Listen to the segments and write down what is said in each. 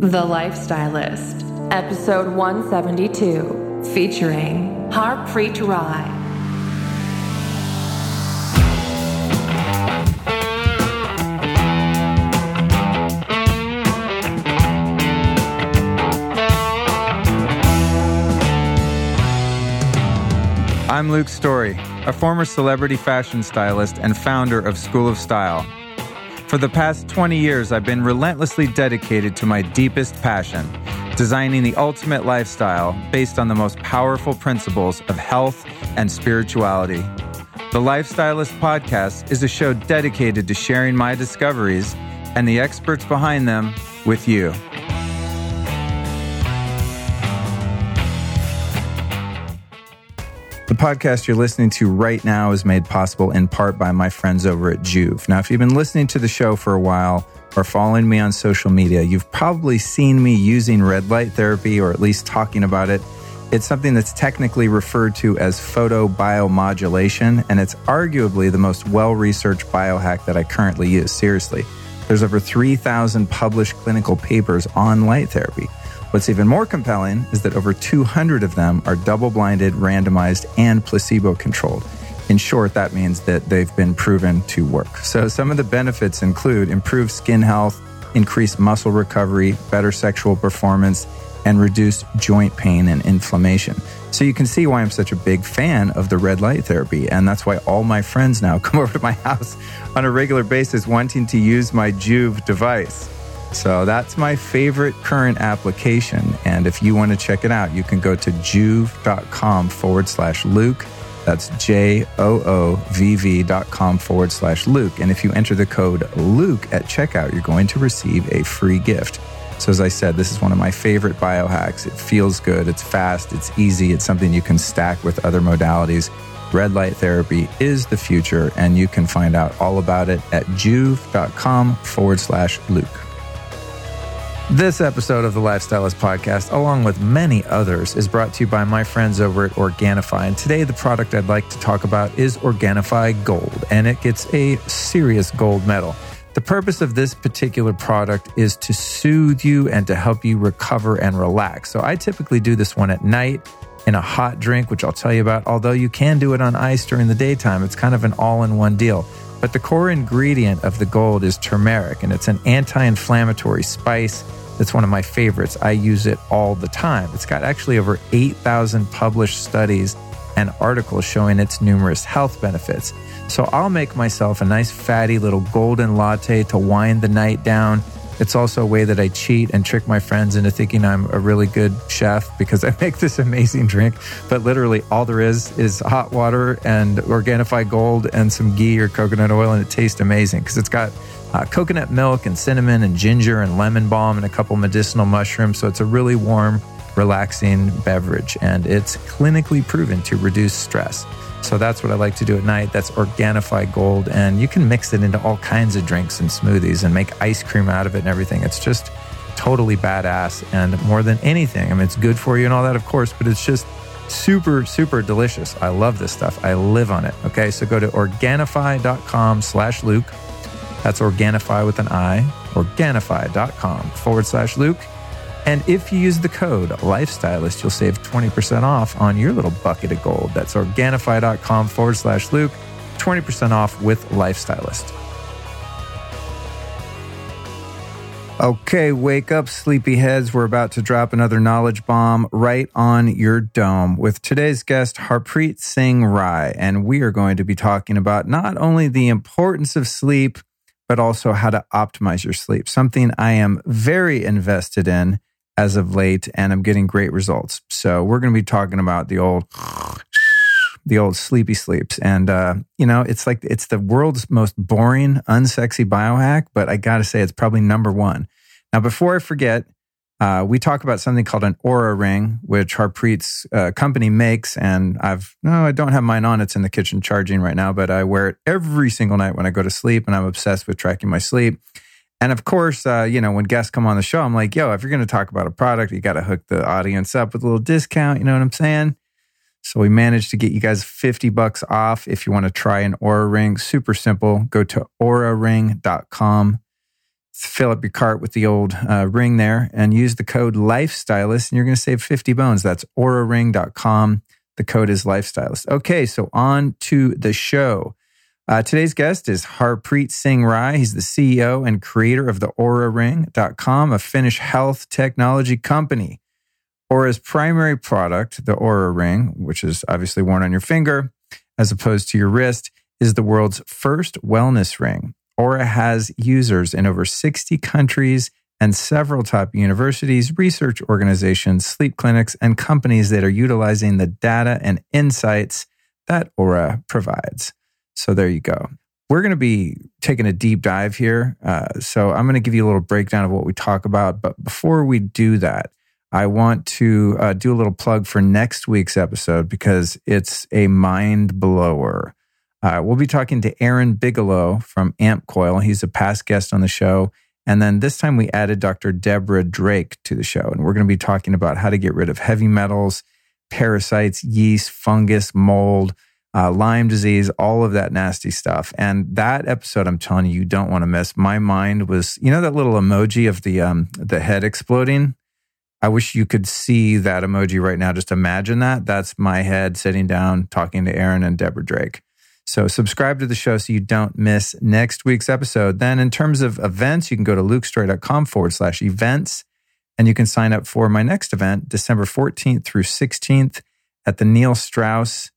The Lifestylist, episode 172, featuring Harpreet Rai. I'm Luke Story, a former celebrity fashion stylist and founder of School of Style. For the past 20 years, I've been relentlessly dedicated to my deepest passion designing the ultimate lifestyle based on the most powerful principles of health and spirituality. The Lifestylist Podcast is a show dedicated to sharing my discoveries and the experts behind them with you. The podcast you're listening to right now is made possible in part by my friends over at Joovv. Now, if you've been listening to the show for a while or following me on social media, you've probably seen me using red light therapy or at least talking about it. It's something that's technically referred to as photobiomodulation, and it's arguably the most well researched biohack that I currently use. Seriously, there's over 3,000 published clinical papers on light therapy. What's even more compelling is that over 200 of them are double blinded, randomized, and placebo controlled. In short, that means that they've been proven to work. So, some of the benefits include improved skin health, increased muscle recovery, better sexual performance, and reduced joint pain and inflammation. So, you can see why I'm such a big fan of the red light therapy. And that's why all my friends now come over to my house on a regular basis wanting to use my Joovv device. So that's my favorite current application. And if you want to check it out, you can go to joovv.com forward slash Luke. That's J O O V V dot com forward slash Luke. And if you enter the code Luke at checkout, you're going to receive a free gift. So, as I said, this is one of my favorite biohacks. It feels good, it's fast, it's easy, it's something you can stack with other modalities. Red light therapy is the future, and you can find out all about it at joovv.com forward slash Luke. This episode of the Lifestylist Podcast, along with many others, is brought to you by my friends over at Organifi. And today, the product I'd like to talk about is Organifi Gold, and it gets a serious gold medal. The purpose of this particular product is to soothe you and to help you recover and relax. So, I typically do this one at night in a hot drink, which I'll tell you about, although you can do it on ice during the daytime. It's kind of an all in one deal. But the core ingredient of the gold is turmeric, and it's an anti inflammatory spice. that's one of my favorites. I use it all the time. It's got actually over 8,000 published studies and articles showing its numerous health benefits. So I'll make myself a nice fatty little golden latte to wind the night down. It's also a way that I cheat and trick my friends into thinking I'm a really good chef because I make this amazing drink. But literally, all there is is hot water and Organifi Gold and some ghee or coconut oil, and it tastes amazing because it's got uh, coconut milk and cinnamon and ginger and lemon balm and a couple medicinal mushrooms. So it's a really warm, relaxing beverage, and it's clinically proven to reduce stress. So that's what I like to do at night. That's Organifi Gold. And you can mix it into all kinds of drinks and smoothies and make ice cream out of it and everything. It's just totally badass. And more than anything, I mean, it's good for you and all that, of course, but it's just super, super delicious. I love this stuff. I live on it. Okay. So go to Organifi.com slash Luke. That's Organifi with an I, Organifi.com forward slash Luke. And if you use the code Lifestylist, you'll save 20% off on your little bucket of gold. That's Organifi.com forward slash Luke, 20% off with Lifestylist. Okay, wake up, sleepyheads. We're about to drop another knowledge bomb right on your dome with today's guest, Harpreet Singh Rai. And we are going to be talking about not only the importance of sleep, but also how to optimize your sleep, something I am very invested in as of late, and I'm getting great results. So we're going to be talking about the old, the old sleepy sleeps, and uh, you know, it's like it's the world's most boring, unsexy biohack, but I got to say, it's probably number one. Now, before I forget, uh, we talk about something called an Oura ring, which Harpreet's uh, company makes, and I've no, I don't have mine on. It's in the kitchen charging right now, but I wear it every single night when I go to sleep, and I'm obsessed with tracking my sleep. And of course, uh, you know, when guests come on the show, I'm like, yo, if you're going to talk about a product, you got to hook the audience up with a little discount. You know what I'm saying? So we managed to get you guys 50 bucks off if you want to try an Oura ring. Super simple. Go to ouraring.com. fill up your cart with the old uh, ring there and use the code lifestylist and you're going to save 50 bones that's ouraring.com the code is lifestylist okay so on to the show uh, today's guest is harpreet singh rai he's the ceo and creator of the ouraring.com a finnish health technology company Oura's primary product, the Oura Ring, which is obviously worn on your finger as opposed to your wrist, is the world's first wellness ring. Oura has users in over 60 countries and several top universities, research organizations, sleep clinics, and companies that are utilizing the data and insights that Oura provides. So there you go. We're going to be taking a deep dive here. Uh, so I'm going to give you a little breakdown of what we talk about. But before we do that, I want to uh, do a little plug for next week's episode because it's a mind blower. Uh, we'll be talking to Aaron Bigelow from Amp Coil. He's a past guest on the show. And then this time we added Dr. Deborah Drake to the show. And we're going to be talking about how to get rid of heavy metals, parasites, yeast, fungus, mold, uh, Lyme disease, all of that nasty stuff. And that episode, I'm telling you, you don't want to miss. My mind was, you know, that little emoji of the um, the head exploding. I wish you could see that emoji right now. Just imagine that. That's my head sitting down talking to Aaron and Deborah Drake. So subscribe to the show so you don't miss next week's episode. Then, in terms of events, you can go to lukestory.com forward slash events and you can sign up for my next event, December 14th through 16th at the Neil Strauss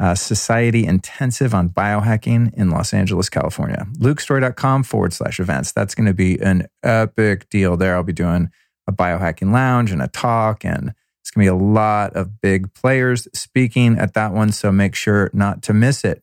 uh, Society Intensive on Biohacking in Los Angeles, California. lukestory.com forward slash events. That's going to be an epic deal there. I'll be doing a biohacking lounge and a talk and it's going to be a lot of big players speaking at that one. So make sure not to miss it.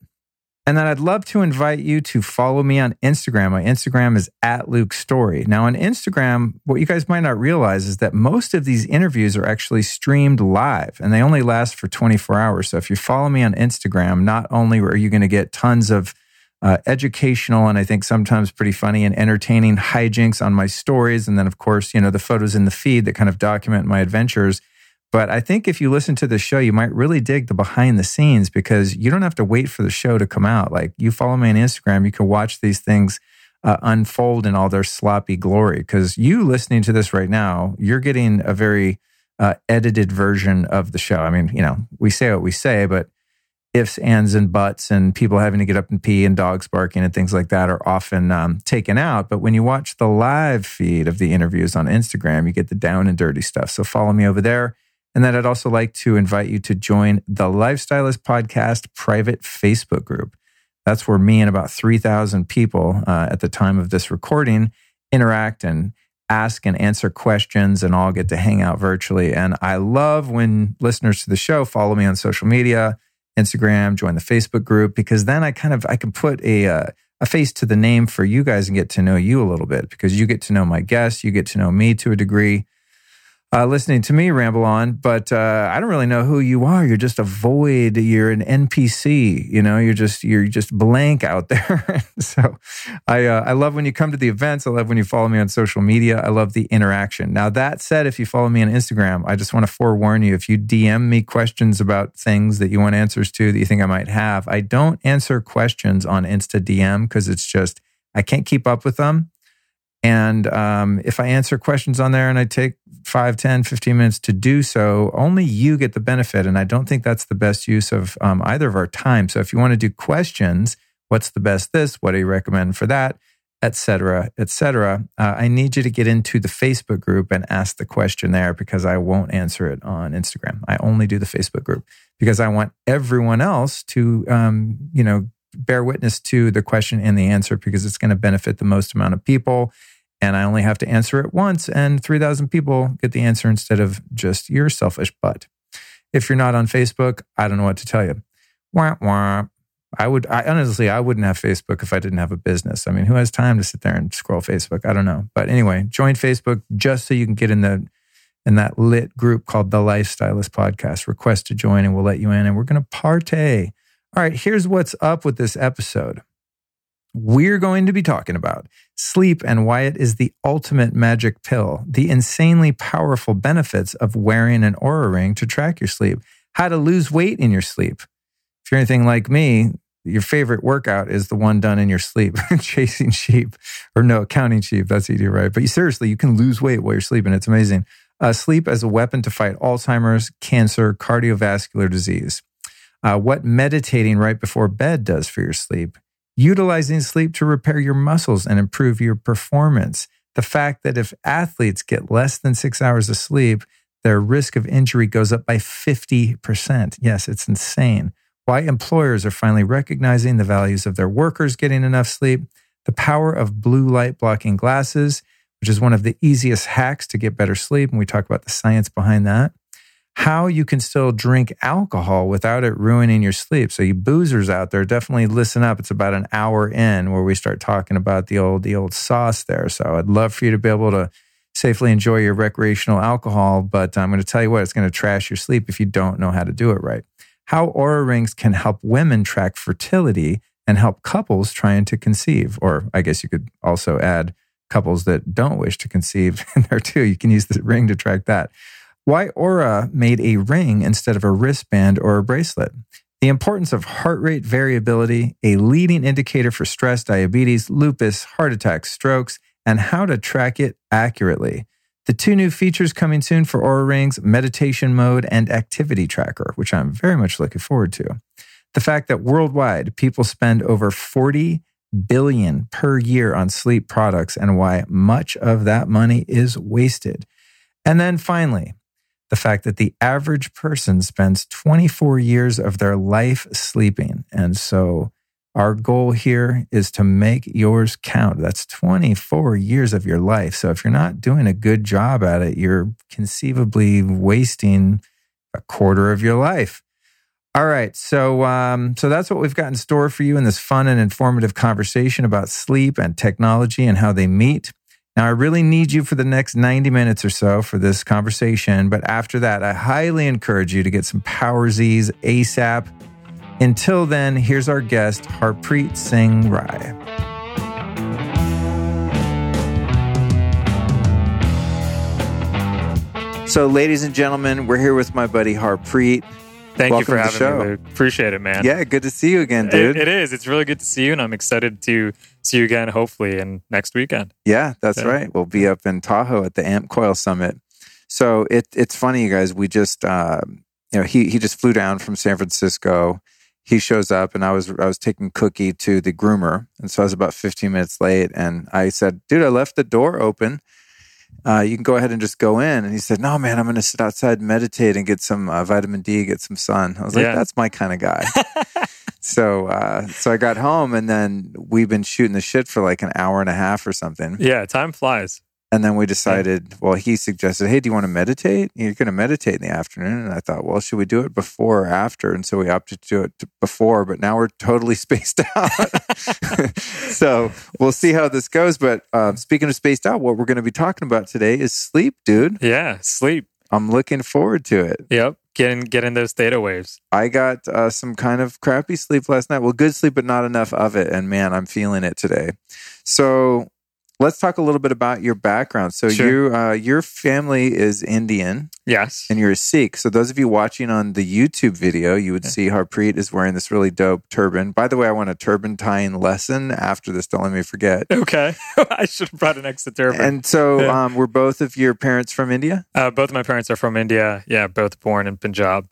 And then I'd love to invite you to follow me on Instagram. My Instagram is at Luke Story. Now, on Instagram, what you guys might not realize is that most of these interviews are actually streamed live and they only last for 24 hours. So if you follow me on Instagram, not only are you going to get tons of uh, educational and I think sometimes pretty funny and entertaining hijinks on my stories. And then, of course, you know, the photos in the feed that kind of document my adventures. But I think if you listen to the show, you might really dig the behind the scenes because you don't have to wait for the show to come out. Like you follow me on Instagram, you can watch these things uh, unfold in all their sloppy glory. Because you listening to this right now, you're getting a very uh, edited version of the show. I mean, you know, we say what we say, but ifs, ands, and buts, and people having to get up and pee and dogs barking and things like that are often um, taken out. But when you watch the live feed of the interviews on Instagram, you get the down and dirty stuff. So follow me over there. And then I'd also like to invite you to join the Lifestylist Podcast private Facebook group. That's where me and about 3,000 people uh, at the time of this recording interact and ask and answer questions and all get to hang out virtually. And I love when listeners to the show follow me on social media, Instagram, join the Facebook group, because then I kind of, I can put a, uh, a face to the name for you guys and get to know you a little bit because you get to know my guests, you get to know me to a degree uh, listening to me ramble on, but uh, I don't really know who you are. You're just a void. You're an NPC. You know, you're just you're just blank out there. so, I uh, I love when you come to the events. I love when you follow me on social media. I love the interaction. Now that said, if you follow me on Instagram, I just want to forewarn you: if you DM me questions about things that you want answers to that you think I might have, I don't answer questions on Insta DM because it's just I can't keep up with them. And um, if I answer questions on there and I take 5, 10, 15 minutes to do so, only you get the benefit. And I don't think that's the best use of um, either of our time. So if you want to do questions, what's the best this? What do you recommend for that? Etc. Etc. Uh, I need you to get into the Facebook group and ask the question there because I won't answer it on Instagram. I only do the Facebook group because I want everyone else to, um, you know, bear witness to the question and the answer because it's going to benefit the most amount of people. And I only have to answer it once, and 3,000 people get the answer instead of just your selfish butt. If you're not on Facebook, I don't know what to tell you. Wah, wah. I would, I honestly, I wouldn't have Facebook if I didn't have a business. I mean, who has time to sit there and scroll Facebook? I don't know. But anyway, join Facebook just so you can get in the, in that lit group called the Lifestylist Podcast. Request to join and we'll let you in and we're going to partay all right, here's what's up with this episode. We're going to be talking about sleep and why it is the ultimate magic pill, the insanely powerful benefits of wearing an Oura ring to track your sleep, how to lose weight in your sleep. If you're anything like me, your favorite workout is the one done in your sleep, chasing sheep or no, counting sheep. That's easy, right? But you, seriously, you can lose weight while you're sleeping. It's amazing. Uh, sleep as a weapon to fight Alzheimer's, cancer, cardiovascular disease. Uh, what meditating right before bed does for your sleep. Utilizing sleep to repair your muscles and improve your performance. The fact that if athletes get less than six hours of sleep, their risk of injury goes up by 50%. Yes, it's insane. Why employers are finally recognizing the values of their workers getting enough sleep. The power of blue light blocking glasses, which is one of the easiest hacks to get better sleep. And we talk about the science behind that. How you can still drink alcohol without it ruining your sleep. So you boozers out there, definitely listen up. It's about an hour in where we start talking about the old the old sauce there. So I'd love for you to be able to safely enjoy your recreational alcohol, but I'm going to tell you what, it's going to trash your sleep if you don't know how to do it right. How Oura Rings can help women track fertility and help couples trying to conceive. Or I guess you could also add couples that don't wish to conceive in there too. You can use the ring to track that. Why Oura made a ring instead of a wristband or a bracelet. The importance of heart rate variability, a leading indicator for stress, diabetes, lupus, heart attacks, strokes, and how to track it accurately. The two new features coming soon for Oura Rings meditation mode and activity tracker, which I'm very much looking forward to. The fact that worldwide people spend over 40 billion per year on sleep products and why much of that money is wasted. And then finally, the fact that the average person spends 24 years of their life sleeping. And so our goal here is to make yours count. That's 24 years of your life. So if you're not doing a good job at it, you're conceivably wasting a quarter of your life. All right, so um, so that's what we've got in store for you in this fun and informative conversation about sleep and technology and how they meet. Now, I really need you for the next 90 minutes or so for this conversation, but after that, I highly encourage you to get some Power Z's ASAP. Until then, here's our guest, Harpreet Singh Rai. So, ladies and gentlemen, we're here with my buddy Harpreet. Thank Welcome you for to the having show. me. Appreciate it, man. Yeah, good to see you again, It- dude. it is. It's really good to see you, and I'm excited to see you again, hopefully, in next weekend. Yeah, that's right. We'll be up in Tahoe at the Amp Coil Summit. So it it's funny, you guys. We just uh, you know he he just flew down from San Francisco. He shows up, and I was I was taking Cookie to the groomer, and so I was about 15 minutes late. And I said, "Dude, I left the door open. Uh, you can go ahead and just go in." And he said, "No, man, I'm going to sit outside, and meditate, and get some uh, vitamin D, get some sun." I was like, Yeah. "That's my kind of guy." so uh, so I got home, and then we've been shooting the shit for like an hour and a half or something. Yeah, time flies. And then we decided, well, he suggested, hey, do you want to meditate? You're going to meditate in the afternoon. And I thought, well, should we do it before or after? And so we opted to do it before, but now we're totally spaced out. so we'll see how this goes. But um, speaking of spaced out, what we're going to be talking about today is sleep, dude. Yeah, sleep. I'm looking forward to it. Yep. Getting getting those theta waves. I got uh, some kind of crappy sleep last night. Well, good sleep, but not enough of it. And man, I'm feeling it today. So let's talk a little bit about your background. So Sure. you, uh, your family is Indian Yes. and you're a Sikh. So those of you watching on the YouTube video, you would see Harpreet is wearing this really dope turban. By the way, I want a turban tying lesson after this. Don't let me forget. Okay. I should have brought an extra turban. And so, Yeah. um, were both of your parents from India? uh, both of my parents are from India. Yeah, both born in Punjab.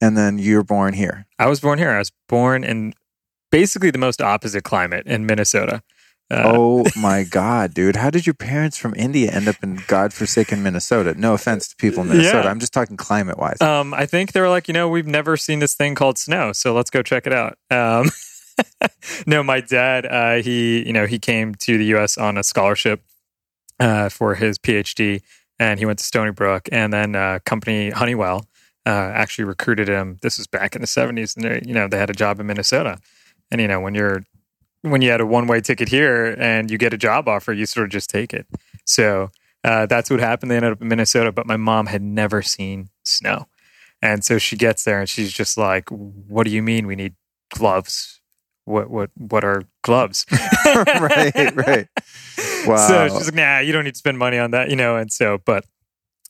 And then you were born here. I was born here. I was born in basically the most opposite climate in Minnesota. Uh, oh my God, dude. How did your parents from India end up in godforsaken Minnesota? No offense to people in Minnesota. Yeah. I'm just talking climate wise. Um, I think they were like, you know, we've never seen this thing called snow, so let's go check it out. Um, no, my dad, uh, he, you know, he came to the U.S. on a scholarship uh, for his PhD, and he went to Stony Brook, and then uh, company Honeywell uh, actually recruited him. This was back in the '70s, and they, you know, they had a job in Minnesota, and you know, when you're when you had a one way ticket here and you get a job offer, you sort of just take it. So uh, that's what happened. They ended up in Minnesota, but my mom had never seen snow. And so she gets there and she's just like, What do you mean we need gloves? What what what are gloves? right, right. Wow. So she's like, nah, you don't need to spend money on that, you know, and so but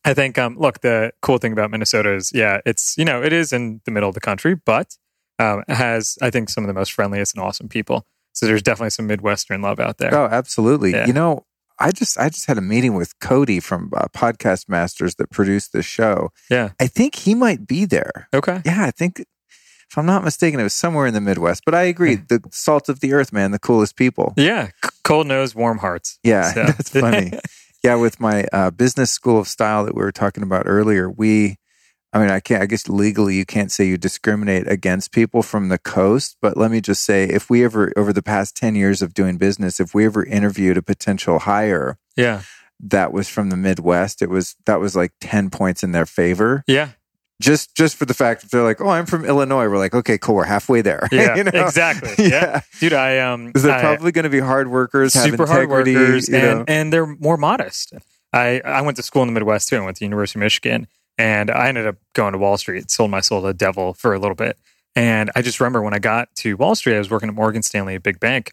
I think um look, the cool thing about Minnesota is yeah, it's you know, it is in the middle of the country, but um, has I think some of the most friendliest and awesome people. So there's definitely some Midwestern love out there. Oh, absolutely. Yeah. You know, I just I just had a meeting with Cody from uh, Podcast Masters that produced this show. Yeah. I think he might be there. Okay. Yeah, I think if I'm not mistaken, it was somewhere in the Midwest. But I agree, the salt of the earth, man, the coolest people. Yeah. Cold nose, warm hearts. Yeah, So- that's funny. yeah, with my uh, business school of style that we were talking about earlier, we, I mean, I can't, I guess legally you can't say you discriminate against people from the coast, but let me just say, if we ever, over the past 10 years of doing business, if we ever interviewed a potential hire yeah. that was from the Midwest, it was, that was like 10 points in their favor. Yeah. Just, just for the fact that they're like, oh, I'm from Illinois. We're like, okay, cool. We're halfway there. Yeah. You know? Exactly. Yeah. Yeah. Dude, I um they're I- probably going to be hard workers, have super hard workers you and, know. and they're more modest. I, I went to school in the Midwest too. I went to University of Michigan and I ended up going to Wall Street, sold my soul to the devil for a little bit. And I just remember when I got to Wall Street, I was working at Morgan Stanley, a big bank.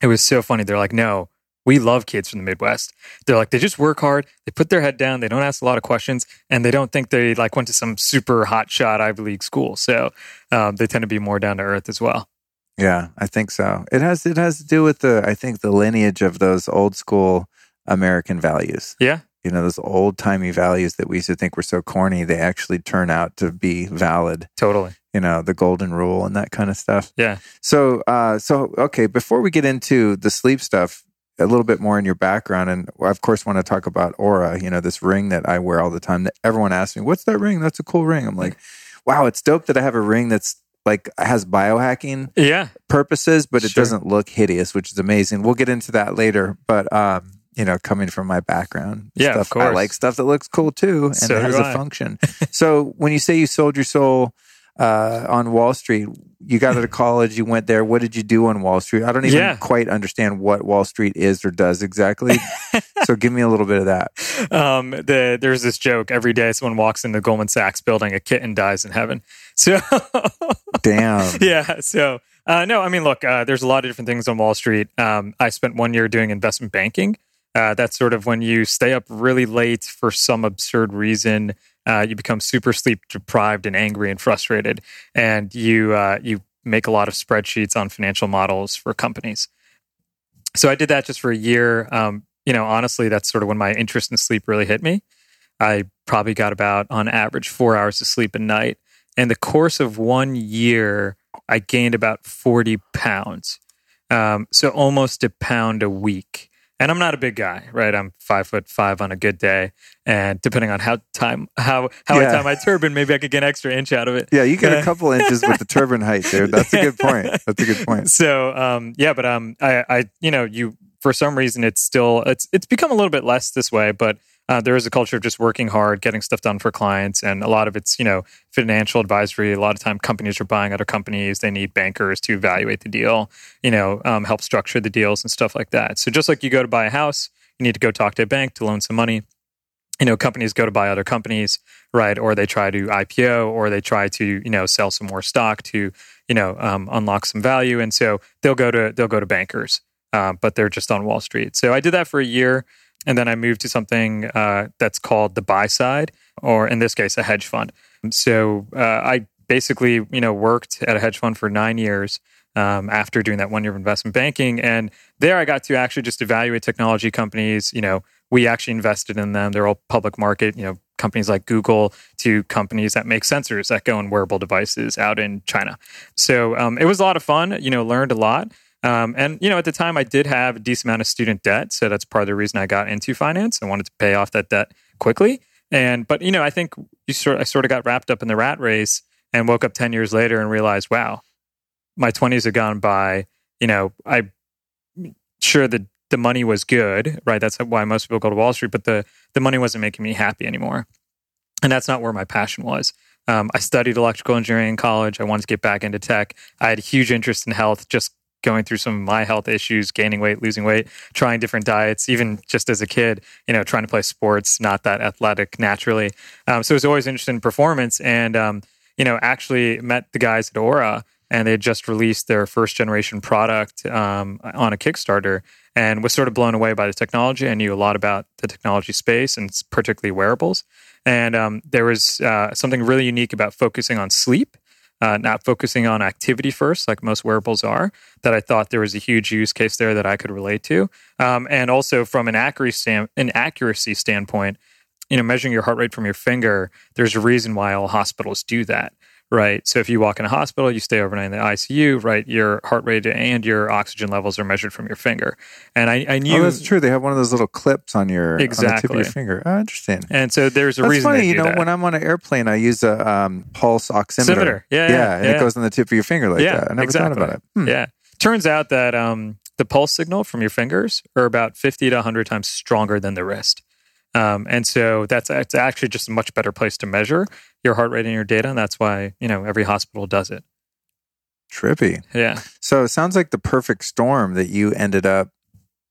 It was so funny. They're like, no, we love kids from the Midwest. They're like, they just work hard, they put their head down, they don't ask a lot of questions, and they don't think they like went to some super hot shot Ivy League school. So um, they tend to be more down to earth as well. Yeah, I think so. It has it has to do with the I think the lineage of those old school American values. Yeah. You know, those old timey values that we used to think were so corny, they actually turn out to be valid. Totally. You know, the golden rule and that kind of stuff. Yeah. So, uh, so okay, before we get into the sleep stuff, a little bit more in your background, and I, of course, want to talk about Oura. You know, this ring that I wear all the time. That everyone asks me, "What's that ring? That's a cool ring." I'm like, "Wow, it's dope that I have a ring that's like has biohacking Yeah. purposes, but it Sure. doesn't look hideous, which is amazing. We'll get into that later. But um, you know, coming from my background, Yeah, of stuff, I like stuff that looks cool too, and So has a I. function. so when you say you sold your soul uh, on Wall Street, you got out of college, you went there. What did you do on Wall Street? I don't even Yeah. quite understand what Wall Street is or does exactly. so give me a little bit of that. um, the, there's this joke every day someone walks into the Goldman Sachs building, a kitten dies in heaven. So, Damn. yeah. So, uh, no, I mean, look, uh, there's a lot of different things on Wall Street. Um, I spent one year doing investment banking. Uh, that's sort of when you stay up really late for some absurd reason. Uh, you become super sleep deprived and angry and frustrated, and you uh, you make a lot of spreadsheets on financial models for companies. So I did that just for a year. Um, you know, honestly, that's sort of when my interest in sleep really hit me. I probably got about, on average, four hours of sleep a night. In the course of one year, I gained about 40 pounds. Um, so almost a pound a week. And I'm not a big guy, right? I'm five foot five on a good day. And depending on how time how how Yeah. I tie my turban, maybe I could get an extra inch out of it. Yeah, you get a couple inches with the turban height, dude. That's a good point. That's a good point. So um, yeah, but um, I, I, you know, you for some reason it's still it's it's become a little bit less this way, but uh, there is a culture of just working hard, getting stuff done for clients, and a lot of it's you know financial advisory. A lot of time, companies are buying other companies. They need bankers to evaluate the deal, you know, um, help structure the deals and stuff like that. So just like you go to buy a house, you need to go talk to a bank to loan some money you know companies go to buy other companies right or they try to ipo or they try to you know sell some more stock to you know um, unlock some value and so they'll go to they'll go to bankers uh, but they're just on wall street so i did that for a year and then i moved to something uh, that's called the buy side or in this case a hedge fund so uh, i basically you know worked at a hedge fund for nine years um, after doing that one year of investment banking and there i got to actually just evaluate technology companies you know we actually invested in them. They're all public market, you know, companies like Google to companies that make sensors that go in wearable devices out in China. So um, it was a lot of fun, you know, learned a lot. Um, and, you know, at the time I did have a decent amount of student debt. So that's part of the reason I got into finance. I wanted to pay off that debt quickly. And, but, you know, I think you sort I sort of got wrapped up in the rat race and woke up 10 years later and realized, wow, my 20s have gone by. You know, I, sure the the money was good, right? That's why most people go to Wall Street, but the the money wasn't making me happy anymore, and that's not where my passion was. Um, I studied electrical engineering in college. I wanted to get back into tech. I had a huge interest in health, just going through some of my health issues, gaining weight, losing weight, trying different diets, even just as a kid, you know, trying to play sports, not that athletic naturally. Um, so I was always interested in performance and, um, you know, actually met the guys at Oura and they had just released their first generation product um, on a Kickstarter and was sort of blown away by the technology. I knew a lot about the technology space and particularly wearables. And um, there was uh, something really unique about focusing on sleep. Uh, not focusing on activity first, like most wearables are, that I thought there was a huge use case there that I could relate to. Um, and also from an accuracy, stand, an accuracy standpoint, you know, measuring your heart rate from your finger, there's a reason why all hospitals do that right? So if you walk in a hospital, you stay overnight in the ICU, right? Your heart rate and your oxygen levels are measured from your finger. And I, I knew oh, that's true. They have one of those little clips on your exactly. on the tip of your finger. Oh, interesting. And so there's a that's reason. funny. you know, that. when I'm on an airplane, I use a um, pulse oximeter. Yeah, yeah, yeah, and yeah. it goes on the tip of your finger like Yeah, that. I never exactly. thought about it. Hmm. Yeah. Turns out that um, the pulse signal from your fingers are about 50 to 100 times stronger than the wrist. Um, and so that's it's actually just a much better place to measure your heart rate and your data. And that's why, you know, every hospital does it. Trippy. Yeah. So it sounds like the perfect storm that you ended up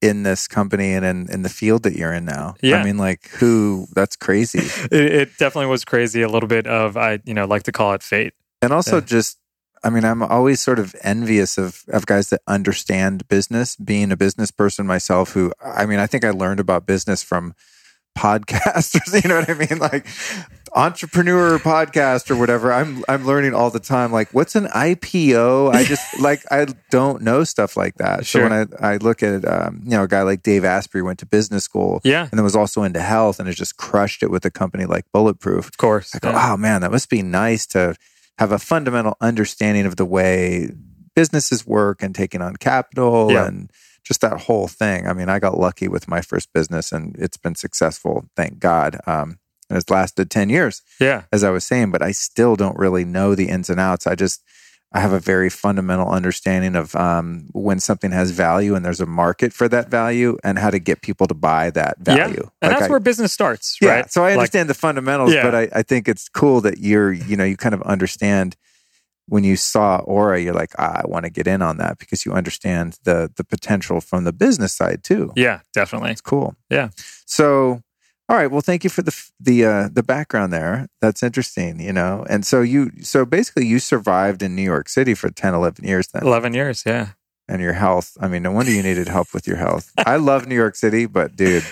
in this company and in, in the field that you're in now. Yeah. I mean, like, who, that's crazy. It, it definitely was crazy. A little bit of, I, you know, like to call it fate. And also Yeah. just, I mean, I'm always sort of envious of, of guys that understand business, being a business person myself who, I mean, I think I learned about business from podcasters, you know what I mean? Like entrepreneur podcast or whatever. I'm, I'm learning all the time. Like what's an IPO? I just like, I don't know stuff like that. Sure. So when I, I look at, um, you know, a guy like Dave Asprey went to business school Yeah. and then was also into health and has just crushed it with a company like Bulletproof. Of course. I go, Yeah. oh man, that must be nice to have a fundamental understanding of the way businesses work and taking on capital Yeah. and just that whole thing. I mean, I got lucky with my first business and it's been successful, thank God. Um, and it's lasted 10 years, Yeah. as I was saying, but I still don't really know the ins and outs. I just, I have a very fundamental understanding of um, when something has value and there's a market for that value and how to get people to buy that value. Yeah. And Like that's I- where business starts, yeah, right? so I Like, understand the fundamentals, Yeah. but I, I think it's cool that you're, you know, you kind of understand when you saw Oura, you're like, ah, I want to get in on that because you understand the the potential from the business side too. yeah, definitely. It's cool. Yeah. So, all right. Well, thank you for the the uh, the background there. That's interesting. You know, and so you so basically you survived in New York City for 10, 11 years then, 11 years. Yeah. and your health. I mean, no wonder you needed help with your health. I love New York City, but dude,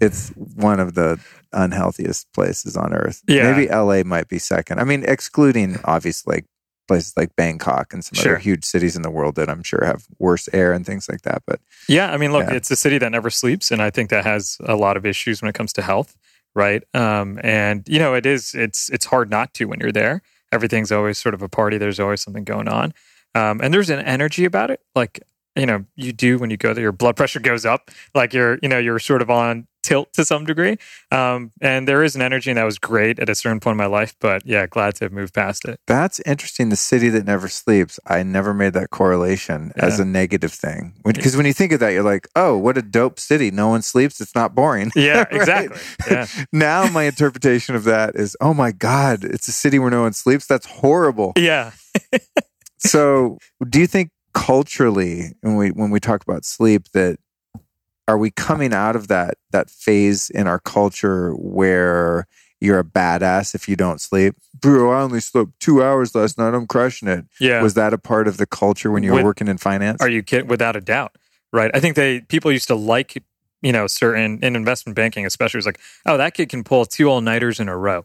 it's one of the unhealthiest places on earth. Yeah. Maybe LA might be second. I mean, excluding obviously like places like Bangkok and some Sure. other huge cities in the world that I'm sure have worse air and things like that. But Yeah, I mean, look, Yeah. it's a city that never sleeps, and I think that has a lot of issues when it comes to health, right? Um, and you know, it is it's it's hard not to when you're there. Everything's always sort of a party. There's always something going on, um, and there's an energy about it. Like you know, you do when you go there. Your blood pressure goes up. Like you're you know you're sort of on tilt to some degree, um, and there is an energy, and that was great at a certain point in my life. But yeah, glad to have moved past it. that's interesting. The city that never sleeps. I never made that correlation as a negative thing. Because when you think of that, you're like, oh, what a dope city. No one sleeps. It's not boring. Yeah, Right? exactly. Yeah. now my interpretation of that is, oh my God, it's a city where no one sleeps. That's horrible. Yeah. so do you think culturally when we when we talk about sleep that are we coming out of that that phase in our culture where you're a badass if you don't sleep bro i only slept two hours last night i'm crushing it Yeah. was that a part of the culture when you were With- working in finance Are you kidding? Without a doubt, right? I think they people used to like you know certain in investment banking, especially was like, oh, that kid can pull two all nighters in a row.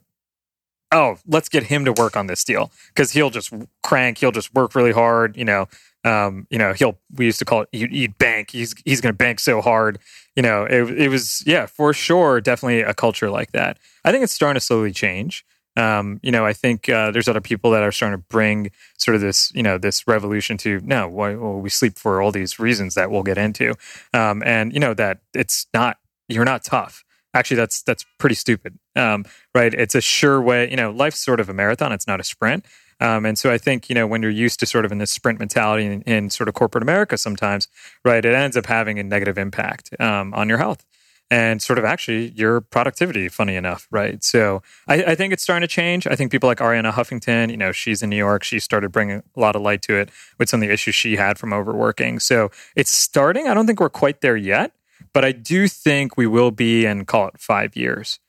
Oh, let's get him to work on this deal because he'll just crank. He'll just work really hard. You know, um, you know, he'll. We used to call it he'd bank. He's he's going to bank so hard. You know, it it was yeah for sure, definitely a culture like that. I think it's starting to slowly change. Um, you know, I think uh, there's other people that are starting to bring sort of this, you know, this revolution to no, why, well, we sleep for all these reasons that we'll get into, um, and you know that it's not you're not tough. Actually, that's that's pretty stupid, um, right? It's a sure way. You know, life's sort of a marathon; it's not a sprint. Um, and so I think you know when you're used to sort of in this sprint mentality in, in sort of corporate America, sometimes right, it ends up having a negative impact um, on your health and sort of actually your productivity. Funny enough, right? So I, I think it's starting to change. I think people like Arianna Huffington, you know, she's in New York. She started bringing a lot of light to it with some of the issues she had from overworking. So it's starting. I don't think we're quite there yet, but I do think we will be in call it five years.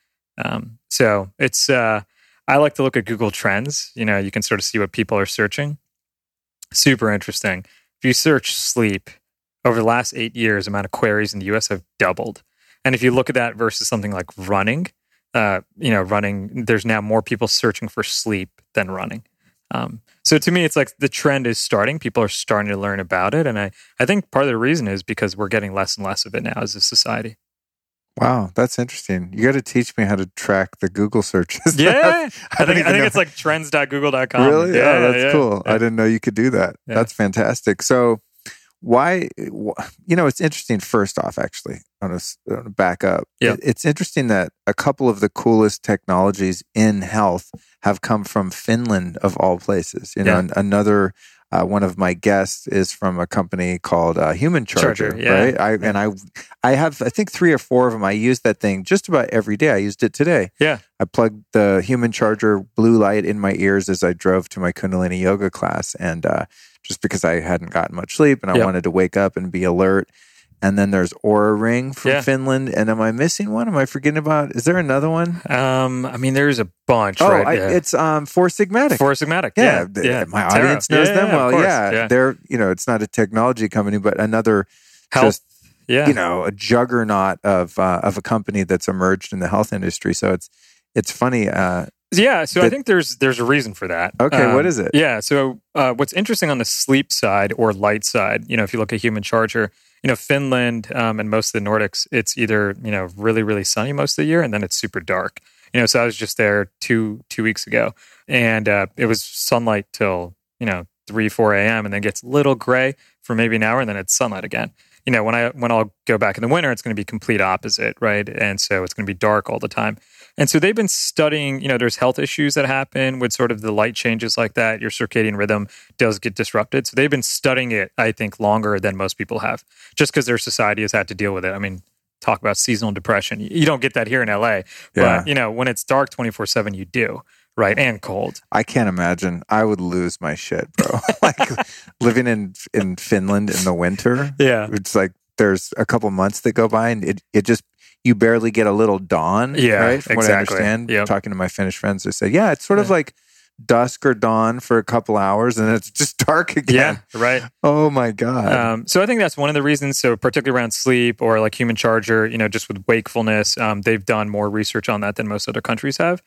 Um, so it's. Uh, I like to look at Google Trends. You know, you can sort of see what people are searching. Super interesting. If you search sleep over the last eight years, amount of queries in the US have doubled. And if you look at that versus something like running, uh, you know, running, there's now more people searching for sleep than running. Um, so to me, it's like the trend is starting. People are starting to learn about it, and I I think part of the reason is because we're getting less and less of it now as a society. Wow, that's interesting. You got to teach me how to track the Google searches. Yeah, I, I think I think it's like trends.google.com. Really? Yeah, oh, that's yeah, cool. yeah. I didn't know you could do that. Yeah. That's fantastic. So, why? You know, it's interesting. First off, actually, I want to, I want to back up. Yeah. It- it's interesting that a couple of the coolest technologies in health have come from Finland, of all places. You know, Yeah. another. Uh, one of my guests is from a company called uh, Human Charger, Charger, yeah. right? I, and I, I have I think three or four of them. I use that thing just about every day. I used it today. Yeah. I plugged the human charger blue light in my ears as I drove to my Kundalini yoga class. And uh, just because I hadn't gotten much sleep and I Yep. wanted to wake up and be alert. And then there's Oura Ring from Yeah. Finland. And am I missing one? Am I forgetting about? Is there another one? Um, I mean, there's a bunch. oh, right? I, yeah. it's um, Four Sigmatic. Four Sigmatic. yeah, Yeah, yeah. my audience knows them well. Yeah, they're you know it's not a technology company, but another Health. just yeah, you know a juggernaut of uh, of a company that's emerged in the health industry. So it's it's funny. Uh, Yeah, so I think there's there's a reason for that. Okay, Um, what is it? Yeah, so uh, what's interesting on the sleep side or light side, you know, if you look at Human Charger, you know, Finland um, and most of the Nordics, it's either you know really really sunny most of the year, and then it's super dark. You know, so I was just there two two weeks ago, and uh, it was sunlight till you know three four a.m. and then gets a little gray for maybe an hour, and then it's sunlight again. You know, when I when I'll go back in the winter, it's going to be complete opposite, right? And so it's going to be dark all the time. And so they've been studying, you know, there's health issues that happen with sort of the light changes like that. Your circadian rhythm does get disrupted. So they've been studying it, I think, longer than most people have, just because their society has had to deal with it. I mean, talk about seasonal depression. You don't get that here in LA, Yeah. but, you know, when it's dark 24 7, you do, right? And cold. I can't imagine. I would lose my shit, bro. like living in in Finland in the winter. Yeah. It's like there's a couple months that go by and it, it just you barely get a little dawn. Yeah, right. From what I exactly. understand, Yep. talking to my Finnish friends, they said, yeah, it's sort of like dusk or dawn for a couple hours and it's just dark again. Yeah. Right. Oh my god. Um, so I think that's one of the reasons. So particularly around sleep or like human charger, you know, just with wakefulness, um, they've done more research on that than most other countries have.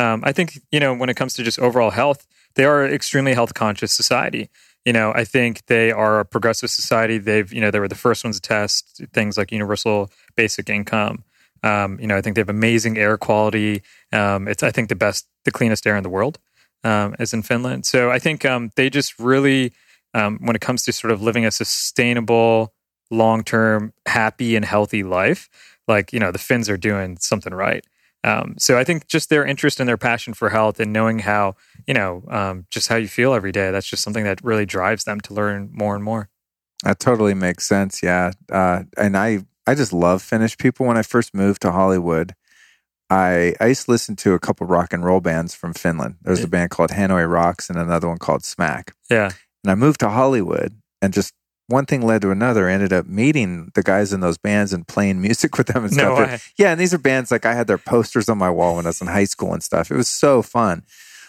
Um, I think you know when it comes to just overall health, they are an extremely health conscious society. You know, I think they are a progressive society. They've you know they were the first ones to test things like universal basic income. Um, you know, I think they have amazing air quality. Um, it's I think the best, the cleanest air in the world, um, is in Finland. So I think um, they just really um, when it comes to sort of living a sustainable, long term, happy and healthy life, like, you know, the Finns are doing something right. Um, so I think just their interest and their passion for health and knowing how, you know, um, just how you feel every day, that's just something that really drives them to learn more and more. That totally makes sense. Yeah. Uh, and I, I just love Finnish people. When I first moved to Hollywood, I, I used to listen to a couple rock and roll bands from Finland. There was a band called Hanoi Rocks and another one called Smack. Yeah. And I moved to Hollywood and just one thing led to another. I ended up meeting the guys in those bands and playing music with them and No stuff. Yeah. And these are bands like I had their posters on my wall when I was in high school and stuff. It was so fun.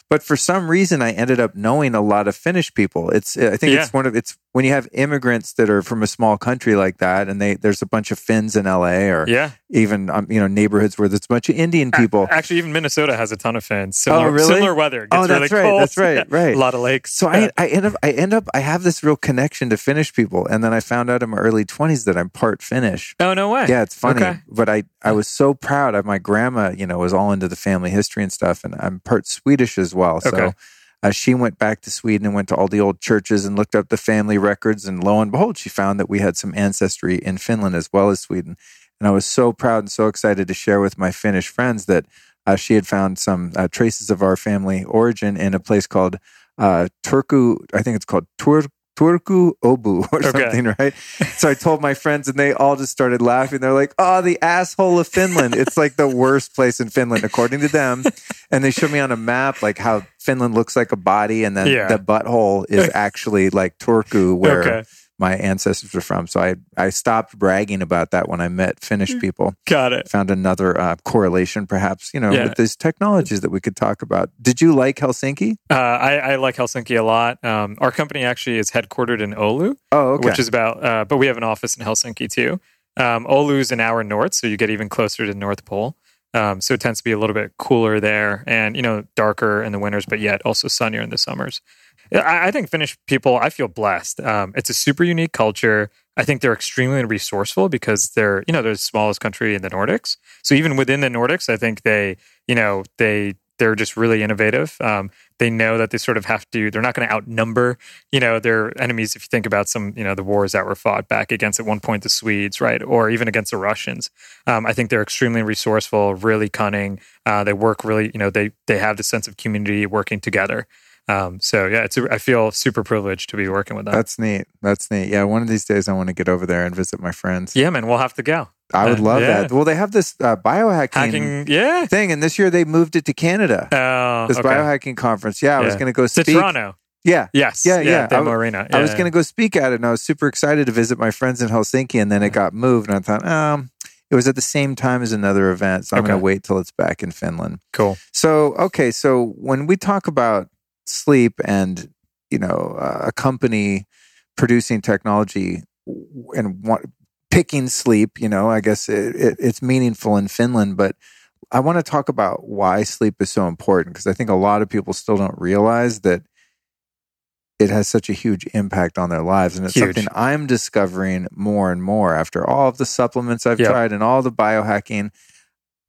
But for some reason, I ended up knowing a lot of Finnish people. It's I think Yeah. it's one of it's when you have immigrants that are from a small country like that, and they there's a bunch of Finns in L.A. or Yeah. even um, you know neighborhoods where there's a bunch of Indian people. Actually, even Minnesota has a ton of Finns. Similar, really? similar weather. Oh, that's really right, cold. that's right, right. A lot of lakes. So I, I end up I end up I have this real connection to Finnish people, and then I found out in my early twenties that I'm part Finnish. oh, no way. Yeah, it's funny, Okay. but I I was so proud of my grandma. You know, was all into the family history and stuff, and I'm part Swedish as well. So. Okay. Uh, she went back to Sweden and went to all the old churches and looked up the family records. And lo and behold, she found that we had some ancestry in Finland as well as Sweden. And I was so proud and so excited to share with my Finnish friends that uh, she had found some uh, traces of our family origin in a place called uh, Turku. I think it's called Tur- Turku Obu or Okay. something, right? so I told my friends, and they all just started laughing. They're like, "Oh, the asshole of Finland! It's like the worst place in Finland, according to them." And they showed me on a map like how Finland looks like a body, and then Yeah. the butthole is actually like Turku, where Okay. My ancestors were from. So I I stopped bragging about that when I met Finnish people. Got it. Found another uh, correlation, perhaps you know, Yeah. with these technologies that we could talk about. Did you like Helsinki? Uh, I, I like Helsinki a lot. Um, our company actually is headquartered in Oulu, Oh, okay. which is about, uh, but we have an office in Helsinki too. Um, Oulu's an hour north, so you get even closer to the North Pole. Um, so it tends to be a little bit cooler there and, you know, darker in the winters, but yet also sunnier in the summers. I, think Finnish people, I feel blessed. Um, it's a super unique culture. I think they're extremely resourceful because they're, you know, they're the smallest country in the Nordics. So even within the Nordics, I think they, you know, they they're just really innovative. Um, they know that they sort of have to. They're not going to outnumber, you know, their enemies. If you think about some, you know, the wars that were fought back against at one point the Swedes, right, or even against the Russians. Um, I think they're extremely resourceful, really cunning. Uh, they work really, you know, they they have the sense of community working together. Um, so yeah, it's a, I feel super privileged to be working with them. That's neat. That's neat. Yeah, one of these days I want to get over there and visit my friends. Yeah, man, we'll have to go. I would Uh, love yeah. that. Well, they have this uh, biohacking Hacking, yeah. thing, and this year they moved it to Canada. Oh, this okay. biohacking conference. Yeah, I was going to go speak. to. Toronto. Yeah, Yes. Yeah, yeah. I Demo w- Arena. I was Yeah. going to go speak at it, and I was super excited to visit my friends in Helsinki, and then it got moved, and I thought, um, it was at the same time as another event, so I'm going to wait till it's back in Finland. Cool. So, okay, so when we talk about sleep and you know uh, a company producing technology and want, picking sleep, you know, I guess it, it, it's meaningful in Finland, but I want to talk about why sleep is so important because I think a lot of people still don't realize that it has such a huge impact on their lives. And it's Huge. something I'm discovering more and more after all of the supplements I've Yep. tried and all the biohacking.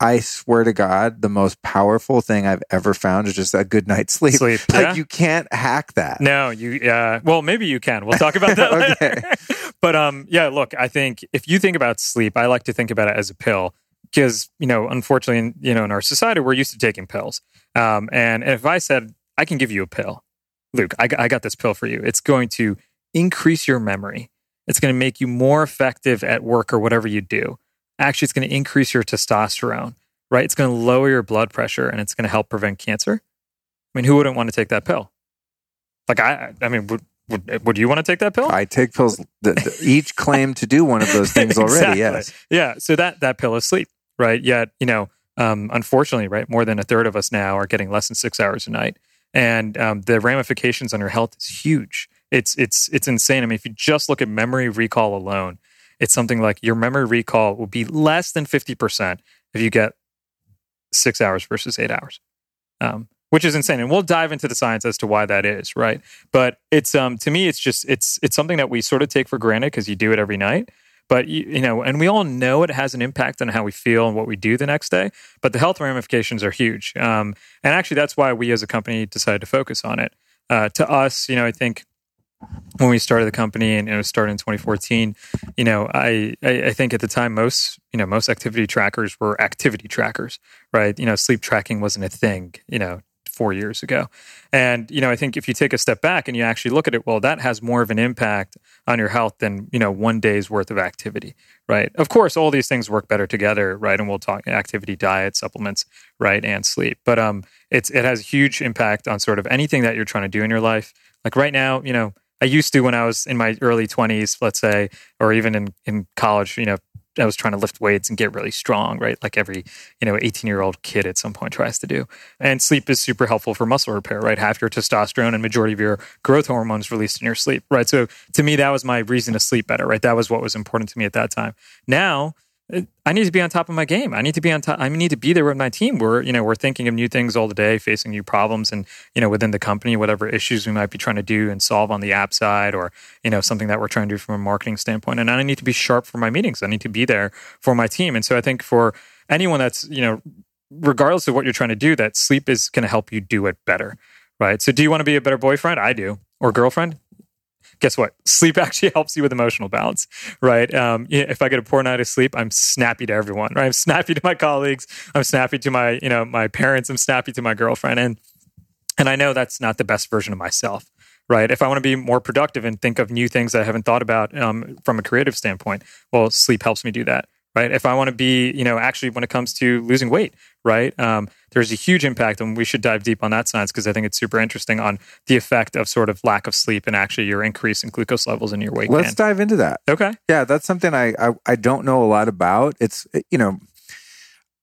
I swear to God, the most powerful thing I've ever found is just a good night's sleep. Sleep. Like yeah. you can't hack that. No, you. Uh, well, maybe you can. We'll talk about that later. Okay. but um, yeah. Look, I think if you think about sleep, I like to think about it as a pill because you know, unfortunately, in, you know, in our society, we're used to taking pills. Um, and if I said I can give you a pill, Luke, I, I got this pill for you. It's going to increase your memory. It's going to make you more effective at work or whatever you do. Actually, it's going to increase your testosterone. Right? It's going to lower your blood pressure and it's going to help prevent cancer. I mean, who wouldn't want to take that pill? Like I, I mean, would would, would you want to take that pill? I take pills. The, each claim to do one of those things already. Exactly. Yes. Yeah. So that that pill is sleep, right? Yet, you know, um, unfortunately, right, more than a third of us now are getting less than six hours a night, and um, the ramifications on your health is huge. It's it's it's insane. I mean, if you just look at memory recall alone, it's something like your memory recall will be less than fifty percent if you get six hours versus eight hours. Um, which is insane, and we'll dive into the science as to why that is, right? But it's um to me, it's just it's it's something that we sort of take for granted because you do it every night. But you, you know, and we all know it has an impact on how we feel and what we do the next day. But the health ramifications are huge, um, and actually, that's why we as a company decided to focus on it. Uh, to us, you know, I think when we started the company and it was started in 2014, you know, I, I think at the time most you know most activity trackers were activity trackers, right? You know, sleep tracking wasn't a thing, you know, four years ago. And, you know, I think if you take a step back and you actually look at it, well, that has more of an impact on your health than, you know, one day's worth of activity, right? Of course, all these things work better together, right? And we'll talk activity, diet, supplements, right? And sleep. But um, it's, it has huge impact on sort of anything that you're trying to do in your life. Like right now, you know, I used to when I was in my early 20s, let's say, or even in, in college, you know, I was trying to lift weights and get really strong, right? Like every, you know, 18 year old kid at some point tries to do. And sleep is super helpful for muscle repair, right? Half your testosterone and majority of your growth hormones released in your sleep, right? So to me, that was my reason to sleep better, right? That was what was important to me at that time. Now, I need to be on top of my game. I need to be on top. I need to be there with my team. We're, you know, we're thinking of new things all the day, facing new problems, and you know, within the company, whatever issues we might be trying to do and solve on the app side, or you know, something that we're trying to do from a marketing standpoint. And I need to be sharp for my meetings. I need to be there for my team. And so I think for anyone that's, you know, regardless of what you're trying to do, that sleep is going to help you do it better, right? So, do you want to be a better boyfriend? I do, or girlfriend guess what? Sleep actually helps you with emotional balance, right? Um, if I get a poor night of sleep, I'm snappy to everyone, right? I'm snappy to my colleagues. I'm snappy to my, you know, my parents. I'm snappy to my girlfriend, and and I know that's not the best version of myself, right? If I want to be more productive and think of new things I haven't thought about um, from a creative standpoint, well, sleep helps me do that, right? If I want to be, you know, actually when it comes to losing weight, right? Um, there's a huge impact, and we should dive deep on that science because I think it's super interesting on the effect of sort of lack of sleep and actually your increase in glucose levels in your weight Let's gain. dive into that. Okay. Yeah, that's something I, I I don't know a lot about. It's you know,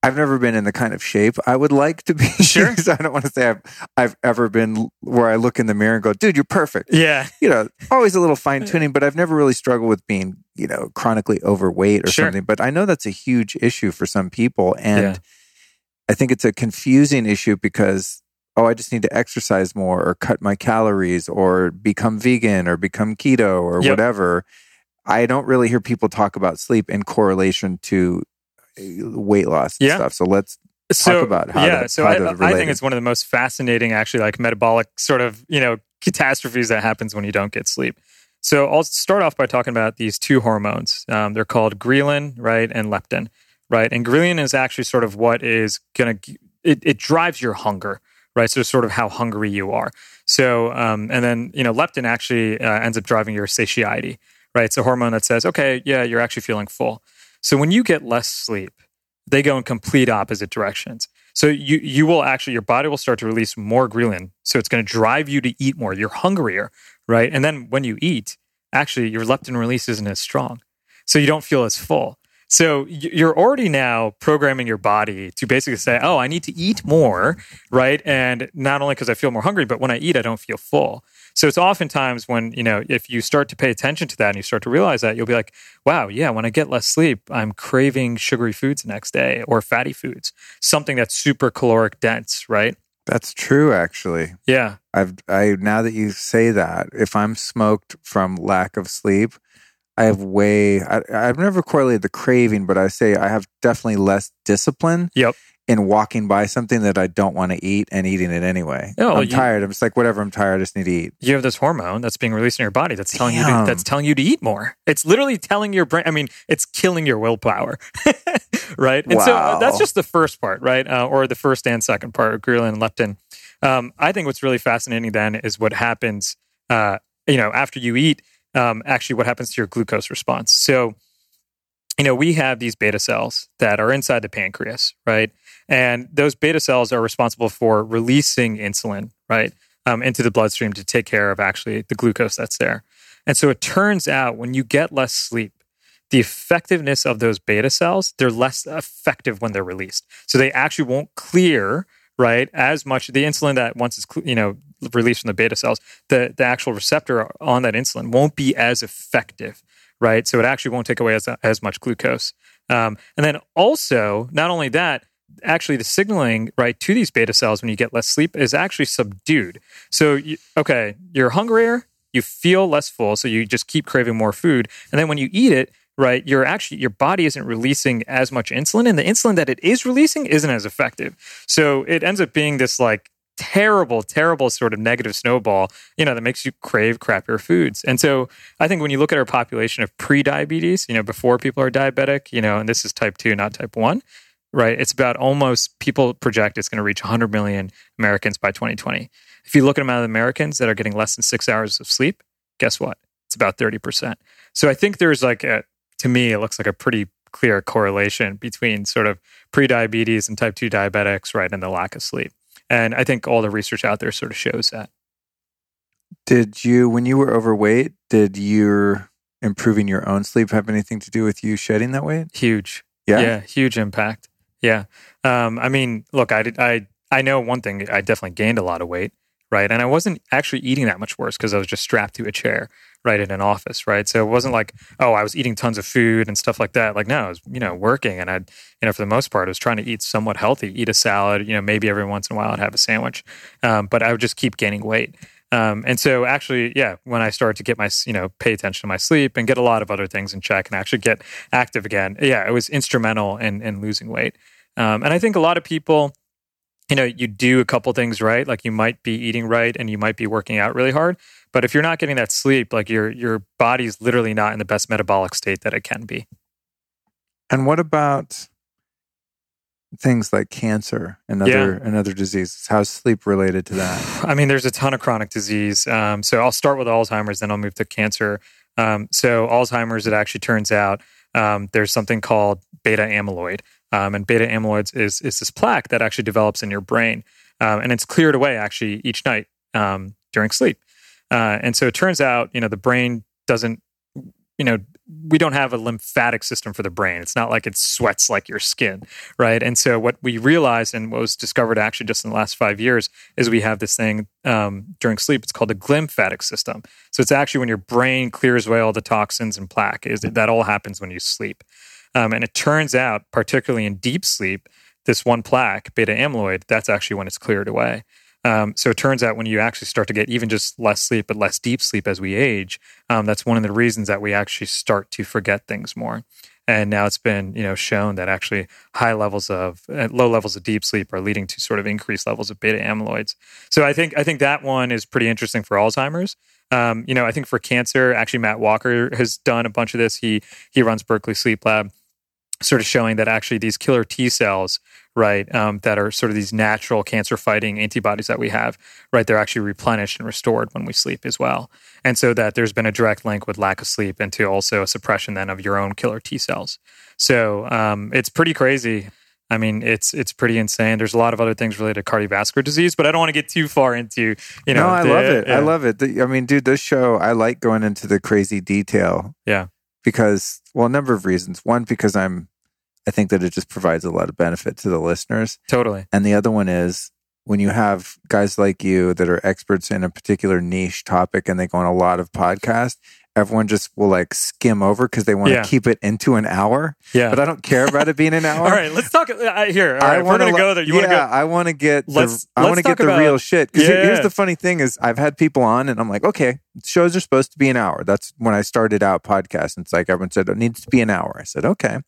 I've never been in the kind of shape I would like to be. Sure. so I don't want to say I've I've ever been where I look in the mirror and go, dude, you're perfect. Yeah. You know, always a little fine tuning, but I've never really struggled with being you know chronically overweight or Sure. something. But I know that's a huge issue for some people, and Yeah. I think it's a confusing issue because oh, I just need to exercise more or cut my calories or become vegan or become keto or Yep. whatever. I don't really hear people talk about sleep in correlation to uh, weight loss and Yeah. stuff. So let's so about how yeah so how I, I think it's one of the most fascinating actually like metabolic sort of you know catastrophes that happens when you don't get sleep so i'll start off by talking about these two hormones um, they're called ghrelin right and leptin right and ghrelin is actually sort of what is going to it, it drives your hunger right so sort of how hungry you are so um, and then you know leptin actually uh, ends up driving your satiety right it's a hormone that says okay yeah you're actually feeling full so when you get less sleep they go in complete opposite directions. So you you will actually your body will start to release more ghrelin. So it's going to drive you to eat more. You're hungrier, right? And then when you eat, actually your leptin release isn't as strong. So you don't feel as full. So you're already now programming your body to basically say, "Oh, I need to eat more," right? And not only because I feel more hungry, but when I eat, I don't feel full. So it's oftentimes when, you know, if you start to pay attention to that and you start to realize that, you'll be like, wow, yeah, when I get less sleep, I'm craving sugary foods the next day or fatty foods, something that's super caloric dense, right? That's true, actually. Yeah. I've I now that you say that, if I'm smoked from lack of sleep, I have way. I, I've never correlated the craving, but I say I have definitely less discipline. Yep. In walking by something that I don't want to eat and eating it anyway. Oh, I'm you- tired. I'm just like whatever. I'm tired. I just need to eat. You have this hormone that's being released in your body that's telling you to, that's telling you to eat more. It's literally telling your brain. I mean, it's killing your willpower, right? And so uh, that's just the first part, right? Uh, or the first and second part, ghrelin and leptin. Um, I think what's really fascinating then is what happens, uh, you know, after you eat. Um, actually, what happens to your glucose response? So, you know, we have these beta cells that are inside the pancreas, right? And those beta cells are responsible for releasing insulin, right, um, into the bloodstream to take care of actually the glucose that's there. And so it turns out when you get less sleep, the effectiveness of those beta cells, they're less effective when they're released. So they actually won't clear, right, as much the insulin that once it's, you know, released from the beta cells, the, the actual receptor on that insulin won't be as effective, right? So it actually won't take away as, as much glucose. Um, and then also, not only that, actually the signaling right to these beta cells when you get less sleep is actually subdued. So you, okay, you're hungrier, you feel less full, so you just keep craving more food, and then when you eat it, right, you're actually your body isn't releasing as much insulin, and the insulin that it is releasing isn't as effective. So it ends up being this like terrible, terrible sort of negative snowball, you know, that makes you crave crappier foods. And so I think when you look at our population of pre-diabetes, you know, before people are diabetic, you know, and this is type two, not type one, right? It's about almost people project it's going to reach 100 million Americans by 2020. If you look at the amount of Americans that are getting less than six hours of sleep, guess what? It's about 30%. So I think there's like a, to me, it looks like a pretty clear correlation between sort of pre-diabetes and type 2 diabetics, right, and the lack of sleep. And I think all the research out there sort of shows that. Did you, when you were overweight, did your improving your own sleep have anything to do with you shedding that weight? Huge. Yeah. Yeah, huge impact. Yeah. Um, I mean, look, I did, I I know one thing. I definitely gained a lot of weight, right? And I wasn't actually eating that much worse because I was just strapped to a chair, right, in an office, right? So it wasn't like, oh, I was eating tons of food and stuff like that. Like, no, I was, you know, working, and I, you know, for the most part, I was trying to eat somewhat healthy, eat a salad, you know, maybe every once in a while I'd have a sandwich, um, but I would just keep gaining weight. Um, and so actually, yeah, when I started to get my, you know, pay attention to my sleep and get a lot of other things in check and actually get active again, yeah, it was instrumental in, in losing weight. Um, and I think a lot of people, you know, you do a couple things right, like you might be eating right and you might be working out really hard, but if you're not getting that sleep, like your your body's literally not in the best metabolic state that it can be. And what about things like cancer and other and other diseases? How's sleep related to that? I mean, there's a ton of chronic disease. Um, so I'll start with Alzheimer's, then I'll move to cancer. Um, so Alzheimer's, it actually turns out um, there's something called beta amyloid, um, and beta amyloids is is this plaque that actually develops in your brain, um, and it's cleared away actually each night um, during sleep. Uh, and so it turns out, you know, the brain doesn't, you know, we don't have a lymphatic system for the brain. It's not like it sweats like your skin, right? And so what we realized and what was discovered actually just in the last five years is we have this thing um, during sleep. It's called the glymphatic system. So it's actually when your brain clears away all the toxins and plaque. Is that all happens when you sleep? Um, and it turns out, particularly in deep sleep, this one plaque, beta amyloid, that's actually when it's cleared away. Um, so it turns out when you actually start to get even just less sleep, but less deep sleep as we age, um, that's one of the reasons that we actually start to forget things more. And now it's been you know shown that actually high levels of uh, low levels of deep sleep are leading to sort of increased levels of beta amyloids. So I think I think that one is pretty interesting for Alzheimer's. Um, you know, I think for cancer, actually Matt Walker has done a bunch of this. He he runs Berkeley Sleep Lab sort of showing that actually these killer T cells, right, um, that are sort of these natural cancer fighting antibodies that we have, right, they're actually replenished and restored when we sleep as well. And so that there's been a direct link with lack of sleep into also a suppression then of your own killer T cells. So um, it's pretty crazy. I mean, it's it's pretty insane. There's a lot of other things related to cardiovascular disease, but I don't want to get too far into you know. No, I the, love it. Yeah. I love it. The- I mean, dude, this show, I like going into the crazy detail Yeah, because, well, a number of reasons. One, because I'm, I think that it just provides a lot of benefit to the listeners. totally. And the other one is when you have guys like you that are experts in a particular niche topic and they go on a lot of podcasts, everyone just will like skim over because they want to Yeah. keep it into an hour. Yeah. But I don't care about it being an hour. All right, let's talk uh, here. All I right, we're wanna gonna go there. You yeah, want to go? I want to get. The, Let's- I want to get the real shit. Because here's the funny thing: is I've had people on, and I'm like, okay, shows are supposed to be an hour. That's when I started out podcast. And it's like everyone said it needs to be an hour. I said okay,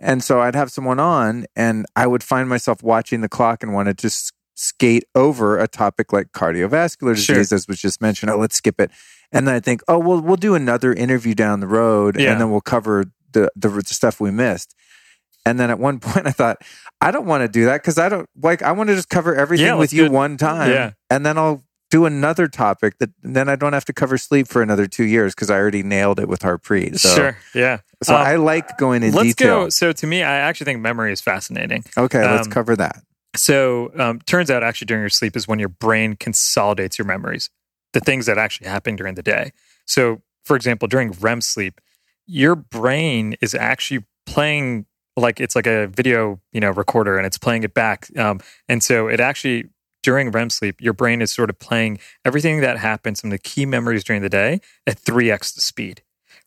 and so I'd have someone on, and I would find myself watching the clock and want to just skate over a topic like cardiovascular Sure. disease, as was just mentioned. Oh, let's skip it, and then I think, oh, well, we'll do another interview down the road, Yeah. and then we'll cover the the stuff we missed. And then at one point, I thought, I don't want to do that because I don't like. I want to just cover everything Yeah, with you one time, Yeah. and then I'll do another topic that then I don't have to cover sleep for another two years because I already nailed it with Harpreet. So, sure. Yeah. So Um, I like going in let's detail. go. So to me, I actually think memory is fascinating. Okay, let's um, cover that. So um, turns out actually during your sleep is when your brain consolidates your memories, the things that actually happen during the day. So for example, during REM sleep, your brain is actually playing like it's like a video, you know, recorder, and it's playing it back. Um, and so it actually during REM sleep, your brain is sort of playing everything that happens, some of the key memories during the day at three x the speed.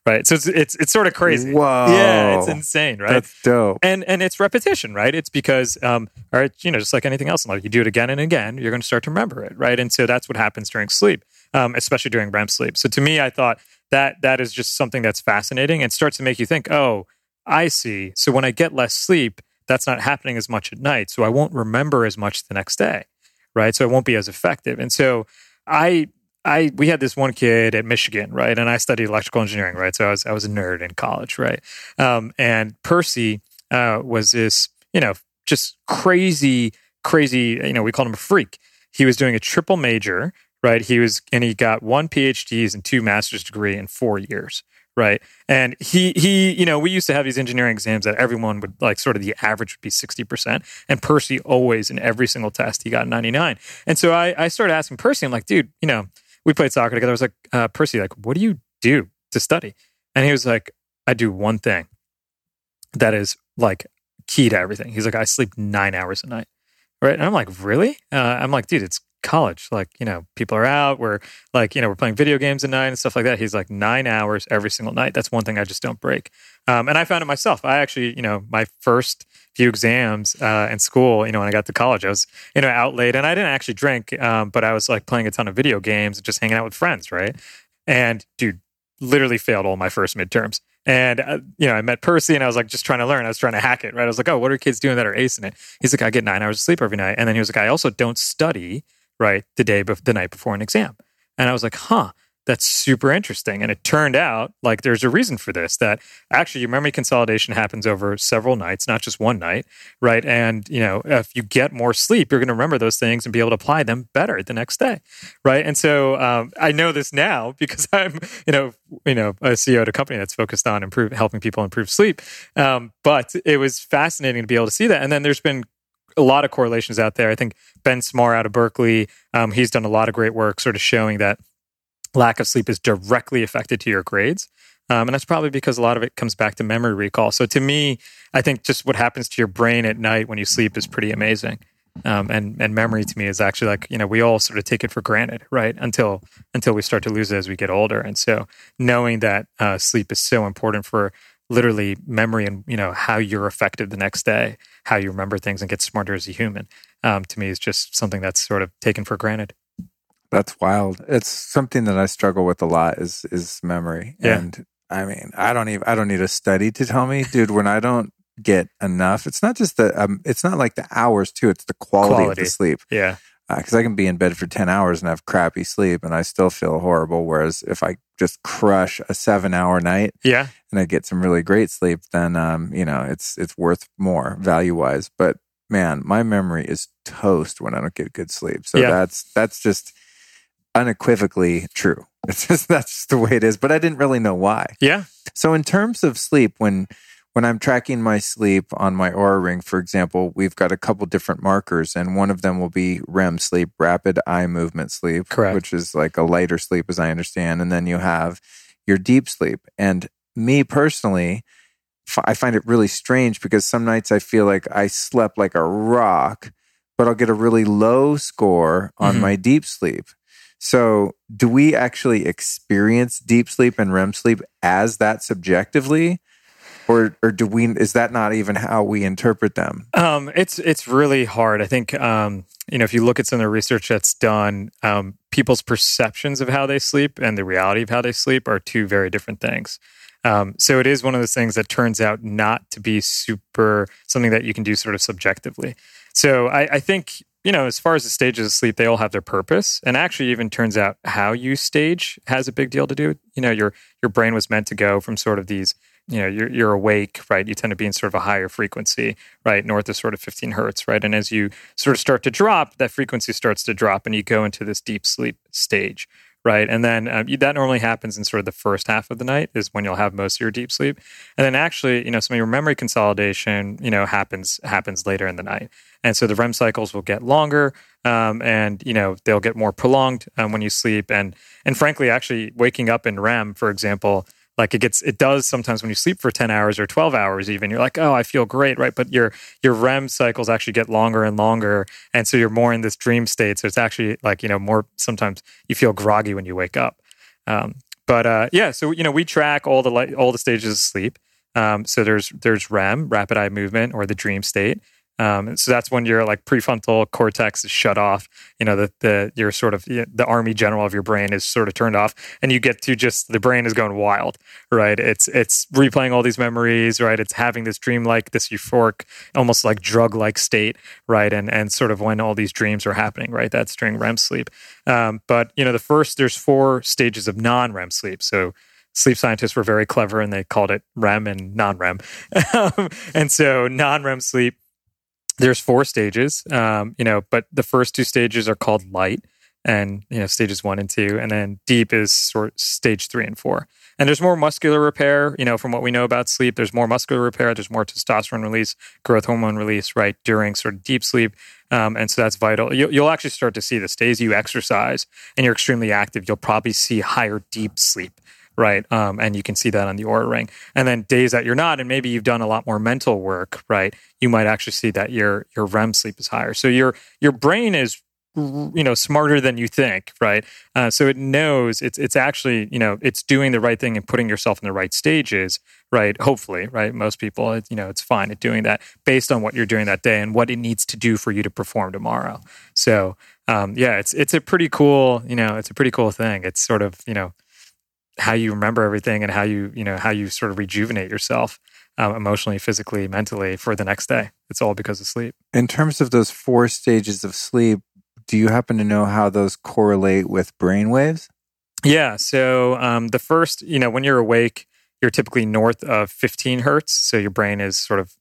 Right. So it's it's it's sort of crazy. Wow. Yeah, it's insane, right? That's dope. and and it's repetition right it's because um all right you know just like anything else in life you do it again and again you're going to start to remember it right and so that's what happens during sleep um especially during REM sleep so to me i thought that that is just something that's fascinating and starts to make you think oh i see so when i get less sleep that's not happening as much at night so i won't remember as much the next day right so it won't be as effective and so i I we had this one kid at Michigan, right? And I studied electrical engineering, right? So I was I was a nerd in college, right? Um, and Percy uh, was this, you know, just crazy, crazy. You know, we called him a freak. He was doing a triple major, right? He was, and he got one PhDs and two master's degree in four years, right? And he he, you know, we used to have these engineering exams that everyone would like, sort of the average would be sixty percent, and Percy always in every single test he got ninety nine. And so I I started asking Percy, I'm like, dude, you know, we played soccer together. I was like, uh, Percy, like, what do you do to study? And he was like, I do one thing that is like key to everything. He's like, I sleep nine hours a night. Right. And I'm like, really? Uh, I'm like, dude, it's college. Like, you know, people are out. We're like, you know, we're playing video games at night and stuff like that. He's like, nine hours every single night. That's one thing I just don't break. Um, and I found it myself. I actually, you know, my first few exams uh, in school, you know, when I got to college, I was, you know, out late and I didn't actually drink, um, but I was like playing a ton of video games and just hanging out with friends. Right. And dude, literally failed all my first midterms. And uh, you know, I met Percy, and I was like, just trying to learn. I was trying to hack it, right? I was like, oh, what are kids doing that are acing it? He's like, I get nine hours of sleep every night, and then he was like, I also don't study right the day, bef- the night before an exam. And I was like, huh, that's super interesting. And it turned out like there's a reason for this. That actually your memory consolidation happens over several nights, not just one night, right? And you know, if you get more sleep, you're going to remember those things and be able to apply them better the next day, right? And so um, I know this now because I'm, you know, you know, a CEO at a company that's focused on improve, helping people improve sleep. Um, but it was fascinating to be able to see that. And then there's been a lot of correlations out there. I think Ben Smar out of Berkeley, um, he's done a lot of great work, sort of showing that lack of sleep is directly affected to your grades. Um, and that's probably because a lot of it comes back to memory recall. So to me, I think just what happens to your brain at night when you sleep is pretty amazing. Um, and and memory to me is actually like you know we all sort of take it for granted, right? Until until we start to lose it as we get older. And so knowing that uh, sleep is so important for literally memory and you know how you're affected the next day, how you remember things and get smarter as a human. Um, to me, is just something that's sort of taken for granted. That's wild. It's something that I struggle with a lot is is memory. Yeah. And I mean, I don't even I don't need a study to tell me, dude, when I don't get enough, it's not just the um, it's not like the hours too, it's the quality, of the sleep. Yeah, Because I can be in bed for 10 hours and have crappy sleep and I still feel horrible whereas if I just crush a 7-hour night yeah, and I get some really great sleep, then um, you know, it's it's worth more value-wise. But man, my memory is toast when I don't get good sleep. So Yeah. that's that's just unequivocally true. It's just that's just the way it is. But I didn't really know why. yeah. So in terms of sleep, when when I'm tracking my sleep on my Oura Ring, for example, we've got a couple different markers, and one of them will be REM sleep, rapid eye movement sleep, Correct. which is like a lighter sleep, as I understand, and then you have your deep sleep. And me personally, I find it really strange because some nights I feel like I slept like a rock, but I'll get a really low score on Mhm. my deep sleep. So, do we actually experience deep sleep and REM sleep as that subjectively? Or, or do we is that not even how we interpret them? Um, it's it's really hard. I think um, you know if you look at some of the research that's done, um, people's perceptions of how they sleep and the reality of how they sleep are two very different things. Um, so it is one of those things that turns out not to be super something that you can do sort of subjectively. So I, I think you know as far as the stages of sleep, they all have their purpose, and actually even turns out how you stage has a big deal to do. You know your your brain was meant to go from sort of these you know you're, you're awake right? You tend to be in sort of a higher frequency right? North of sort of 15 hertz right? And as you sort of start to drop that frequency starts to drop and you go into this deep sleep stage right? And then um, you, that normally happens in sort of the first half of the night is when you'll have most of your deep sleep. And then actually you know some of your memory consolidation you know happens happens later in the night. And so the REM cycles will get longer um, and you know they'll get more prolonged um, when you sleep. And and frankly actually waking up in REM for example like it gets it does sometimes when you sleep for 10 hours or 12 hours even you're like oh i feel great right? But your your rem cycles actually get longer and longer and so you're more in this dream state so it's actually like you know more sometimes you feel groggy when you wake up. Um, but uh, yeah so you know we track all the li- all the stages of sleep. Um, so there's there's rem rapid eye movement or the dream state um, so that's when your like prefrontal cortex is shut off. You know, the the your sort of the army general of your brain is sort of turned off, and you get to just the brain is going wild, right? It's it's replaying all these memories, right? It's having this dreamlike, this euphoric, almost like drug like state, right? And and sort of when all these dreams are happening, right? That's during REM sleep. Um, but you know, the first there's four stages of non REM sleep, so sleep scientists were very clever and they called it REM and non REM. and so non REM sleep there's four stages um, you know but the first two stages are called light and you know stages one and two and then deep is sort of stage three and four. And there's more muscular repair you know from what we know about sleep. There's more muscular repair. There's more testosterone release growth hormone release right during sort of deep sleep. Um, and so that's vital. You'll, you'll actually start to see this days you exercise and you're extremely active. You'll probably see higher deep sleep right? Um, and you can see that on the Oura ring. And then days that you're not, and maybe you've done a lot more mental work, right? You might actually see that your your REM sleep is higher. So your your brain is you know smarter than you think right uh, so it knows it's it's actually you know it's doing the right thing and putting yourself in the right stages right hopefully right most people it, you know it's fine at doing that based on what you're doing that day and what it needs to do for you to perform tomorrow so um, yeah it's it's a pretty cool you know it's a pretty cool thing it's sort of you know how you remember everything and how you you know how you sort of rejuvenate yourself um, emotionally physically mentally for the next day. It's all because of sleep. In terms of those four stages of sleep, do you happen to know how those correlate with brain waves? yeah so um, the first you know when you're awake you're typically north of 15 hertz so your brain is sort of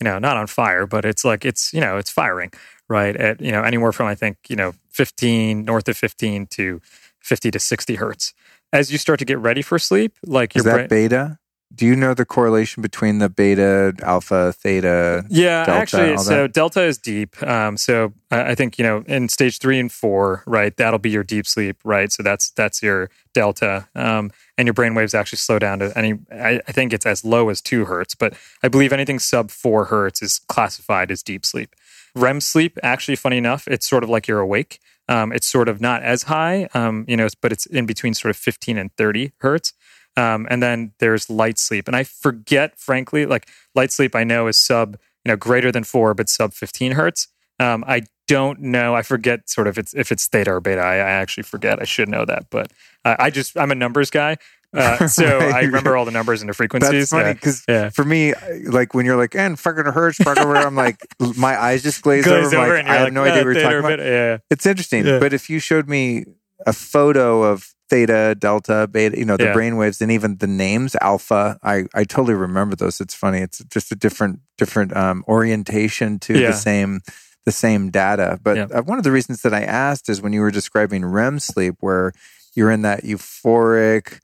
you know not on fire but it's like it's you know it's firing right at you know anywhere from i think you know 15 north of 15 to 50 to 60 hertz as you start to get ready for sleep like Is your that brain beta? Do you know the correlation between the beta, alpha, theta? Yeah, delta, actually, all so that? delta is deep. Um, so I I think you know in stage three and four, right, that'll be your deep sleep, right? So that's that's your delta, um, and your brain waves actually slow down to any. I, I think it's as low as two hertz, but I believe anything sub four hertz is classified as deep sleep. REM sleep, actually, funny enough, it's sort of like you're awake. Um, it's sort of not as high, um, you know, but it's in between sort of 15 and 30 hertz. Um, and then there's light sleep. And I forget, frankly, like light sleep I know is sub, you know, greater than four, but sub 15 hertz. Um, I don't know. I forget sort of it's, if it's theta or beta. I, I actually forget. I should know that, but I just I'm a numbers guy. Uh, so I remember all the numbers and the frequencies. That's funny because yeah. for me, like when you're like, and fucking hertz, fucking over, I'm like, my eyes just glaze, over. over like, I have like, no idea what you're talking about. Yeah. It's interesting, Yeah. but if you showed me a photo of theta, delta, beta, you know, the Yeah. brain waves, and even the names alpha, I I totally remember those. It's funny. It's just a different different um, orientation to Yeah. the same the same data. But Yeah. uh, one of the reasons that I asked is when you were describing REM sleep, where you're in that euphoric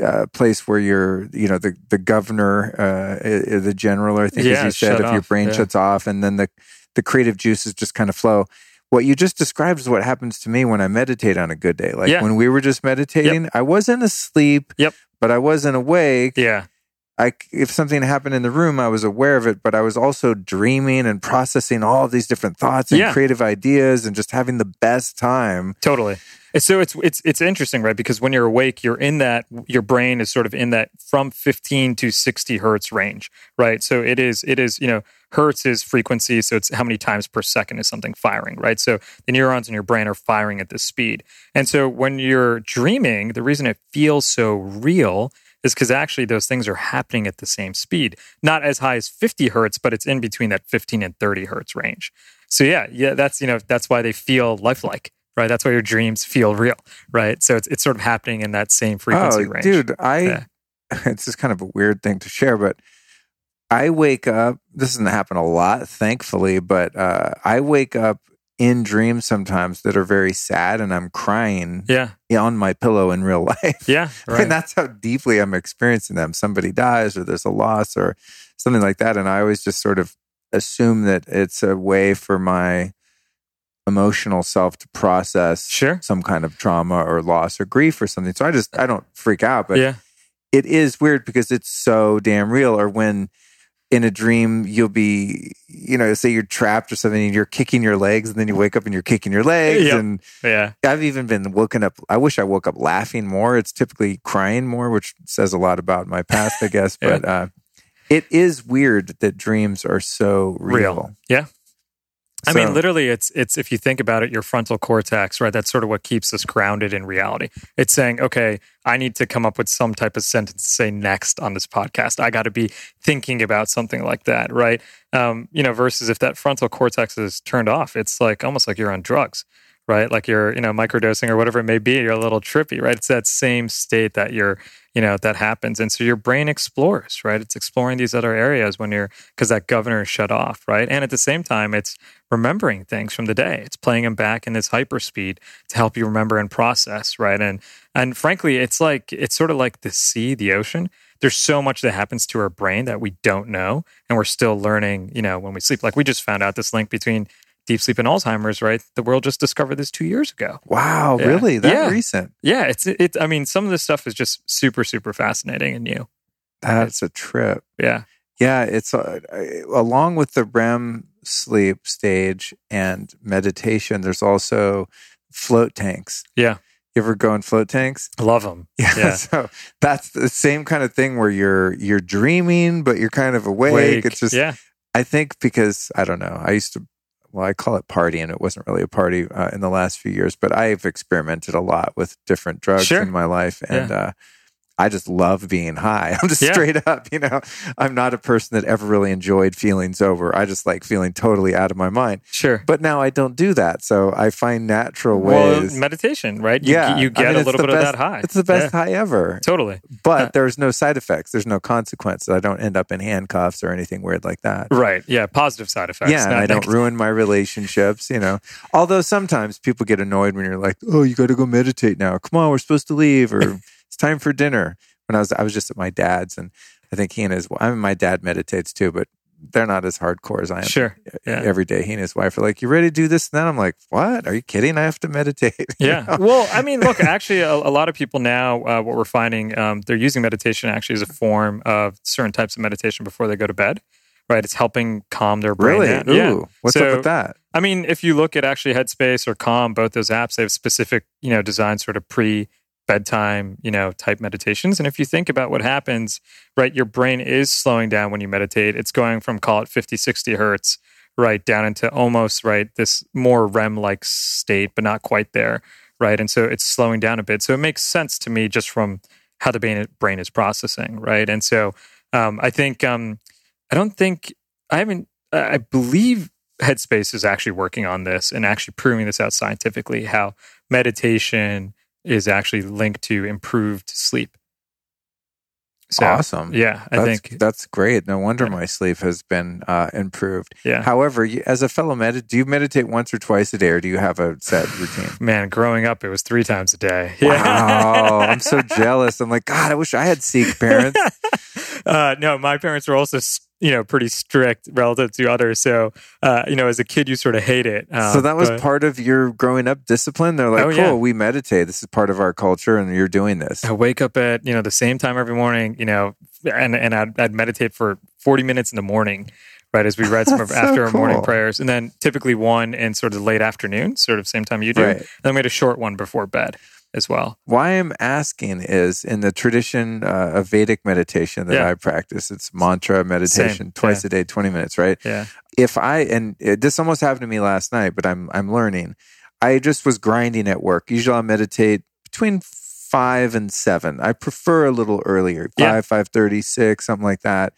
uh, place where you're, you know, the the governor, uh, the general, or I think as you said, if your brain yeah. shuts off, and then the the creative juices just kind of flow. What you just described is what happens to me when I meditate on a good day. Like Yeah. when we were just meditating, I wasn't asleep, Yep. but I wasn't awake. Yeah. I, if something happened in the room, I was aware of it, but I was also dreaming and processing all of these different thoughts and Yeah. creative ideas and just having the best time. Totally. So it's it's it's interesting, right? Because when you're awake, you're in that your brain is sort of in that from 15 to 60 hertz range, right? So it is it is you know hertz is frequency, so it's how many times per second is something firing, right? So the neurons in your brain are firing at this speed, and so when you're dreaming, the reason it feels so real is because actually those things are happening at the same speed, not as high as 50 hertz, but it's in between that 15 and 30 hertz range. So yeah, yeah, that's you know that's why they feel lifelike, right? That's why your dreams feel real, right? So it's it's sort of happening in that same frequency oh, range. dude, I Yeah. it's just kind of a weird thing to share, but I wake up. This doesn't happen a lot, thankfully, but uh, I wake up in dreams sometimes that are very sad, and I'm crying Yeah, on my pillow in real life. yeah, right. mean, that's how deeply I'm experiencing them. Somebody dies, or there's a loss, or something like that, and I always just sort of assume that it's a way for my emotional self to process Sure. some kind of trauma or loss or grief or something. So I just I don't freak out, but yeah, it is weird because it's so damn real. Or when in a dream you'll be, you know, say you're trapped or something and you're kicking your legs and then you wake up and you're kicking your legs Yep. and yeah, I've even been woken up. I wish I woke up laughing more. It's typically crying more, which says a lot about my past, I guess. Yeah. But uh, it is weird that dreams are so real. real. Yeah. I So- mean, literally, it's it's if you think about it, your frontal cortex, right? That's sort of what keeps us grounded in reality. It's saying, okay, I need to come up with some type of sentence to say next on this podcast. I got to be thinking about something like that, right? Um, you know, versus if that frontal cortex is turned off, it's like almost like you're on drugs, right? Like you're, you know, microdosing or whatever it may be. You're a little trippy, right? It's that same state that you're, you know, that happens, and so your brain explores, right? It's exploring these other areas when you're because that governor is shut off, right? And at the same time, it's remembering things from the day. It's playing them back in this hyperspeed to help you remember and process, right? And and frankly, it's like it's sort of like the sea, the ocean. There's so much that happens to our brain that we don't know, and we're still learning. You know, when we sleep, like we just found out this link between deep sleep and Alzheimer's, right? The world just discovered this two years ago. Wow, Yeah. really? That Yeah. recent? Yeah, it's it. I mean, some of this stuff is just super, super fascinating and new. That's a trip. Yeah, Yeah, it's uh, along with the REM sleep stage and meditation. There's also float tanks. Yeah. you ever go in float tanks? I love them. Yeah, Yeah. so that's the same kind of thing where you're you're dreaming, but you're kind of awake. Wake. It's just yeah, I think because I don't know. I used to, well, I call it party, and It wasn't really a party uh, in the last few years, but I've experimented a lot with different drugs Sure. in my life, and uh, I just love being high. I'm just Yeah. straight up, you know. I'm not a person that ever really enjoyed feeling sober. I just like feeling totally out of my mind. sure. But now I don't do that, so I find natural ways. Well, meditation, right? You, yeah, you I get mean, a little bit best- of that high. It's the best Yeah, high ever. totally. But uh, there's no side effects. There's no consequences. I don't end up in handcuffs or anything weird like that. Right. Yeah. Positive side effects. Yeah, and I don't ruin my relationships, you know. Although sometimes people get annoyed when you're like, "Oh, you got to go meditate now. Come on, we're supposed to leave, or it's time for dinner." When I was, I was just at my dad's, and I think he and his, I mean, my dad meditates too, but they're not as hardcore as I am. Sure. Yeah. Every day, he and his wife are like, "You ready to do this?" And then I'm like, "What? Are you kidding? I have to meditate." You Yeah. know? Well, I mean, look, actually, a, a lot of people now, uh, what we're finding, um, they're using meditation actually as a form of certain types of meditation before they go to bed. Right. It's helping calm their brain. Really? down. Ooh, Yeah. what's So- up with that? I mean, if you look at actually Headspace or Calm, both those apps, they have specific, you know, designed sort of pre bedtime, you know, type meditations. And if you think about what happens, right, your brain is slowing down when you meditate. It's going from call it 50, 60 hertz, right, down into almost right this more REM like state, but not quite there, right? And so it's slowing down a bit. So it makes sense to me just from how the brain is processing, right? And so um, I think um, I don't think I haven't. I believe Headspace is actually working on this and actually proving this out scientifically. How meditation is actually linked to improved sleep. So, awesome. Yeah, I that's, think that's great. No wonder my sleep has been uh, improved. Yeah. However, you, as a fellow med, do you meditate once or twice a day, or do you have a set routine? Man, growing up, it was three times a day. Wow, I'm so jealous. I'm like, God, I wish I had Sikh parents. uh, no, my parents were also you know pretty strict relative to others. So uh, you know, as a kid, you sort of hate it. Um, so that was but, part of your growing up discipline. They're like, oh, cool, yeah. we meditate. This is part of our culture, and you're doing this. I wake up at you know the same time every morning. You know, and and I'd, I'd meditate for 40 minutes in the morning. Right as we read some of so after cool. our morning prayers, and then typically one in sort of late afternoon, sort of same time you do. Right. And then we had a short one before bed as well. Why I'm asking is in the tradition uh, of Vedic meditation that yeah. I practice, it's mantra meditation Same. twice yeah. a day, 20 minutes, right? Yeah. If I, and it, this almost happened to me last night, but I'm, I'm learning. I just was grinding at work. Usually I meditate between five and seven. I prefer a little earlier, five, yeah. five thirty, six, something like that.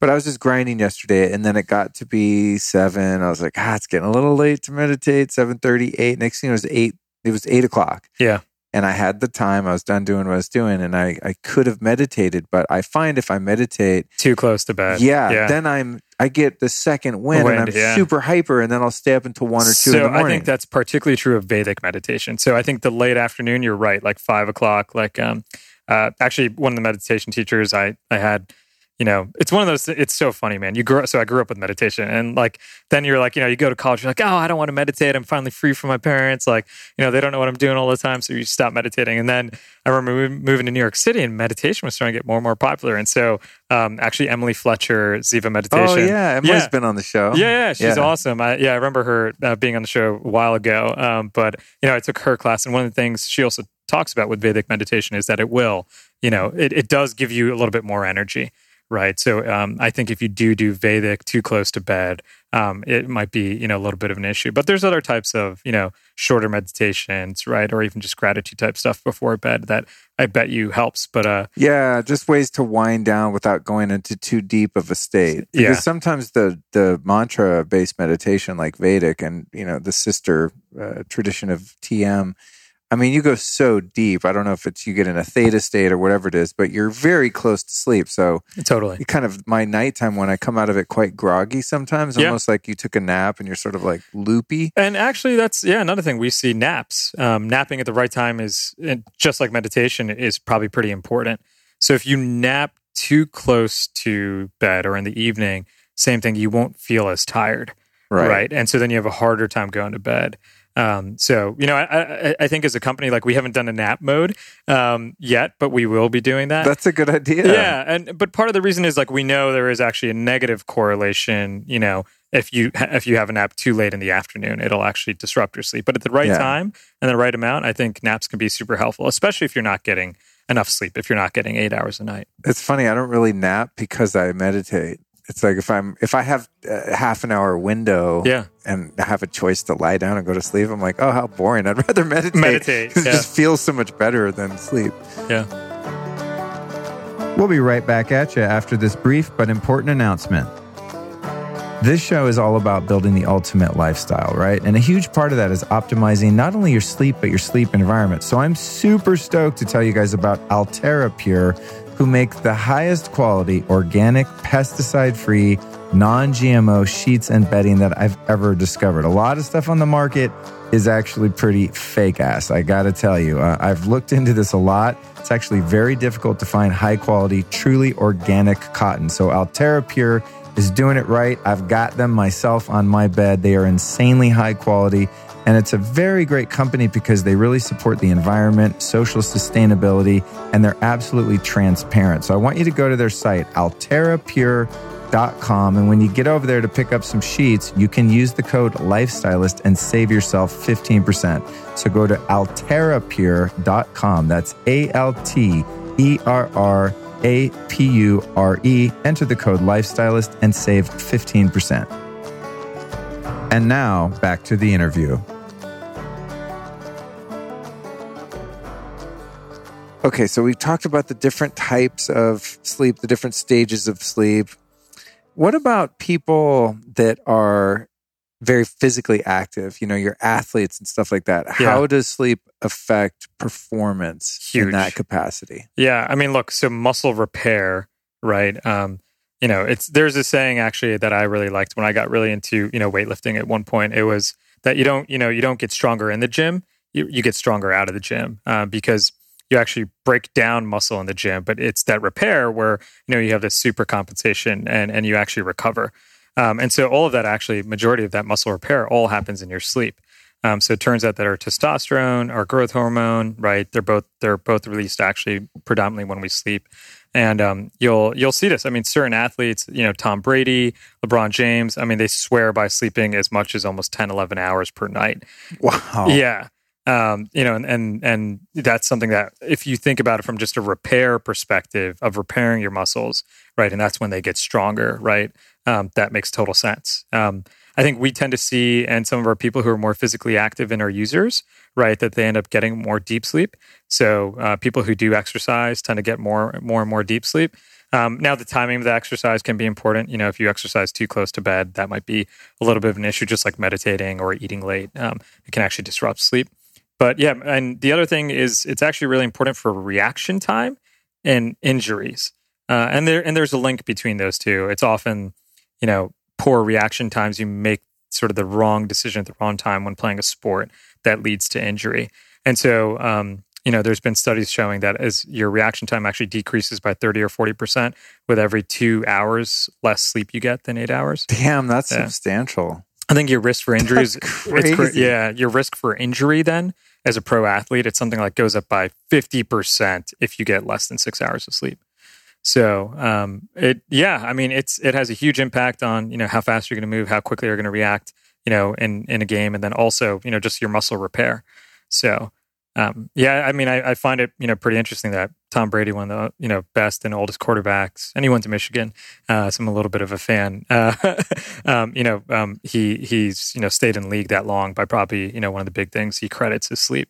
But I was just grinding yesterday, and then it got to be seven. I was like, ah, it's getting a little late to meditate. Seven thirty, eight. Next thing it was eight. It was eight o'clock. Yeah and I had the time. I was done doing what I was doing, and I, I could have meditated. But I find if I meditate too close to bed, yeah, yeah. then I'm I get the second wind, wind and I'm yeah. super hyper, and then I'll stay up until one or two so in the morning. I think that's particularly true of Vedic meditation. So I think the late afternoon, you're right, like five o'clock. Like um, uh, actually, one of the meditation teachers I I had you know, it's one of those. It's so funny, man. You grew up, so I grew up with meditation, and like then you're like, you know, you go to college, you're like, oh, I don't want to meditate. I'm finally free from my parents. Like, you know, they don't know what I'm doing all the time, so you stop meditating. And then I remember moving to New York City, and meditation was starting to get more and more popular. And so, um, actually, Emily Fletcher, Ziva Meditation. Oh yeah, Emily's yeah. been on the show. Yeah, yeah, she's yeah. awesome. I, yeah, I remember her uh, being on the show a while ago. Um, but you know, I took her class, and one of the things she also talks about with Vedic meditation is that it will, you know, it, it does give you a little bit more energy right? So um, I think if you do do Vedic too close to bed, um, it might be you know a little bit of an issue. But there's other types of you know shorter meditations, right, or even just gratitude type stuff before bed that I bet you helps. But uh, yeah, just ways to wind down without going into too deep of a state. Because yeah. sometimes the the mantra based meditation like Vedic and you know the sister uh, tradition of TM I mean, you go so deep. I don't know if it's you get in a theta state or whatever it is, but you're very close to sleep. So totally, kind of my nighttime when I come out of it quite groggy sometimes, yeah. almost like you took a nap and you're sort of like loopy. And actually, that's yeah another thing we see naps. Um, napping at the right time is just like meditation is probably pretty important. So if you nap too close to bed or in the evening, same thing, you won't feel as tired, right? right? And so then you have a harder time going to bed. Um, so you know, I, I, think as a company, like we haven't done a nap mode um, yet, but we will be doing that. That's a good idea. Yeah, and but part of the reason is like we know there is actually a negative correlation. You know, if you if you have a nap too late in the afternoon, it'll actually disrupt your sleep. But at the right yeah. time and the right amount, I think naps can be super helpful, especially if you're not getting enough sleep. If you're not getting eight hours a night, it's funny. I don't really nap because I meditate. It's like if I'm if I have a half an hour window, yeah. and have a choice to lie down and go to sleep, I'm like, oh, how boring! I'd rather meditate. Meditate. Yeah. It just feels so much better than sleep. Yeah. We'll be right back at you after this brief but important announcement. This show is all about building the ultimate lifestyle, right? And a huge part of that is optimizing not only your sleep, but your sleep environment. So I'm super stoked to tell you guys about Alterra Pure who make the highest quality, organic, pesticide free, non GMO sheets and bedding that I've ever discovered. A lot of stuff on the market is actually pretty fake ass, I gotta tell you. Uh, I've looked into this a lot. It's actually very difficult to find high quality, truly organic cotton. So Alterra Pure is doing it right. I've got them myself on my bed. They are insanely high quality. And it's a very great company because they really support the environment, social sustainability, and they're absolutely transparent. So I want you to go to their site, alterrapure.com. And when you get over there to pick up some sheets, you can use the code Lifestylist and save yourself 15%. So go to alterrapure.com. That's A L T E R R A P U R E. Enter the code Lifestylist and save 15%. And now back to the interview. Okay, so we talked about the different types of sleep, the different stages of sleep. What about people that are very physically active, you know, your athletes and stuff like that? Yeah. How does sleep affect performance in that capacity? Yeah, I mean, look, so muscle repair, right? Um, you know, it's there's a saying actually that I really liked when I got really into you know weightlifting. At one point, it was that you don't you know you don't get stronger in the gym, you you get stronger out of the gym uh, because you actually break down muscle in the gym, but it's that repair where you know you have this super compensation and and you actually recover. Um, and so all of that actually, majority of that muscle repair all happens in your sleep. Um, so it turns out that our testosterone, our growth hormone, right? They're both they're both released actually predominantly when we sleep, and um, you'll you'll see this. I mean, certain athletes, you know, Tom Brady, LeBron James. I mean, they swear by sleeping as much as almost 10, 11 hours per night. Wow. Yeah. Um, you know, and, and and that's something that if you think about it from just a repair perspective of repairing your muscles, right, and that's when they get stronger, right? Um, that makes total sense. Um, I think we tend to see, and some of our people who are more physically active in our users, right, that they end up getting more deep sleep. So uh, people who do exercise tend to get more, more and more deep sleep. Um, now, the timing of the exercise can be important. You know, if you exercise too close to bed, that might be a little bit of an issue, just like meditating or eating late. Um, it can actually disrupt sleep. But yeah, and the other thing is it's actually really important for reaction time and injuries. Uh, and there and there's a link between those two. It's often, you know, poor reaction times you make sort of the wrong decision at the wrong time when playing a sport that leads to injury. And so, um, you know, there's been studies showing that as your reaction time actually decreases by 30 or 40% with every two hours less sleep you get than eight hours. Damn, that's Yeah. substantial. I think your risk for injuries, That's it's crazy. yeah, your risk for injury then as a pro athlete, it's something like goes up by 50% if you get less than six hours of sleep. So, um, it, yeah, I mean, it's, it has a huge impact on, you know, how fast you're going to move, how quickly you're going to react, you know, in, in a game. And then also, you know, just your muscle repair. So, um, yeah, I mean, I, I find it, you know, pretty interesting that Tom Brady, one of the, you know, best and oldest quarterbacks, and he went to Michigan. Uh, so I'm a little bit of a fan. Uh, um, you know, um, he, he's, you know, stayed in league that long by probably, you know, one of the big things he credits is sleep.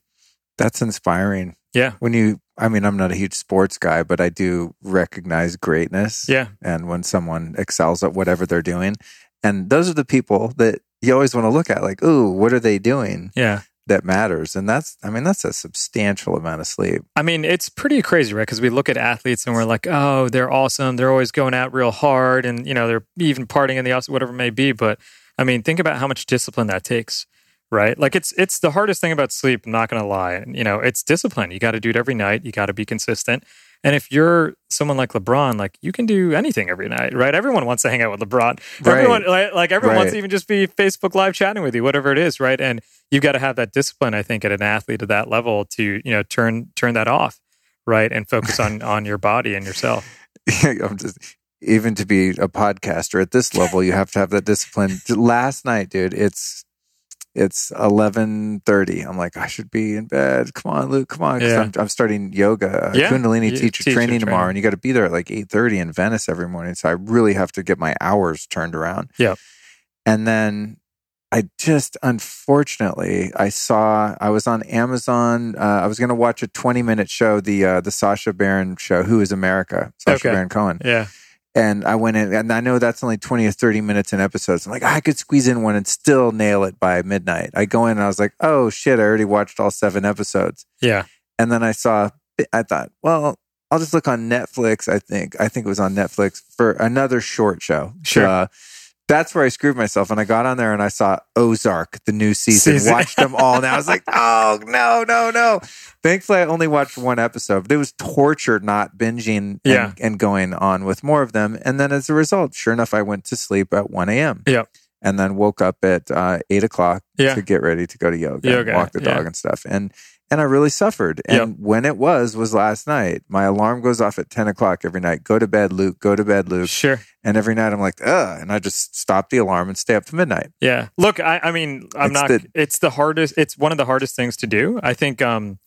That's inspiring. Yeah. When you, I mean, I'm not a huge sports guy, but I do recognize greatness. Yeah. And when someone excels at whatever they're doing. And those are the people that you always want to look at, like, ooh, what are they doing Yeah. That matters? And that's, I mean, that's a substantial amount of sleep. I mean, it's pretty crazy, right? Because we look at athletes and we're like, oh, they're awesome. They're always going out real hard and, you know, they're even partying in the office, whatever it may be. But I mean, think about how much discipline that takes, right? Like it's it's the hardest thing about sleep, I'm not gonna lie. You know, it's discipline. You gotta do it every night. You gotta be consistent. And if you're someone like LeBron, like you can do anything every night, right? Everyone wants to hang out with LeBron. Right. Everyone like, like everyone wants to even just be Facebook live chatting with you, whatever it is, right? And you've got to have that discipline, I think, at an athlete at that level to, you know, turn turn that off, right? And focus on on your body and yourself. I'm just, even to be a podcaster at this level, you have to have that discipline. Last night, dude, it's it's eleven thirty. I'm like, I should be in bed. Come on, Luke. Come on Yeah. I'm, I'm starting yoga, Yeah. Kundalini teacher teach training your tomorrow, and you got to be there at like eight thirty in Venice every morning. So I really have to get my hours turned around. Yeah. And then I just unfortunately I saw I was on Amazon. Uh, I was going to watch a 20 minute show, the uh, the Sacha Baron show, Who is America? Sacha Okay. Baron Cohen. Yeah. And I went in, and I know that's only 20 or 30 minutes in episodes. I'm like, I could squeeze in one and still nail it by midnight. I go in and I was like, oh shit, I already watched all seven episodes. Yeah. And then I saw, I thought, well, I'll just look on Netflix. I think, I think it was on Netflix for another short show. Sure. Uh, that's where I screwed myself. And I got on there and I saw Ozark, the new season, Season. watched them all. And I was like, oh, no, no, no. Thankfully, I only watched one episode, but it was torture not binging and, Yeah. and going on with more of them. And then as a result, sure enough, I went to sleep at 1 a.m. Yep. and then woke up at uh, eight o'clock Yeah. to get ready to go to yoga, Yoga, walk the yeah. dog and stuff. And and I really suffered. And Yep. when it was was last night. My alarm goes off at ten o'clock every night. Go to bed, Luke. Go to bed, Luke. Sure. And every night I'm like, ugh, and I just stop the alarm and stay up to midnight. Yeah. Look, I, I mean, I'm It's not. the- it's the hardest. It's one of the hardest things to do. I think. Um,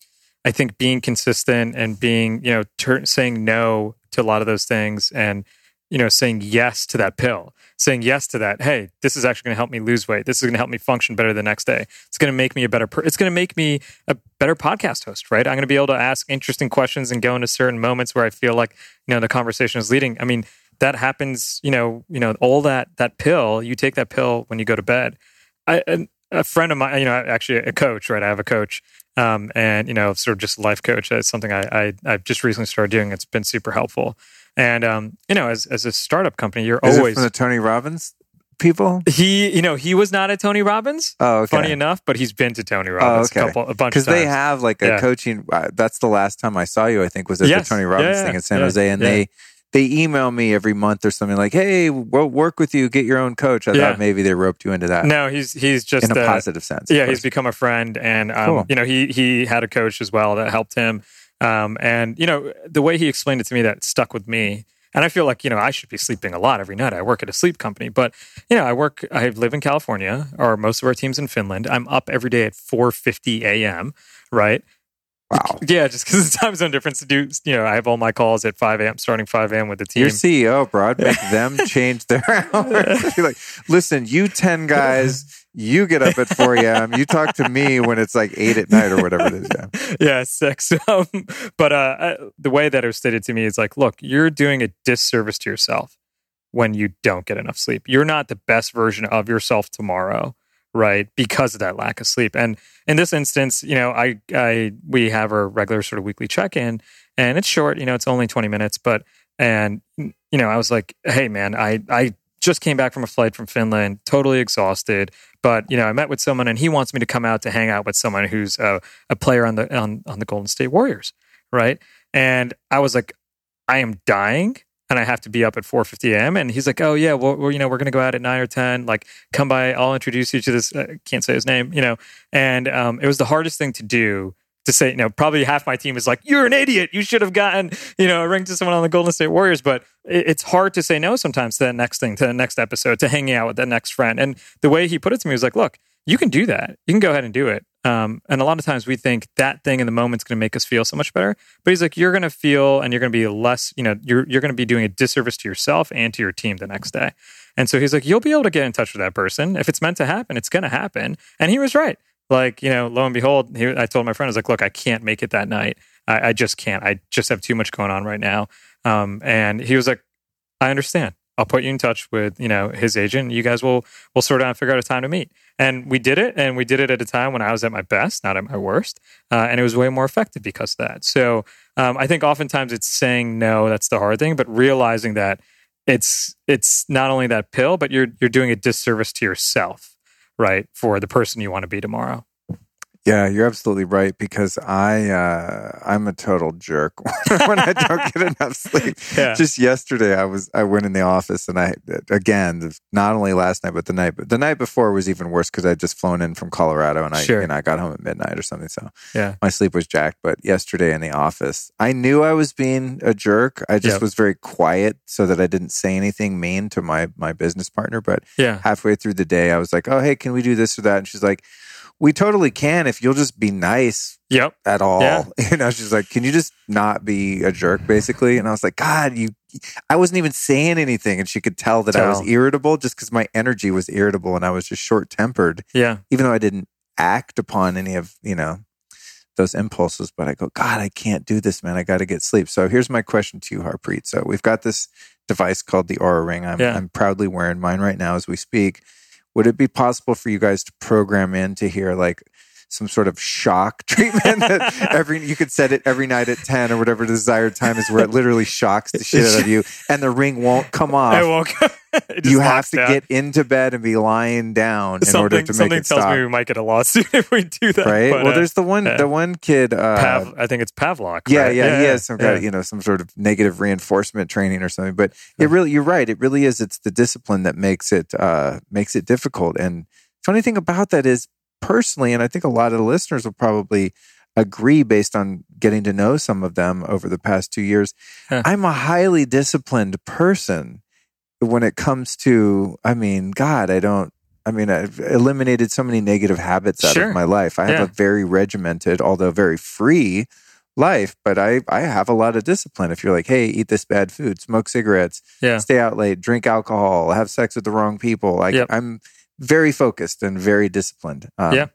I think being consistent and being, you know, tur saying no to a lot of those things, and you know, saying yes to that pill, saying yes to that. Hey, this is actually going to help me lose weight. This is going to help me function better the next day. It's going to make me a better. Per- it's going to make me a better podcast host. Right? I'm going to be able to ask interesting questions and go into certain moments where I feel like you know the conversation is leading. I mean, that happens. You know, you know, all that that pill. You take that pill when you go to bed. I, a friend of mine, you know, actually a coach, right? I have a coach, um, and you know, sort of just life coach. That's something I, I I've just recently started doing. It's been super helpful. And um, you know, as as a startup company, you're Is always from the Tony Robbins people? he. You know, he was not at Tony Robbins. Oh, okay. Funny enough, but he's been to Tony Robbins oh, okay. a couple, a bunch because of times. they have like a Yeah. coaching. Uh, that's the last time I saw you. I think was at Yes. the Tony Robbins Yeah, thing in San yeah, Jose, and they they email me every month or something like, "Hey, we'll work with you, get your own coach." I Yeah. thought maybe they roped you into that no, he's he's just in a uh, positive sense. yeah, he's become a friend, and um, Cool. you know, he he had a coach as well that helped him. Um, and you know, the way he explained it to me that stuck with me. And I feel like you know I should be sleeping a lot every night. I work at a sleep company, but you know I work. I live in California, or most of our teams in Finland. I'm up every day at 4:50 a.m. Right? Wow. Yeah, just because the time zone difference. To do, you know, I have all my calls at 5 a.m. starting 5 a.m. with the team. Your CEO, Broad, make them change their hours. Like, listen, you 10 guys, you get up at 4 a.m. You talk to me when it's like 8 at night or whatever it is. Yeah. yeah, six. Um, but uh, I- the way that it was stated to me is like, look, you're doing a disservice to yourself when you don't get enough sleep. You're not the best version of yourself tomorrow, right? Because of that lack of sleep. And in this instance, you know, I, I, we have our regular sort of weekly check in, and it's short. You know, it's only 20 minutes, but and you know, I was like, hey, man, I, I just came back from a flight from Finland, totally exhausted. But you know, I met with someone, and he wants me to come out to hang out with someone who's a, a player on the on on the Golden State Warriors, right? And I was like, I am dying, and I have to be up at 4:50 a.m. And he's like, Oh yeah, well, we're, you know, we're gonna go out at nine or ten. Like, come by. I'll introduce you to this. Uh, can't say his name, you know. And um, it was the hardest thing to do to say, you know, probably half my team is like, you're an idiot. You should have gotten, you know, a ring to someone on the Golden State Warriors. But it, it's hard to say no sometimes to the next thing, to the next episode, to hanging out with the next friend. And the way he put it to me was like, look, you can do that. You can go ahead and do it. Um, and a lot of times we think that thing in the moment's going to make us feel so much better. But he's like, you're going to feel and you're going to be less, you know, you're, you're going to be doing a disservice to yourself and to your team the next day. And so he's like, you'll be able to get in touch with that person. If it's meant to happen, it's going to happen. And he was right like you know lo and behold he, i told my friend i was like look i can't make it that night I, I just can't i just have too much going on right now um, and he was like i understand i'll put you in touch with you know his agent. You guys will will sort out and figure out a time to meet. And we did it and we did it at a time when i was at my best not at my worst uh, and it was way more effective because of that. So um, i think oftentimes it's saying no that's the hard thing but realizing that it's it's not only that pill but you're you're doing a disservice to yourself right for the person you want to be tomorrow Yeah, you're absolutely right because I uh, I'm a total jerk when I don't get enough sleep. Yeah. Just yesterday, I was I went in the office and I again not only last night but the night but the night before was even worse because I'd just flown in from Colorado and I Sure. know I got home at midnight or something. So yeah my sleep was jacked. But yesterday in the office, I knew I was being a jerk. I just Yep. was very quiet so that I didn't say anything mean to my my business partner. But yeah halfway through the day, I was like, "Oh, hey, can we do this or that?" And she's like, "We totally can if you'll just be nice yep at all." Yeah. You know, she's like, "Can you just not be a jerk, basically?" And I was like, "God, you." I wasn't even saying anything, and she could tell that I was irritable just because my energy was irritable, and I was just short tempered yeah even though I didn't act upon any of, you know, those impulses, but I go, God, I can't do this, man. I got to get sleep. So here's my question to you, Harpreet. So we've got this device called the Oura Ring. I'm, Yeah. I'm proudly wearing mine right now as we speak. Would it be possible for you guys to program in to hear like some sort of shock treatment that every you could set it every night at 10 or whatever the desired time is where it literally shocks the shit out of you and the ring won't come off. I won't. It You have to down. get into bed and be lying down in something. order to make it. something it tells stop. me we might get a lawsuit if we do that. right? but, well, uh, there's the one yeah. the one kid uh Pav, I think it's Pavlok. yeah, right? yeah, he has some kind of, you know, some sort of negative reinforcement training or something. But it really, you're right. It really is. It's the discipline that makes it, uh, makes it difficult. And funny thing about that is personally, and I think a lot of the listeners will probably agree based on getting to know some of them over the past two years. Huh. I'm a highly disciplined person when it comes to, I mean, God, I don't, I mean, I've eliminated so many negative habits out Sure. of my life. I have Yeah. a very regimented, although very free life, but I, I have a lot of discipline. If you're like, hey, eat this bad food, smoke cigarettes, Yeah. stay out late, drink alcohol, have sex with the wrong people, like Yep. I'm very focused and very disciplined. Um, Yeah.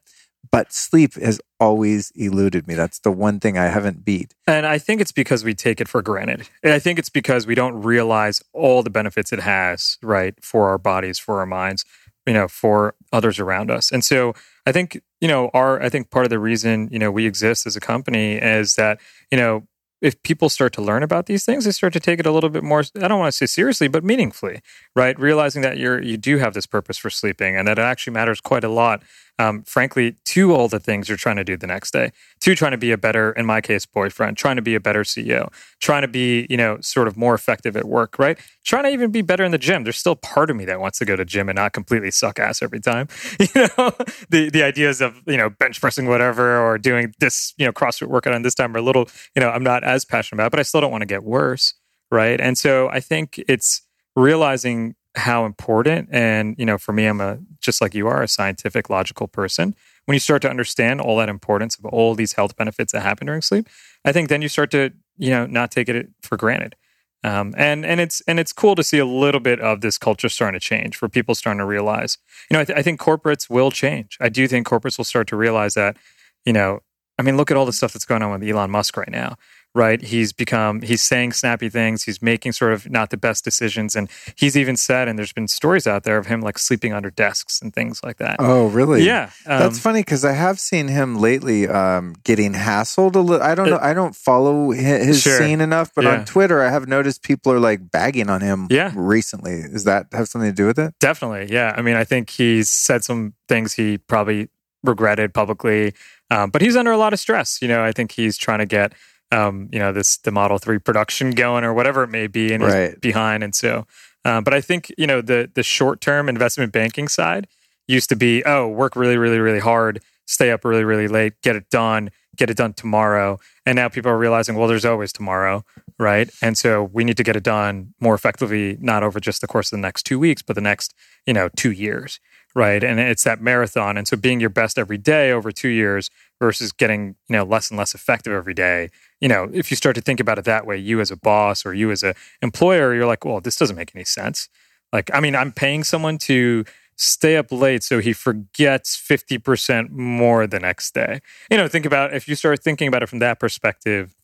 But sleep has always eluded me. That's the one thing I haven't beat. And I think it's because we take it for granted. And I think it's because we don't realize all the benefits it has, right, for our bodies, for our minds, you know, for others around us. And so I think, you know, our I think part of the reason, you know, we exist as a company is that, you know, if people start to learn about these things, they start to take it a little bit more I don't want to say seriously, but meaningfully, right? Realizing that you're you do have this purpose for sleeping and that it actually matters quite a lot. Um, frankly, to all the things you're trying to do the next day, to trying to be a better, in my case, boyfriend, trying to be a better CEO, trying to be, you know, sort of more effective at work, right? Trying to even be better in the gym. There's still part of me that wants to go to gym and not completely suck ass every time. You know, the the ideas of you know bench pressing whatever or doing this, you know, CrossFit workout on this time are a little, you know, I'm not as passionate about, but I still don't want to get worse, right? And so I think it's realizing how important and you know for me i'm a just like you are a scientific logical person. When you start to understand all that importance of all these health benefits that happen during sleep i think then you start to you know not take it for granted. Um, and and it's and it's cool to see a little bit of this culture starting to change for people starting to realize you know I, th- I think corporates will change. I do think corporates will start to realize that you know i mean look at all the stuff that's going on with elon musk right now right he's become he's saying snappy things he's making sort of not the best decisions and he's even said and there's been stories out there of him like sleeping under desks and things like that Oh, really? yeah um, That's funny because I have seen him lately um, getting hassled a little. I don't know. I don't follow his Sure. scene enough, but Yeah. on Twitter, I have noticed people are like bagging on him. Yeah. recently. Is that have something to do with it? Definitely, yeah. I mean, I think he's said some things he probably regretted publicly, um, but he's under a lot of stress. You know, I think he's trying to get, um, you know, this the Model Three production going or whatever it may be, and Right. behind. And so, uh, but I think you know the the short term investment banking side used to be, oh, work really, really, really hard, stay up really, really late, get it done, get it done tomorrow. And now people are realizing, well, there's always tomorrow, right? And so we need to get it done more effectively, not over just the course of the next two weeks, but the next, you know, two years, right? And it's that marathon. And so being your best every day over two years versus getting, you know, less and less effective every day. You know, if you start to think about it that way, you as a boss or you as a employer, you're like, well, this doesn't make any sense. Like, I mean, I'm paying someone to stay up late so he forgets 50% more the next day. You know, think about if you start thinking about it from that perspective,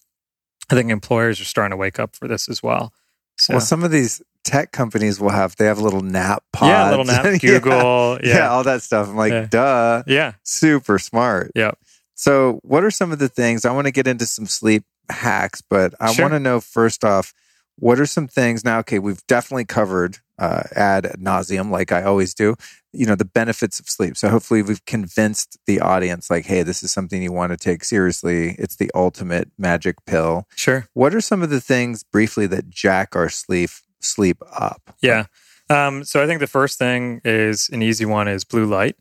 I think employers are starting to wake up for this as well. So, Well, some of these tech companies will have they have little nap pods. yeah, little nap. Google. Yeah. Yeah. all that stuff. I'm like, Yeah. duh, Yeah. super smart. Yeah. So, what are some of the things I want to get into some sleep hacks, but I Sure. want to know first off, what are some things now? Okay, we've definitely covered uh, ad nauseum, like I always do. You know the benefits of sleep. So hopefully we've convinced the audience, like, hey, this is something you want to take seriously. It's the ultimate magic pill. Sure. What are some of the things briefly that jack our sleep sleep up? Yeah. Um, so I think the first thing is an easy one is blue light,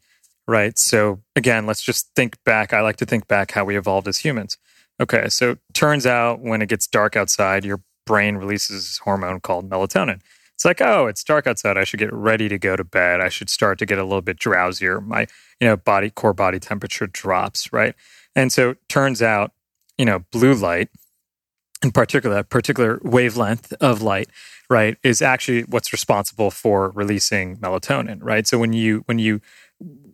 right? So again, let's just think back. I like to think back how we evolved as humans. Okay, so turns out when it gets dark outside, your brain releases hormone called melatonin. It's like, oh, it's dark outside. I should get ready to go to bed. I should start to get a little bit drowsier. My, you know, body core body temperature drops, right? And so turns out, you know, blue light, in particular, that particular wavelength of light, right, is actually what's responsible for releasing melatonin, right? So when you when you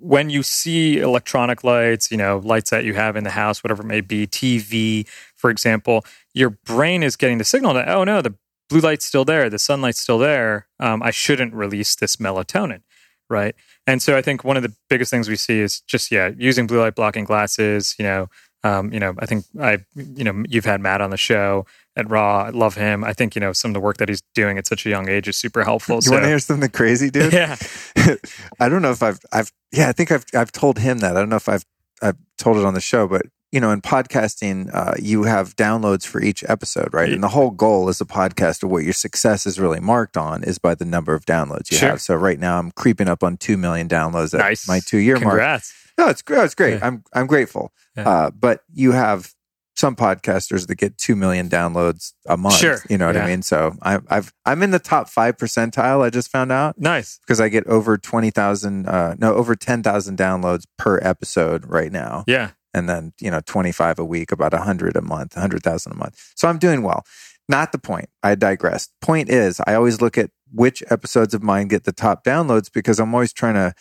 when you see electronic lights, you know, lights that you have in the house, whatever it may be, TV, for example, your brain is getting the signal that, oh no, the blue light's still there, the sunlight's still there. Um, I shouldn't release this melatonin, right? And so I think one of the biggest things we see is just yeah, using blue light blocking glasses. You know, um, you know, I think I, you know, you've had Matt on the show at Ra. I love him. I think you know some of the work that he's doing at such a young age is super helpful. You so, want to hear something crazy, dude? Yeah, I don't know if I've, I've, yeah, I think I've, I've told him that. I don't know if I've, I've told it on the show, but you know, in podcasting, uh, you have downloads for each episode, right? And the whole goal as a podcast of what your success is really marked on is by the number of downloads you Sure. have. So right now, I'm creeping up on two million downloads at nice. my two year mark. No, it's great. It's great. Yeah. I'm I'm grateful. Yeah. Uh, but you have some podcasters that get two million downloads a month. Sure. You know what Yeah. I mean? So I, I've I'm in the top five percentile. I just found out Nice. because I get over twenty thousand, uh, no, over ten thousand downloads per episode right now, Yeah. and then you know twenty five a week, about hundred a month, hundred thousand a month. So I'm doing well. Not the point. I digressed. Point is, I always look at which episodes of mine get the top downloads because I'm always trying to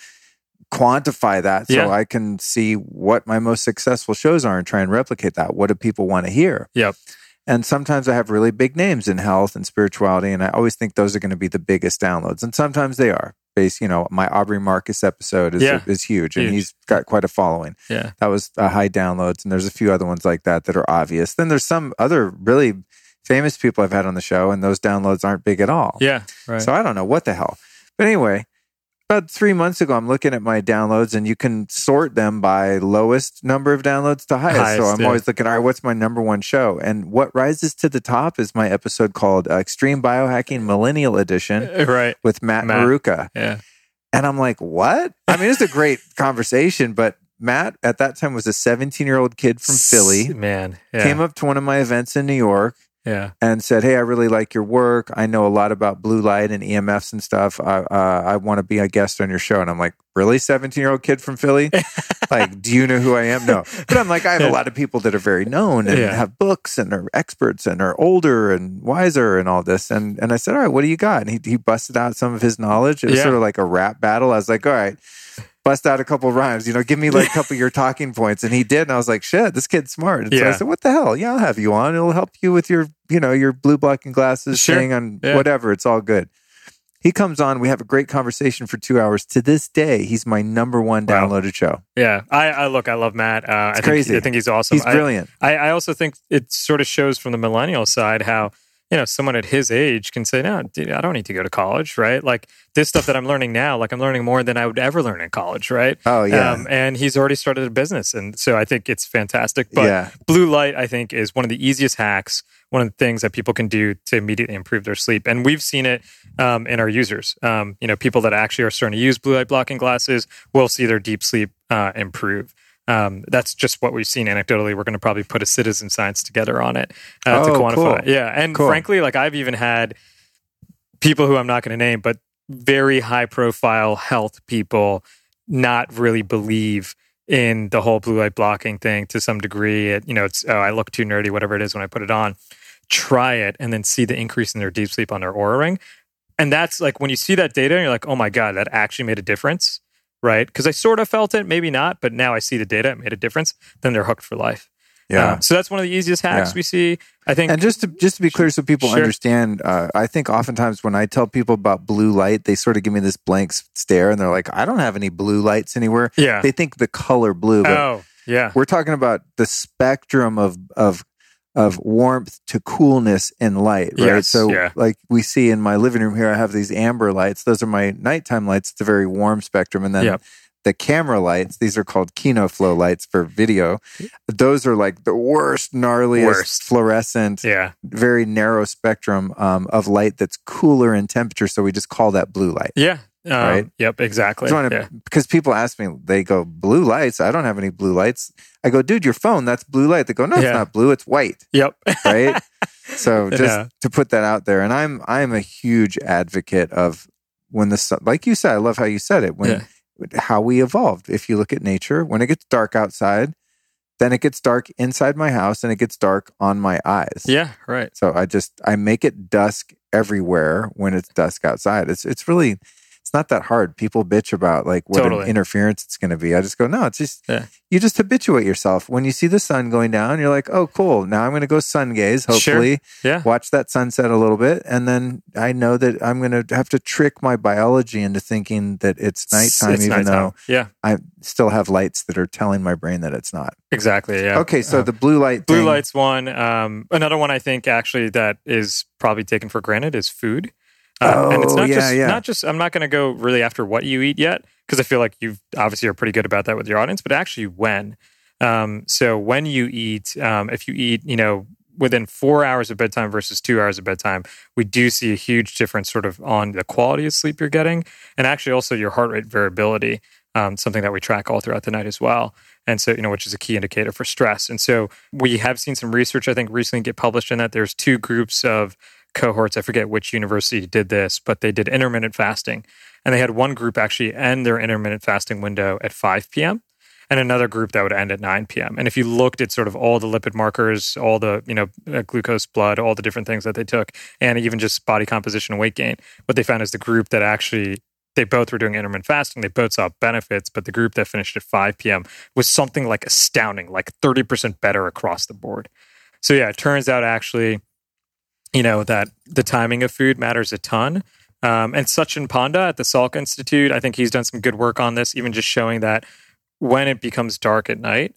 quantify that so Yeah. I can see what my most successful shows are and try and replicate that. What do people want to hear? Yep. And sometimes I have really big names in health and spirituality, and I always think those are going to be the biggest downloads. And sometimes they are. Base, you know, my Aubrey Marcus episode is Yeah. is huge, and Huge. he's got quite a following. Yeah. That was uh, high downloads, and there's a few other ones like that that are obvious. Then there's some other really famous people I've had on the show, and those downloads aren't big at all. Yeah. Right. So I don't know what the hell. But anyway, about three months ago, I'm looking at my downloads and you can sort them by lowest number of downloads to highest. so I'm yeah. always looking, all right, what's my number one show? And what rises to the top is my episode called uh, Extreme Biohacking Millennial Edition right. with Matt, Matt. Maruca. Yeah. And I'm like, what? I mean, it's a great conversation, but Matt at that time was a 17 year old kid from Philly, Man. Yeah. came up to one of my events in New York Yeah. and said, "Hey, I really like your work. I know a lot about blue light and EMFs and stuff. I, uh, I want to be a guest on your show." And I'm like, "Really, 17 year old kid from Philly? like, do you know who I am? No." But I'm like, I have a lot of people that are very known and Yeah. have books and are experts and are older and wiser and all this. And and I said, "All right, what do you got?" And he he busted out some of his knowledge. It was Yeah. sort of like a rap battle. I was like, "All right." Bust out a couple rhymes, you know, give me like a couple of your talking points. And he did. And I was like, shit, this kid's smart. And so I said, what the hell? Yeah, I'll have you on. It'll help you with your, you know, your blue blocking glasses Sure. thing on Yeah. whatever. It's all good. He comes on. We have a great conversation for two hours. To this day, he's my number one Wow. downloaded show. Yeah. I, I look, I love Matt. Uh, I think, crazy. I think he's awesome. He's brilliant. I, I also think it sort of shows from the millennial side how you know someone at his age can say, "No, dude, I don't need to go to college." Right? Like this stuff that I'm learning now, like I'm learning more than I would ever learn in college. Right? oh, yeah. Um, and he's already started a business, and so I think it's fantastic. But yeah. blue light, I think, is one of the easiest hacks. One of the things that people can do to immediately improve their sleep, and we've seen it um, in our users. Um, you know, people that actually are starting to use blue light blocking glasses will see their deep sleep uh, improve. Um, that's just what we've seen anecdotally. We're going to probably put a citizen science together on it uh, to Oh, quantify. cool. Yeah, and Cool. frankly, like I've even had people who I'm not going to name, but very high profile health people not really believe in the whole blue light blocking thing to some degree. It, you know, it's oh, I look too nerdy, whatever it is when I put it on. Try it and then see the increase in their deep sleep on their Oura ring. And that's like when you see that data, and you're like, oh my God, that actually made a difference, right? Because I sort of felt it, maybe not, but now I see the data, it made a difference. Then they're hooked for life. Yeah. Um, so that's one of the easiest hacks Yeah. we see. I think. And just to just to be clear, so people Sure. understand, uh, I think oftentimes when I tell people about blue light, they sort of give me this blank stare, and they're like, "I don't have any blue lights anywhere." yeah. They think the color blue, but oh, yeah. we're talking about the spectrum of of of warmth to coolness and light, right? Yes, so, yeah. like we see in my living room here, I have these amber lights. Those are my nighttime lights. It's a very warm spectrum, and then Yep. the camera lights. These are called Kino Flow lights for video. Those are like the worst, gnarliest, Worst. fluorescent, Yeah. very narrow spectrum um, of light that's cooler in temperature. So we just call that blue light. Yeah. Um, Right. Yep. Exactly. Wanna- yeah. Because people ask me, they go, blue lights? I don't have any blue lights. I go, dude, your phone, that's blue light. They go, no, it's Yeah. not blue, it's white. Yep. Right. so just Yeah. to put that out there. And I'm I'm a huge advocate of when the sun like you said, I love how you said it, when how we evolved. If you look at nature, when it gets dark outside, then it gets dark inside my house and it gets dark on my eyes. Yeah. Right. So I just I make it dusk everywhere when it's dusk outside. It's it's really it's not that hard. People bitch about like what Totally. an interference it's going to be. I just go, no, it's just Yeah. you just habituate yourself. When you see the sun going down, you're like, oh, cool. Now I'm going to go sun gaze. Sure. Hopefully, Yeah. watch that sunset a little bit, and then I know that I'm going to have to trick my biology into thinking that it's nighttime, It's even nighttime. Yeah, though I still have lights that are telling my brain that it's not. exactly. Yeah. Okay, so the blue light, Blue thing- light's one. Um, another one I think actually that is probably taken for granted is food. Uh, and it's Oh, not yeah, just yeah. not just. I'm not going to go really after what you eat yet because I feel like you obviously are pretty good about that with your audience, but actually when. Um, so when you eat, um, if you eat, you know, within four hours of bedtime versus two hours of bedtime, we do see a huge difference sort of on the quality of sleep you're getting, and actually also your heart rate variability. Um, something that we track all throughout the night as well. And so, you know, which is a key indicator for stress. And so we have seen some research, I think, recently get published in that there's two groups of cohorts. I forget which university did this, but they did intermittent fasting. And they had one group actually end their intermittent fasting window at 5 p.m. and another group that would end at 9 p.m. And if you looked at sort of all the lipid markers, all the, you know, uh, glucose blood, all the different things that they took, and even just body composition and weight gain, what they found is the group that actually they both were doing intermittent fasting. They both saw benefits, but the group that finished at 5 p.m. was something like astounding, like 30% better across the board. So, yeah, it turns out actually, you know, that the timing of food matters a ton. Um, and Sachin Panda at the Salk Institute, I think he's done some good work on this, even just showing that when it becomes dark at night,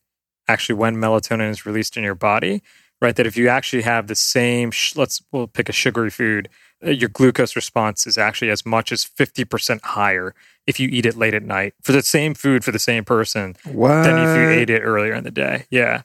actually when melatonin is released in your body, right? That if you actually have the same, sh- let's we'll pick a sugary food, uh, your glucose response is actually as much as 50% higher if you eat it late at night for the same food for the same person What? than if you ate it earlier in the day. Yeah.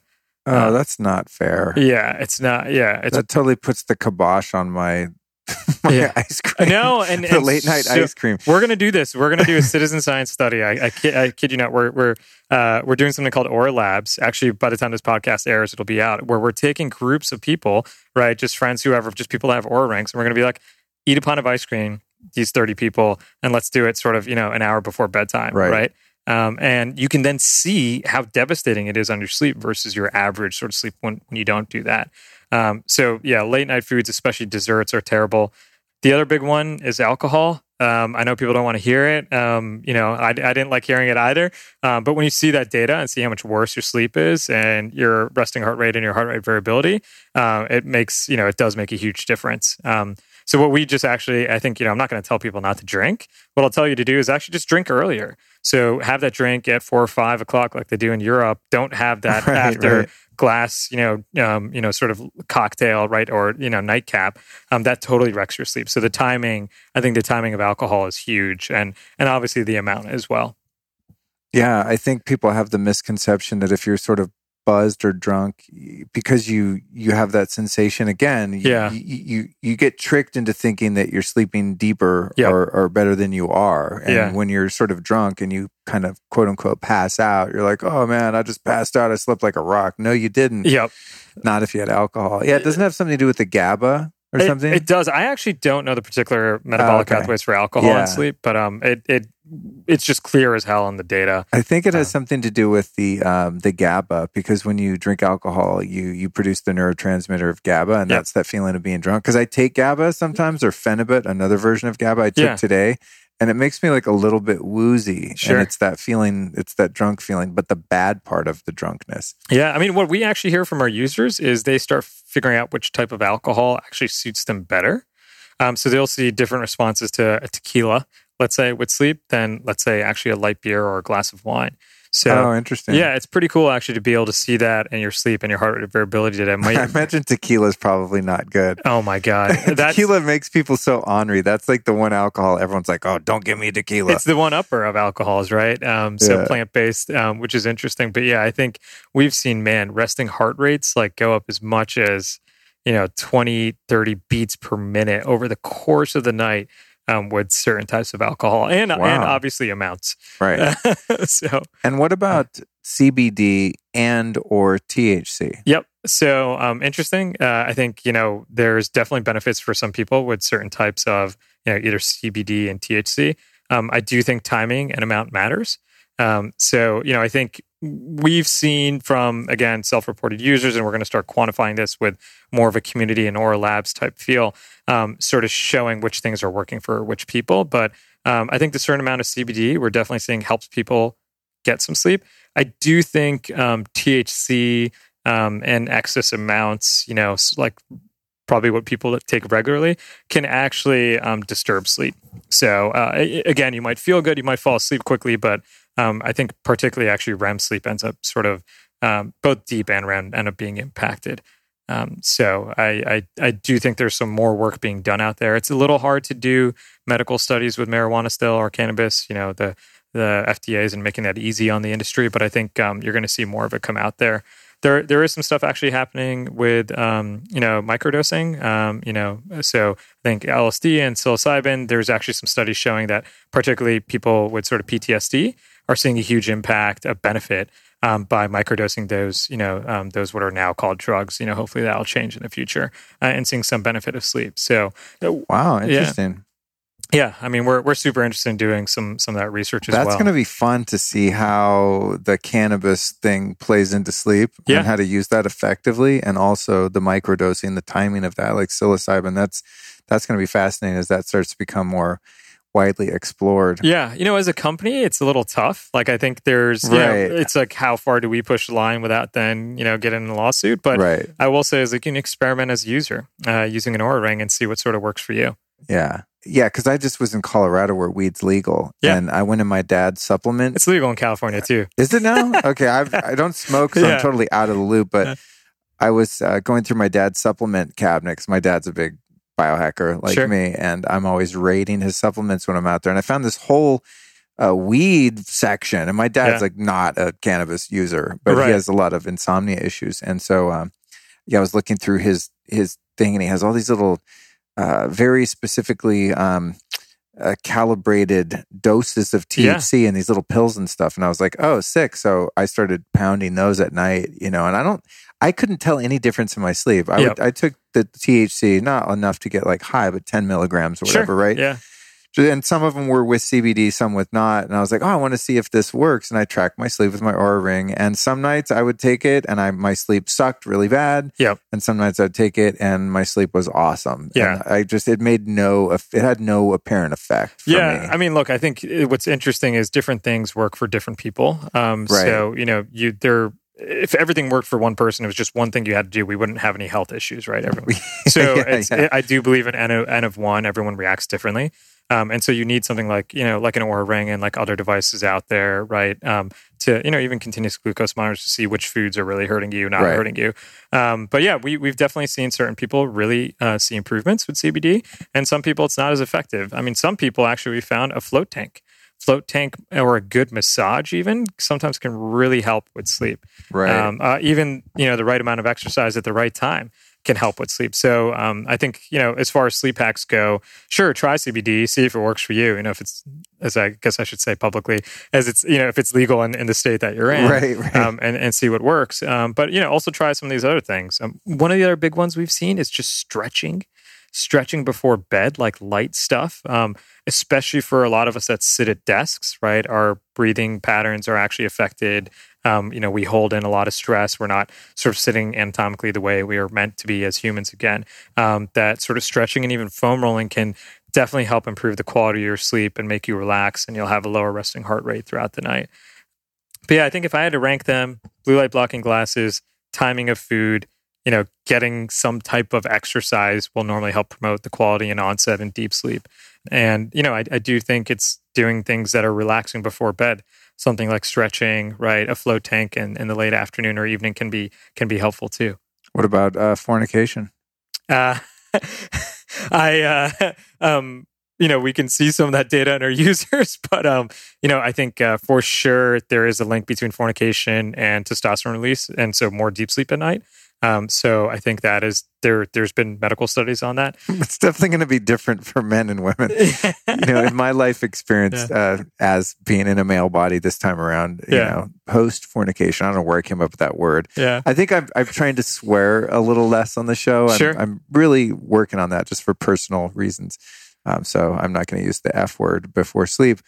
Oh, that's not fair. Yeah. It's not, yeah. It's, that totally puts the kibosh on my, my Yeah. ice cream. no, and, the and late night so- ice cream. We're gonna do this. We're gonna do a citizen science study. I, I, kid, I kid you not. We're we're uh, we're doing something called Oura Labs. Actually, by the time this podcast airs, it'll be out. Where we're taking groups of people, right, just friends, whoever, just people that have Oura rings, and we're gonna be like, eat a pint of ice cream, these thirty people, and let's do it sort of you know an hour before bedtime, Right. right? Um, and you can then see how devastating it is on your sleep versus your average sort of sleep when, when you don't do that. Um, so yeah, late night foods, especially desserts, are terrible. The other big one is alcohol. Um, I know people don't want to hear it. Um, you know, I, I didn't like hearing it either. Um, but when you see that data and see how much worse your sleep is and your resting heart rate and your heart rate variability, uh, it makes, you know, it does make a huge difference. So what we just actually, I think, you know, I'm not going to tell people not to drink. What I'll tell you to do is actually just drink earlier. So have that drink at four or five o'clock, like they do in Europe. Don't have that Right, after right. glass, you know, um, you know, sort of cocktail, right, or you know, nightcap. Um, that totally wrecks your sleep. So the timing, I think, the timing of alcohol is huge, and and obviously the amount as well. Yeah, I think people have the misconception that if you're sort of buzzed or drunk because you you have that sensation again y- Yeah. you you, you get tricked into thinking that you're sleeping deeper Yep. or, or better than you are and Yeah. when you're sort of drunk and you kind of quote unquote pass out you're like oh man i just passed out i slept like a rock no you didn't Yep, not if you had alcohol yeah it doesn't have something to do with the gaba or it, something it does. I actually don't know the particular metabolic Oh, okay. pathways for alcohol Yeah. and sleep, but um, it it it's just clear as hell in the data. I think it has Uh, something to do with the um, the GABA because when you drink alcohol, you you produce the neurotransmitter of GABA, and Yep. that's that feeling of being drunk. Because I take GABA sometimes, or Phenibut, another version of GABA I took Yeah. today, and it makes me like a little bit woozy, Sure. and it's that feeling, it's that drunk feeling, but the bad part of the drunkenness. Yeah, I mean, what we actually hear from our users is they start figuring out which type of alcohol actually suits them better. Um, so they'll see different responses to a tequila, let's say, with sleep, than let's say actually a light beer or a glass of wine. So oh, interesting. yeah, it's pretty cool actually to be able to see that in your sleep and your heart rate variability. That I might. imagine tequila is probably not good. oh my god, that's tequila makes people so ornery. That's like the one alcohol everyone's like, "Oh, don't give me tequila." it's the one upper of alcohols, right? Um, so Yeah. plant based, um, which is interesting. But yeah, I think we've seen, man, resting heart rates like go up as much as, you know, 20, 30 beats per minute over the course of the night um, with certain types of alcohol and, and obviously amounts. right. so, And what about CBD and or THC? Yep. So um, interesting. Uh, I think you know there's definitely benefits for some people with certain types of you know either CBD and THC. Um, I do think timing and amount matters. Um, so you know I think we've seen from again self-reported users, and we're going to start quantifying this with more of a community and Oura Labs type feel, um, sort of showing which things are working for which people. But Um, I think the certain amount of CBD we're definitely seeing helps people get some sleep. I do think um, THC um, and excess amounts, you know, like probably what people take regularly, can actually um, disturb sleep. So uh, again, you might feel good, you might fall asleep quickly, but um, I think particularly actually REM sleep ends up sort of um, both deep and REM end up being impacted. Um, so I, I, I do think there's some more work being done out there. It's a little hard to do medical studies with marijuana still or cannabis. You know the the FDA's and making that easy on the industry, but I think um, you're going to see more of it come out there there there is some stuff actually happening with um, you know microdosing. Um, you know, so I think LSD and psilocybin. There's actually some studies showing that particularly people with sort of PTSD are seeing a huge impact a benefit um, by microdosing those, you know, um, those what are now called drugs. You know, hopefully that'll change in the future uh, and seeing some benefit of sleep. So, uh, wow, interesting. Yeah, I mean, we're we're super interested in doing some some of that research as That's well. That's going to be fun to see how the cannabis thing plays into sleep yeah. and how to use that effectively, and also the microdosing, the timing of that, like psilocybin. That's that's going to be fascinating as that starts to become more widely explored. Yeah, you know, as a company, it's a little tough. Like, I think there's, right. Know, it's like how far do we push the line without then, you know, getting in a lawsuit? But right. I will say, is like you can experiment as a user uh, using an Oura ring and see what sort of works for you. Yeah. Yeah, because I just was in Colorado where weed's legal, yeah. and I went in my dad's supplement. It's legal in California too. Is it now? okay, I've, I don't smoke, so yeah. I'm totally out of the loop. But. I was uh, going through my dad's supplement cabinet because my dad's a big biohacker like sure. me, and I'm always rating his supplements when I'm out there. And I found this whole uh, weed section, and my dad's like not a cannabis user, but right. he has a lot of insomnia issues, and so um, yeah, I was looking through his his thing, and he has all these little uh, very specifically um, uh, calibrated doses of THC yeah. and these little pills and stuff. And I was like, oh, sick. So I started pounding those at night, you know, and I don't, I couldn't tell any difference in my sleep. I, yep. would, I took the THC, not enough to get like high, but 10 milligrams or sure. whatever, right? Yeah and some of them were with CBD, some with not. And I was like, oh, I want to see if this works. And I tracked my sleep with my Oura ring. And some nights I would take it, and I my sleep sucked really bad. Yep. And some nights I'd take it, and my sleep was awesome. Yeah. And I just it made no it had no apparent effect. yeah. me. I mean, look, I think what's interesting is different things work for different people. Um, Right. So you know, you there. If everything worked for one person, it was just one thing you had to do. We wouldn't have any health issues, right? Everyone. So Yeah, it's, yeah. I do believe in N of, N of one. Everyone reacts differently. Um, and so you need something like you know like an Oura ring and like other devices out there, right? Um, to you know even continuous glucose monitors to see which foods are really hurting you, not Right. hurting you. Um, but yeah, we we've definitely seen certain people really uh, see improvements with CBD, and some people it's not as effective. I mean, some people actually we found a float tank. Float tank or a good massage even sometimes can really help with sleep. right. Um, uh, even you know the right amount of exercise at the right time can help with sleep. So um, I think you know as far as sleep hacks go, sure, try CBD, see if it works for you. You know if it's as I guess I should say publicly as it's you know if it's legal in, in the state that you're in, Right, right. Um, and and see what works. Um, but you know also try some of these other things. Um, one of the other big ones we've seen is just stretching. Stretching before bed, like light stuff, um, especially for a lot of us that sit at desks, right? Our breathing patterns are actually affected um, you know, we hold in a lot of stress. We're not sort of sitting anatomically the way we are meant to be as humans again. Um, that sort of stretching and even foam rolling can definitely help improve the quality of your sleep and make you relax, and you'll have a lower resting heart rate throughout the night. But yeah, I think if I had to rank them, blue light blocking glasses, timing of food, you know, getting some type of exercise will normally help promote the quality and onset and deep sleep. And, you know, I, I do think it's doing things that are relaxing before bed. Something like stretching, right? A float tank in, in the late afternoon or evening can be can be helpful too. what about uh, fornication? Uh, I, uh, um, you know, we can see some of that data in our users, but um, you know, I think uh, for sure there is a link between fornication and testosterone release, and so more deep sleep at night. Um, so I think that is there. There's been medical studies on that. It's definitely going to be different for men and women. you know, in my life experience uh, as being in a male body this time around, you Yeah. know, post fornication, I don't know where I came up with that word. yeah, I think I've, I've tried to swear a little less on the show. I'm, Sure. I'm really working on that just for personal reasons. Um, so I'm not going to use the F word before sleep.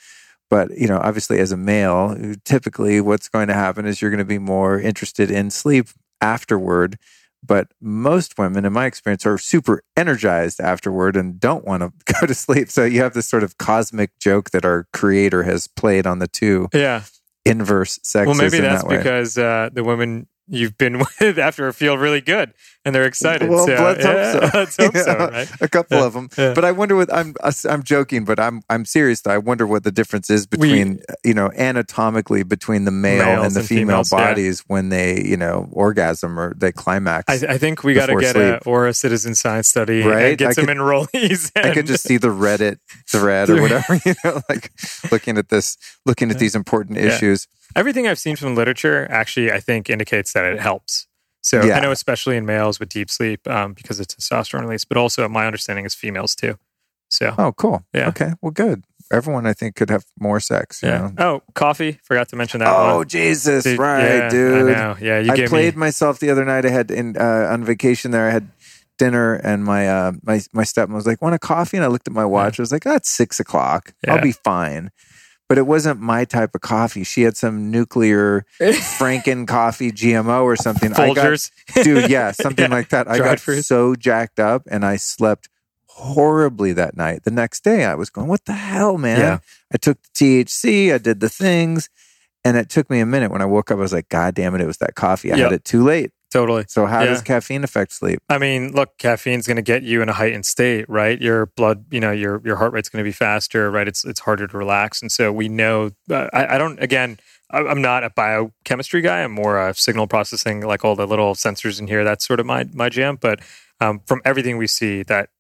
But, you know, obviously as a male, typically what's going to happen is you're going to be more interested in sleep afterward but most women, in my experience, are super energized afterward and don't want to go to sleep. So you have this sort of cosmic joke that our creator has played on the two Yeah. inverse sexes. Well, maybe that's that because uh, the women you've been with after feel really good and they're excited. Well, so, let's yeah, hope so. let's hope so, right? A couple Yeah, of them, yeah. but I wonder what I'm. I'm joking, but I'm. I'm serious. Though. I wonder what the difference is between you know anatomically between the male and the and female females, yeah. bodies when they you know orgasm or they climax. I, I think we got to get sleep. a Oura citizen science study Right? and get I some could- enrollees. I could just see the Reddit thread or whatever, you know, like looking at this, looking at these important Yeah. issues. Everything I've seen from literature actually, I think, indicates that it helps. So Yeah. I know, especially in males with deep sleep, um, because of testosterone release, but also my understanding is females too. So Oh, cool. Yeah. Okay. Well, good. Everyone, I think, could have more sex. You yeah. know? Oh, coffee. Forgot to mention that. Oh, one. Jesus! Dude, right, yeah, dude. I know. Yeah, you I played me. myself the other night. I had in uh, on vacation there. I had dinner, and my uh, my my stepmom was like, "Want a coffee?" And I looked at my watch. I was like, "That's six o'clock. I'll be fine." But it wasn't my type of coffee. She had some nuclear Franken coffee GMO or something. I got- Folgers. dude yeah something Yeah. like that i Dried got fruit. so jacked up and i slept horribly that night the next day i was going what the hell man Yeah. i took the thc i did the things and it took me a minute when i woke up i was like god damn it it was that coffee i Yep. had it too late Totally. so how Yeah. does caffeine affect sleep I mean, look, caffeine's going to get you in a heightened state, right? Your blood, you know, your your heart rate's going to be faster, right? It's it's harder to relax, and so we know. Uh, I, I don't. Again, I- I'm not a biochemistry guy. I'm more a signal processing, like all the little sensors in here. That's sort of my my jam. But um, from everything we see, that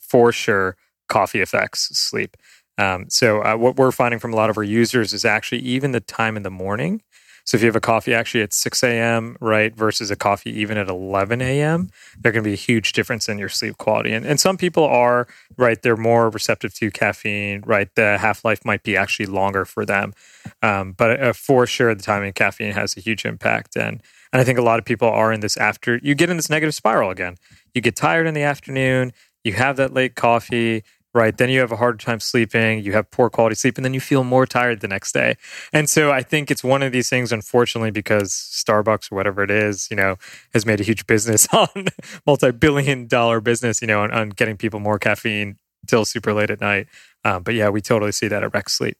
for sure, coffee affects sleep. Um, so uh, what we're finding from a lot of our users is actually even the time in the morning. So if you have a coffee actually at 6 a.m., right, versus a coffee even at 11 a.m., there can be a huge difference in your sleep quality. And, and some people are, right, they're more receptive to caffeine, right? The half life might be actually longer for them. Um, but uh, for sure, the timing of caffeine has a huge impact. And, and I think a lot of people are in this after, you get in this negative spiral again. You get tired in the afternoon, you have that late coffee, right? Then you have a hard time sleeping, you have poor quality sleep, and then you feel more tired the next day. And so I think it's one of these things, unfortunately, because Starbucks or whatever it is, you know, has made a huge business on multi billion dollar business, you know, on, on getting people more caffeine till super late at night. Um, but yeah, we totally see that at Rec Sleep.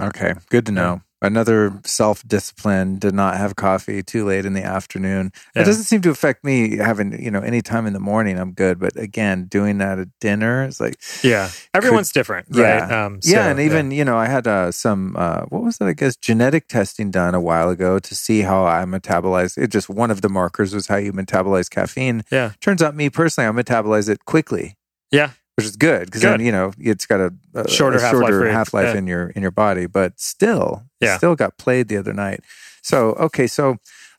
okay good to know another self-discipline to not have coffee too late in the afternoon Yeah. it doesn't seem to affect me having you know any time in the morning i'm good but again doing that at dinner is like Yeah. Everyone's different, right? Yeah. Um, so, yeah, and even you know, I had uh, some uh, what was it? I guess genetic testing done a while ago to see how I metabolize. It just one of the markers was how you metabolize caffeine. Yeah. Turns out, me personally, I metabolize it quickly. Yeah. Which is good because then you know it's got a, a Shorter a half-life shorter half life Yeah. in your in your body, but still, Yeah. still got played the other night. So okay, so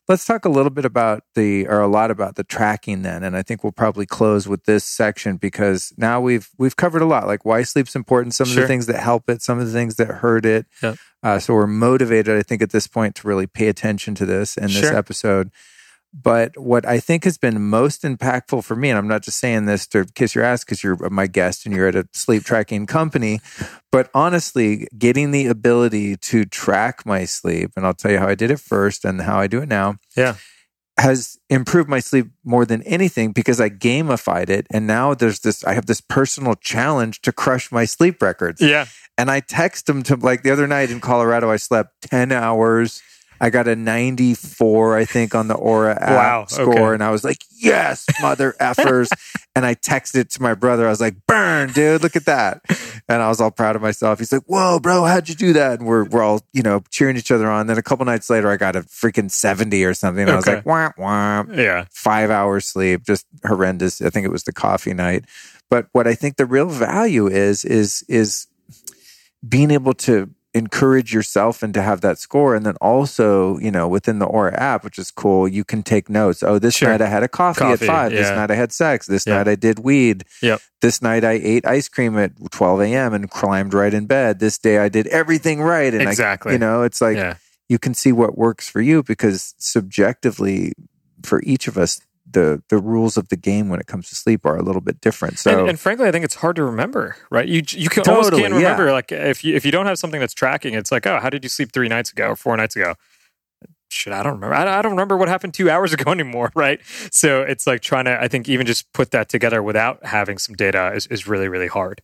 let's talk a little bit about the or a lot about the tracking then and i think we'll probably close with this section because now we've we've covered a lot like why sleep's important some of Sure. the things that help it some of the things that hurt it Yep. uh, so we're motivated i think at this point to really pay attention to this in this Sure. episode but what i think has been most impactful for me and i'm not just saying this to kiss your ass because you're my guest and you're at a sleep tracking company but honestly, getting the ability to track my sleep, and I'll tell you how I did it first and how I do it now, Yeah. has improved my sleep more than anything because I gamified it. And now there's this, I have this personal challenge to crush my sleep records. Yeah. And I text them to like the other night in Colorado, I slept 10 hours. I got a 94, I think, on the Oura app Wow, score. okay. And I was like, yes, mother effers. and I texted it to my brother. I was like, burn, dude, look at that. And I was all proud of myself. He's like, whoa, bro, how'd you do that? And we're, we're all, you know, cheering each other on. Then a couple nights later, I got a freaking 70 or something. I was like, wah, wah Yeah. five hours sleep, just horrendous. I think it was the coffee night. But what I think the real value is, is, is being able to encourage yourself and to have that score. And then also, you know, within the Oura app, which is cool, you can take notes. Oh, this Sure. night I had a coffee, Coffee, at five. This night I had sex. This Yeah. night I did weed. Yep. This night I ate ice cream at 12 a.m. and climbed right in bed. This day I did everything right. And Exactly. I, you know, it's like, yeah. you can see what works for you because subjectively for each of us the the rules of the game when it comes to sleep are a little bit different so and, and frankly, I think it's hard to remember, right? You you can almost can't yeah. remember. Like if you if you don't have something that's tracking, it's like, oh, how did you sleep three nights ago or four nights ago? shit, I don't remember. I, I don't remember what happened two hours ago anymore, right? So it's like trying to, I think, even just put that together without having some data is, is really, really hard.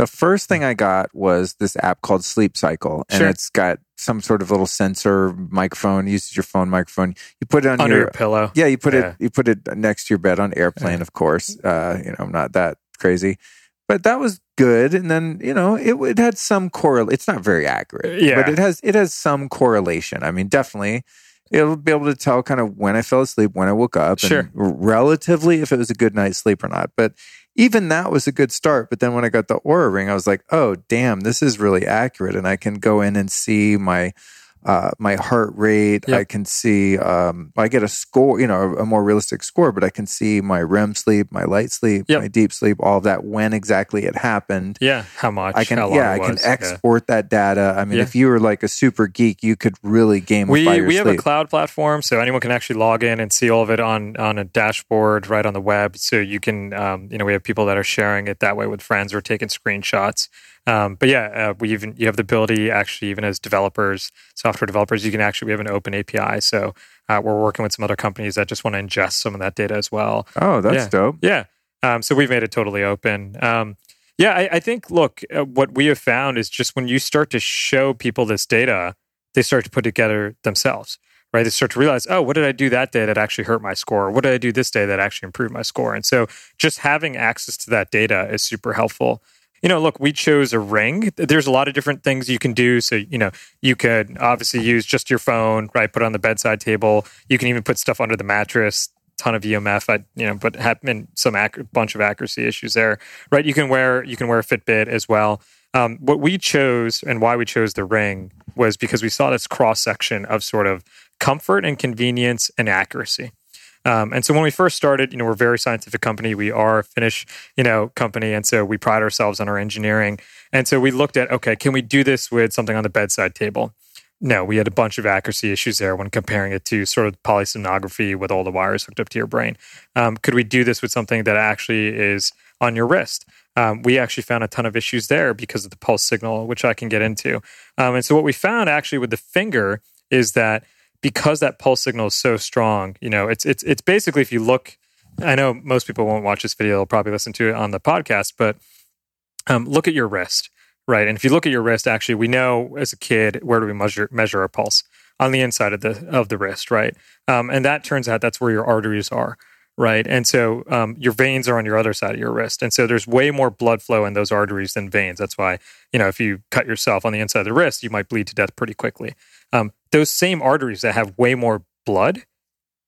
The first thing I got was this app called Sleep Cycle, and Sure. it's got some sort of little sensor microphone. Uses your phone microphone. You put it on Under your, your pillow. yeah. You put Yeah. it you put it next to your bed on airplane, of course. Uh, you know, I'm not that crazy, but that was good. And then you know, it it had some correl. It's not very accurate, Yeah. but it has it has some correlation. I mean, definitely. It'll be able to tell kind of when I fell asleep, when I woke up, Sure. and relatively if it was a good night's sleep or not. But even that was a good start. But then when I got the Oura Ring, I was like, oh, damn, this is really accurate. And I can go in and see my uh, my heart rate. Yep. I can see, um, I get a score, you know, a, more realistic score, but I can see my REM sleep, my light sleep, Yep. my deep sleep, all of that when exactly it happened. Yeah. How much? I can, yeah, I can was. Yeah. export that data. I mean, Yeah. if you were like a super geek, you could really gamify we your we have a cloud platform so anyone can actually log in and see all of it on on a dashboard right on the web so you can um, you know we have people that are sharing it that way with friends or taking screenshots um, but yeah uh, we even you have the ability actually even as developers software developers you can actually we have an open api so uh, we're working with some other companies that just want to ingest some of that data as well oh, that's Yeah. dope. yeah. Um, so we've made it totally open. Um, yeah, I, I think, look, uh, what we have found is just when you start to show people this data, they start to put together themselves, right? They start to realize, oh, what did I do that day that actually hurt my score? What did I do this day that actually improved my score? And so just having access to that data is super helpful. You know, look, we chose a ring. There's a lot of different things you can do. So, you know, you could obviously use just your phone, right? Put it on the bedside table. You can even put stuff under the mattress. Ton of EMF, I you know, but been some ac- bunch of accuracy issues there, right? You can wear you can wear a Fitbit as well. Um, what we chose and why we chose the ring was because we saw this cross section of sort of comfort and convenience and accuracy. Um, and so when we first started, you know, we're a very scientific company. We are a Finnish, you know, company, and so we pride ourselves on our engineering. And so we looked at, okay, can we do this with something on the bedside table? No, we had a bunch of accuracy issues there when comparing it to sort of polysomnography with all the wires hooked up to your brain. Um, could we do this with something that actually is on your wrist? Um, we actually found a ton of issues there because of the pulse signal, which I can get into. Um, and so what we found actually with the finger is that because that pulse signal is so strong, you know, it's it's it's basically if you look. I know most people won't watch this video; they'll probably listen to it on the podcast. But um, look at your wrist, right? And if you look at your wrist, actually, we know as a kid where do we measure measure our pulse on the inside of the of the wrist, right? Um, and that turns out that's where your arteries are, right? And so um, your veins are on your other side of your wrist, and so there's way more blood flow in those arteries than veins. That's why you know if you cut yourself on the inside of the wrist, you might bleed to death pretty quickly. Um, those same arteries that have way more blood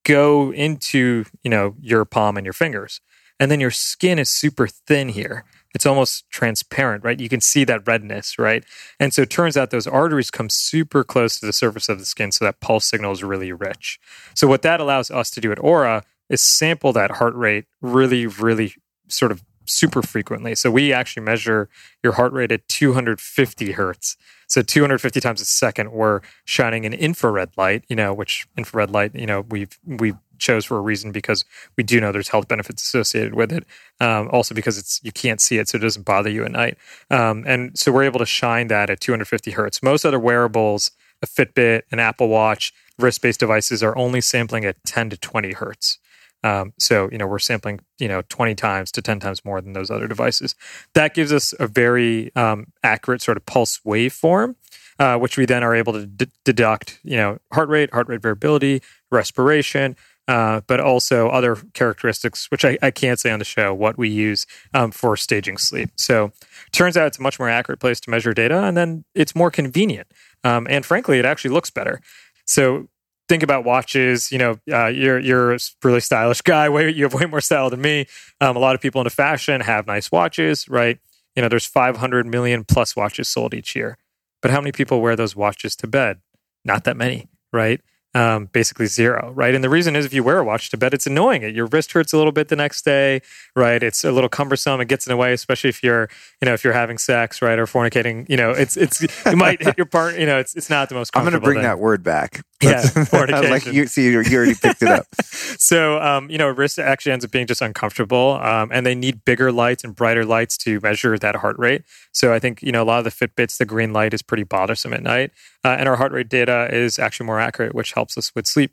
go into you know your palm and your fingers. And then your skin is super thin here. It's almost transparent right? You can see that redness right? And so it turns out those arteries come super close to the surface of the skin so that pulse signal is really rich. So what that allows us to do at Oura is sample that heart rate really really sort of super frequently so we actually measure your heart rate at 250 hertz so 250 times a second, we're shining an infrared light, you know, which infrared light, you know, we've we chose for a reason because we do know there's health benefits associated with it. Um, also because it's you can't see it, so it doesn't bother you at night. Um, and so we're able to shine that at 250 hertz. Most other wearables, a Fitbit, an Apple Watch, wrist-based devices are only sampling at 10 to 20 hertz. Um, so you know we're sampling you know 20 times to 10 times more than those other devices. That gives us a very um, accurate sort of pulse waveform, uh, which we then are able to d- deduct you know heart rate, heart rate variability, respiration, uh, but also other characteristics which I, I can't say on the show what we use um, for staging sleep. So turns out it's a much more accurate place to measure data, and then it's more convenient. Um, and frankly, it actually looks better. So think about watches. You know, uh, you're you're a really stylish guy. Way you have way more style than me. Um, a lot of people into fashion have nice watches, right? You know, there's 500 million plus watches sold each year, but how many people wear those watches to bed? Not that many, right? Um, basically zero, right? And the reason is if you wear a watch to bed, it's annoying. It your wrist hurts a little bit the next day, right? It's a little cumbersome. It gets in the way, especially if you're, you know, if you're having sex, right, or fornicating. You know, it's it's you might hit your part. You know, it's it's not the most. I'm going to bring thing. that word back Yeah, fornication. like you see, you you already picked it up. so um, you know wrist actually ends up being just uncomfortable um, and they need bigger lights and brighter lights to measure that heart rate so i think you know a lot of the fitbits the green light is pretty bothersome at night uh, and our heart rate data is actually more accurate which helps us with sleep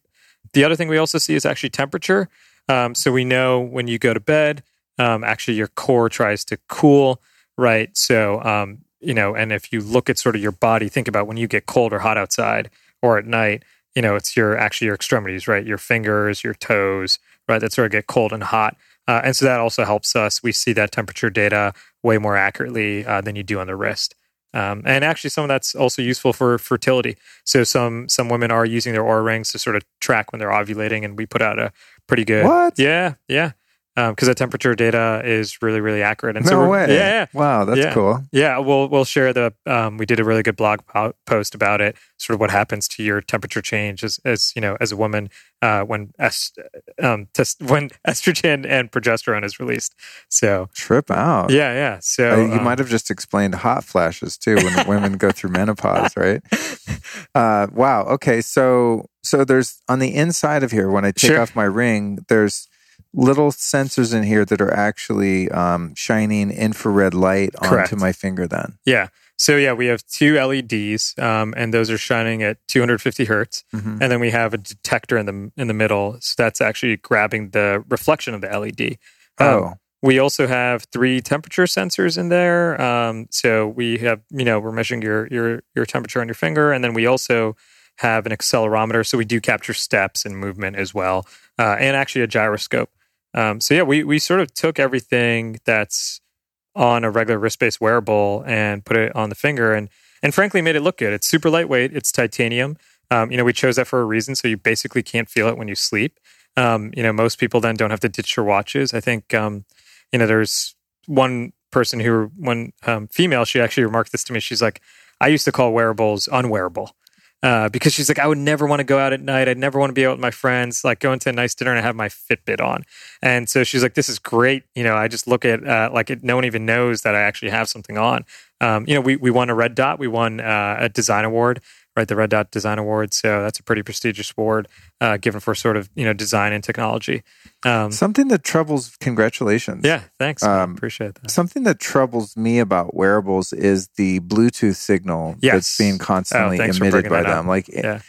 the other thing we also see is actually temperature um, so we know when you go to bed um, actually your core tries to cool right so um, you know and if you look at sort of your body think about when you get cold or hot outside or at night you know, it's your actually your extremities, right? Your fingers, your toes, right? That sort of get cold and hot. Uh, and so that also helps us. We see that temperature data way more accurately uh, than you do on the wrist. Um, and actually, some of that's also useful for fertility. So some some women are using their Oura rings to sort of track when they're ovulating, and we put out a pretty good. What? Yeah, yeah. Because the temperature data is really really accurate. And so no we're- way. Yeah, yeah. Wow, that's Yeah. cool. Yeah, we'll we'll share the. Um, we did a really good blog po- post about it. Sort of what happens to your temperature change as, as you know as a woman uh, when est- um, test- when estrogen and progesterone is released. So Trip out. yeah, yeah. So you um, might have just explained hot flashes too when women go through menopause, right? Uh, wow. Okay. So, so there's on the inside of here, when I take Sure. off my ring, there's little sensors in here that are actually um, shining infrared light Correct. onto my finger then. yeah. So yeah, we have two LEDs, um, and those are shining at 250 hertz, Mhm. and then we have a detector in the in the middle. So that's actually grabbing the reflection of the LED. Um, Oh, We also have three temperature sensors in there. Um, so we have, you know, we're measuring your your your temperature on your finger, and then we also have an accelerometer. So we do capture steps and movement as well, uh, and actually a gyroscope. Um, so yeah, we we sort of took everything that's on a regular wrist-based wearable and put it on the finger, and and frankly made it look good. It's super lightweight. It's titanium. Um, you know, we chose that for a reason. So you basically can't feel it when you sleep. Um, you know, most people then don't have to ditch their watches. I think, um, you know, there's one person who, one um, female, she actually remarked this to me. She's like, I used to call wearables unwearable. Uh, because she's like, I would never want to go out at night. I'd never want to be out with my friends, like going to a nice dinner and have my Fitbit on. And so she's like, this is great. You know, I just look at uh, like it, no one even knows that I actually have something on. Um, you know, we we won a red dot. We won uh, a design award, right? The Red Dot Design Award. So that's a pretty prestigious award uh, given for sort of you know design and technology. Um, something that troubles. Congratulations. yeah, thanks. Um, Appreciate that. Something that troubles me about wearables is the Bluetooth signal Yes. that's being constantly Oh, emitted by them. up. Like, Yeah.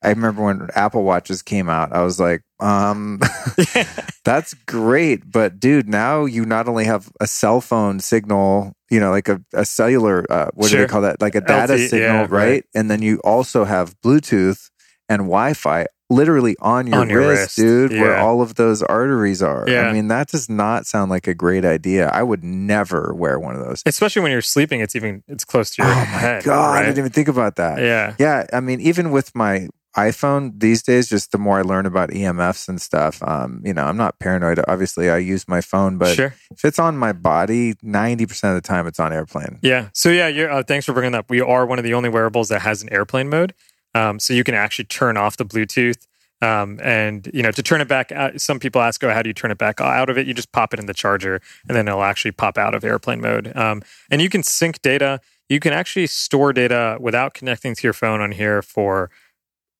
I remember when Apple Watches came out, I was like, um, that's great. But dude, now you not only have a cell phone signal, you know, like a, a cellular, uh, what do they call that? Like a data signal, yeah, right? right. And then you also have Bluetooth and Wi Fi literally on your, On your wrist, wrist, dude, where all of those arteries are. I mean, that does not sound like a great idea. I would never wear one of those. Especially when you're sleeping, it's even it's close to your Oh my head. God, I didn't even think about that. Yeah. Yeah, I mean, even with my iPhone these days, just the more I learn about EMFs and stuff, um, you know, I'm not paranoid. Obviously, I use my phone, but sure. if it's on my body, 90% of the time it's on airplane. Yeah. So yeah, you're, uh, thanks for bringing that up. We are one of the only wearables that has an airplane mode. Um, so you can actually turn off the Bluetooth. Um, and you know, to turn it back, out, some people ask, "Oh, how do you turn it back out of it?" You just pop it in the charger, and then it'll actually pop out of airplane mode. Um, and you can sync data. You can actually store data without connecting to your phone on here for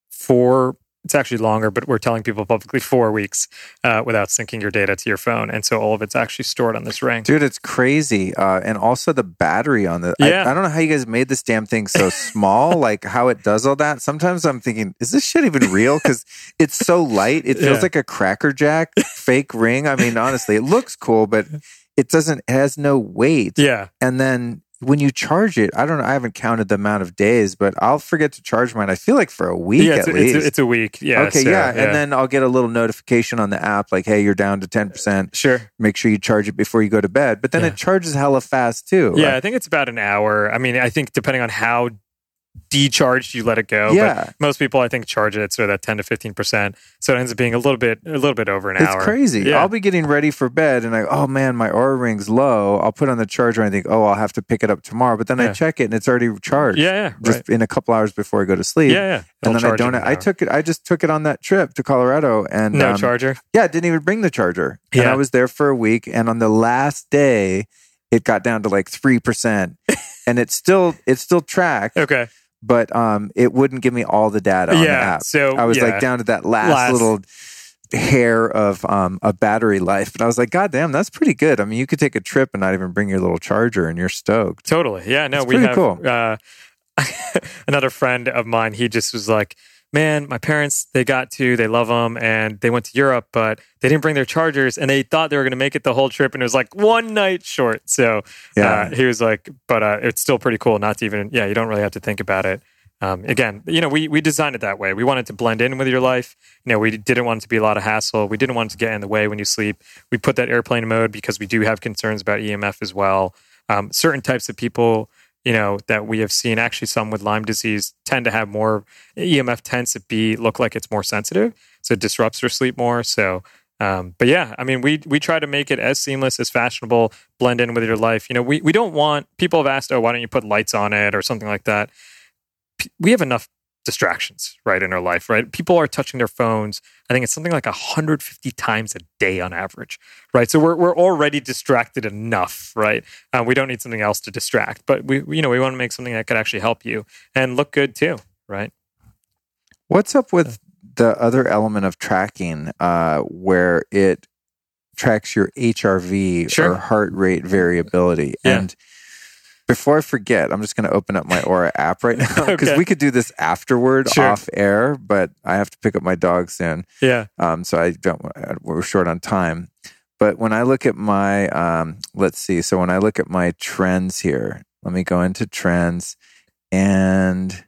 four. It's actually longer, but we're telling people publicly four weeks uh, without syncing your data to your phone, and so all of it's actually stored on this ring. Dude, it's crazy. Uh, and also the battery on the. Yeah. I, I don't know how you guys made this damn thing so small, like how it does all that. Sometimes I'm thinking, is this shit even real? Because it's so light. It feels Yeah. like a Cracker Jack fake ring. I mean, honestly, it looks cool, but it doesn't, it has no weight. Yeah, And then when you charge it, I don't know, I haven't counted the amount of days, but I'll forget to charge mine. I feel like for a week yeah, at it's, a, least. it's, a, it's a week. Yeah. okay, so, yeah. And then I'll get a little notification on the app like, hey, you're down to 10%. sure. Make sure you charge it before you go to bed. But then Yeah. it charges hella fast too. Yeah, Like, I think it's about an hour. I mean, I think depending on how decharged you let it go. Yeah. But most people I think charge it so that 10 to 15%. So it ends up being a little bit a little bit over an It's hour. It's crazy. Yeah. I'll be getting ready for bed and I, oh man, my Oura ring's low. I'll put on the charger and I think, oh, I'll have to pick it up tomorrow. But then I check it and it's already charged. yeah, yeah. Just Right. in a couple hours before I go to sleep. Yeah, yeah. And It'll then I don't. I took it. I just took it on that trip to Colorado, and no um, charger. Yeah, I didn't even bring the charger. And Yeah. I was there for a week. And on the last day, it got down to like 3%. and it's still, it's still tracked, Okay. But um, it wouldn't give me all the data on the yeah. app. So I was yeah. like down to that last, Last- little hair of um, a battery life, and I was like, God damn, that's pretty good. I mean, you could take a trip and not even bring your little charger, and you're stoked. Totally. Yeah. No, It's we have cool. uh, another friend of mine. He just was like, man, my parents, they got to, they love them and they went to Europe, but they didn't bring their chargers and they thought they were going to make it the whole trip. And it was like one night short. So Yeah. uh, he was like, but uh, it's still pretty cool not to even, yeah, you don't really have to think about it. Um, again, you know, we, we designed it that way. We wanted to blend in with your life. You know, we didn't want it to be a lot of hassle. We didn't want it to get in the way when you sleep. We put that airplane mode because we do have concerns about EMF as well. Um, certain types of people, you know, that we have seen, actually some with Lyme disease tend to have more EMF tends to be look like it's more sensitive, so it disrupts their sleep more. So, um, but yeah, I mean, we we try to make it as seamless as fashionable, blend in with your life. You know, we we don't want people have asked, oh, why don't you put lights on it or something like that. We have enough distractions right in our life right people are touching their phones i think it's something like 150 times a day on average right so we're, we're already distracted enough right uh, we don't need something else to distract but we you know we want to make something that could actually help you and look good too right What's up with the other element of tracking uh, where it tracks your HRV Sure. or heart rate variability? Yeah. And before I forget, I'm just going to open up my Oura app right now because Okay. we could do this afterward Sure. off air, but I have to pick up my dog soon. yeah Um, so I don't, we're short on time. But when I look at my, um, let's see. So when I look at my trends here, let me go into trends and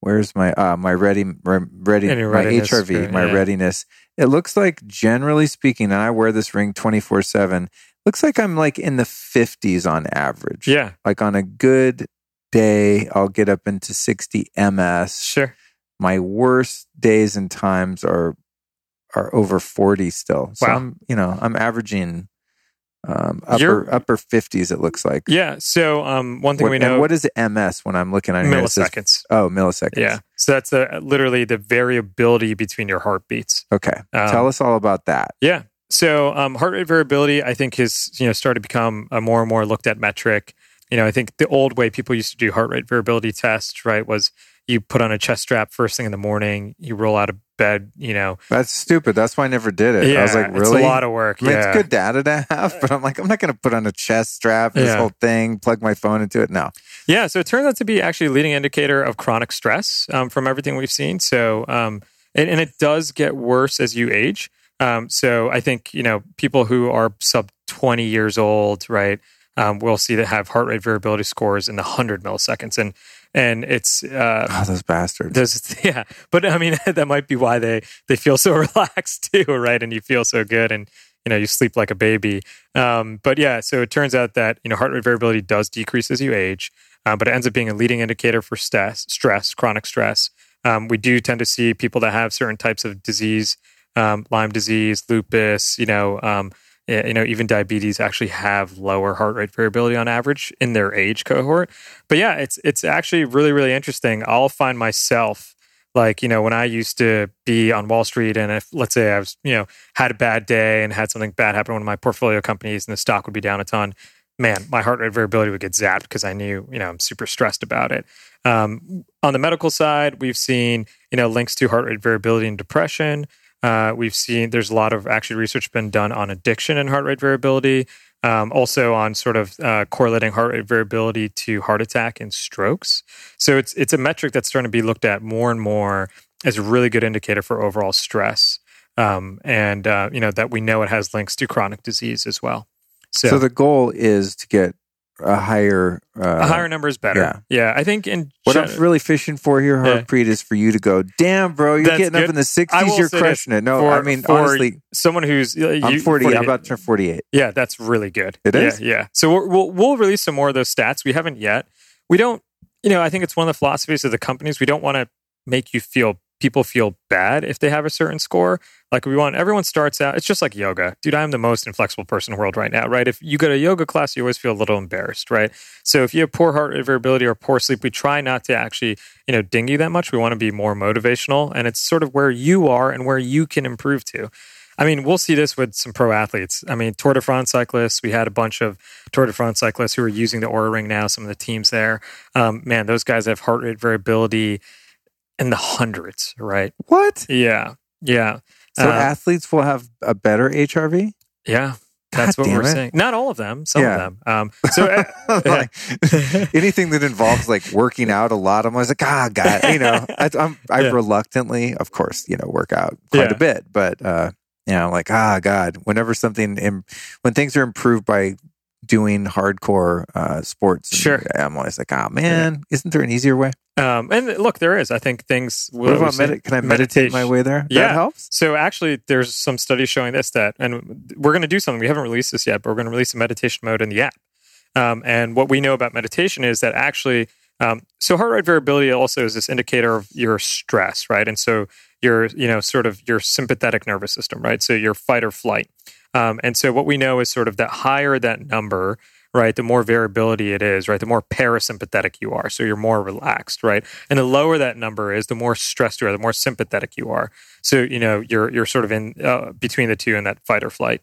where's my, uh, my ready, re- ready, my HRV, my yeah. readiness. It looks like generally speaking, and I wear this ring 24 seven, looks like I'm like in the 50s on average. yeah. Like on a good day, I'll get up into 60 MS sure. My worst days and times are are over 40 still. So Wow. i'm you know i'm averaging um You're- upper upper 50s it looks like. Yeah so um one thing what, we and know what is ms when i'm looking on here says- milliseconds. Oh milliseconds. Yeah so that's the literally the variability between your heartbeats. Okay Um, tell us all about that. Yeah. So um, heart rate variability, I think, has you know started to become a more and more looked at metric. You know, I think the old way people used to do heart rate variability tests, right, was you put on a chest strap first thing in the morning, you roll out of bed, you know. that's stupid that's why i never did it yeah, i was like really it's a lot of work. I mean, yeah. it's good data to have, but I'm like, I'm not going to put on a chest strap, this Yeah. whole thing, plug my phone into it. No. Yeah, so it turns out to be actually a leading indicator of chronic stress um, from everything we've seen. So, um, and, and it does get worse as you age. Um, so I think you know people who are sub twenty years old, right? Um, we'll see that have heart rate variability scores in the hundred milliseconds, and and it's uh, Oh, those bastards. there's yeah, but I mean that might be why they they feel so relaxed too, right? And you feel so good, and you know you sleep like a baby. Um, but yeah, so it turns out that you know heart rate variability does decrease as you age, uh, but it ends up being a leading indicator for stress, stress, chronic stress. Um, we do tend to see people that have certain types of disease, um, Lyme disease, lupus, you know. Um, you know, even diabetes actually have lower heart rate variability on average in their age cohort. But yeah, it's it's actually really really interesting. I'll find myself like you know when I used to be on Wall Street, and if let's say I was you know had a bad day and had something bad happen to one of my portfolio companies, and the stock would be down a ton. Man, my heart rate variability would get zapped because I knew you know I'm super stressed about it. Um, on the medical side, we've seen you know links to heart rate variability and depression. Uh, we've seen there's a lot of actually research been done on addiction and heart rate variability. Um, also on sort of uh, correlating heart rate variability to heart attack and strokes. So it's it's a metric that's starting to be looked at more and more as a really good indicator for overall stress, um, and uh, you know that we know it has links to chronic disease as well. So, So, the goal is to get a higher, uh, a higher number is better. yeah. Yeah, I think in What gen- I'm really fishing for here, Yeah. Harpreet, is for you to go, damn, bro, you're That's getting up in the 60s, you're crushing it. No, for- I mean, honestly, someone who's uh, I'm you- 40, I'm about to turn 48. Yeah, that's really good. It is. yeah. Yeah. So we're, we'll we'll release some more of those stats. We haven't yet. We don't. You know, I think it's one of the philosophies of the companies. We don't want to make you feel people feel bad if they have a certain score. Like we want everyone starts out. It's just like yoga, dude. I'm the most inflexible person in the world right now, right? If you go to yoga class, you always feel a little embarrassed, right? So if you have poor heart rate variability or poor sleep, we try not to actually you know ding you that much. We want to be more motivational, and it's sort of where you are and where you can improve to. I mean, we'll see this with some pro athletes. I mean, Tour de France cyclists, we had a bunch of Tour de France cyclists who are using the Oura Ring now, some of the teams there. Um, man, those guys have heart rate variability in the hundreds, right? What? Yeah. Yeah. So Uh, athletes will have a better HRV? Yeah. That's God what we're it. saying. Not all of them, some Yeah. of them. Um, so, uh, like, anything that involves like working out a lot, I'm always like, ah, God, you know, I, I'm, I Yeah. reluctantly, of course, you know, work out quite Yeah. a bit, but, uh, you know, like, ah, God, whenever something, Im- when things are improved by doing hardcore, uh, sports, and Sure. I'm always like, oh man, isn't there an easier way? um, and look, there is. I think things. What about med- can I meditate my way there? Yeah. That helps. So actually, there's some studies showing this that, and we're going to do something. We haven't released this yet, but we're going to release a meditation mode in the app. Um, and what we know about meditation is that actually, um, so heart rate variability also is this indicator of your stress, right? And so your, you know, sort of your sympathetic nervous system, right? So your fight or flight. Um, and so what we know is sort of that higher that number, right, the more variability it is, right, the more parasympathetic you are. So you're more relaxed, right? And the lower that number is, the more stressed you are, the more sympathetic you are. So you know you're you're sort of in uh, between the two in that fight or flight.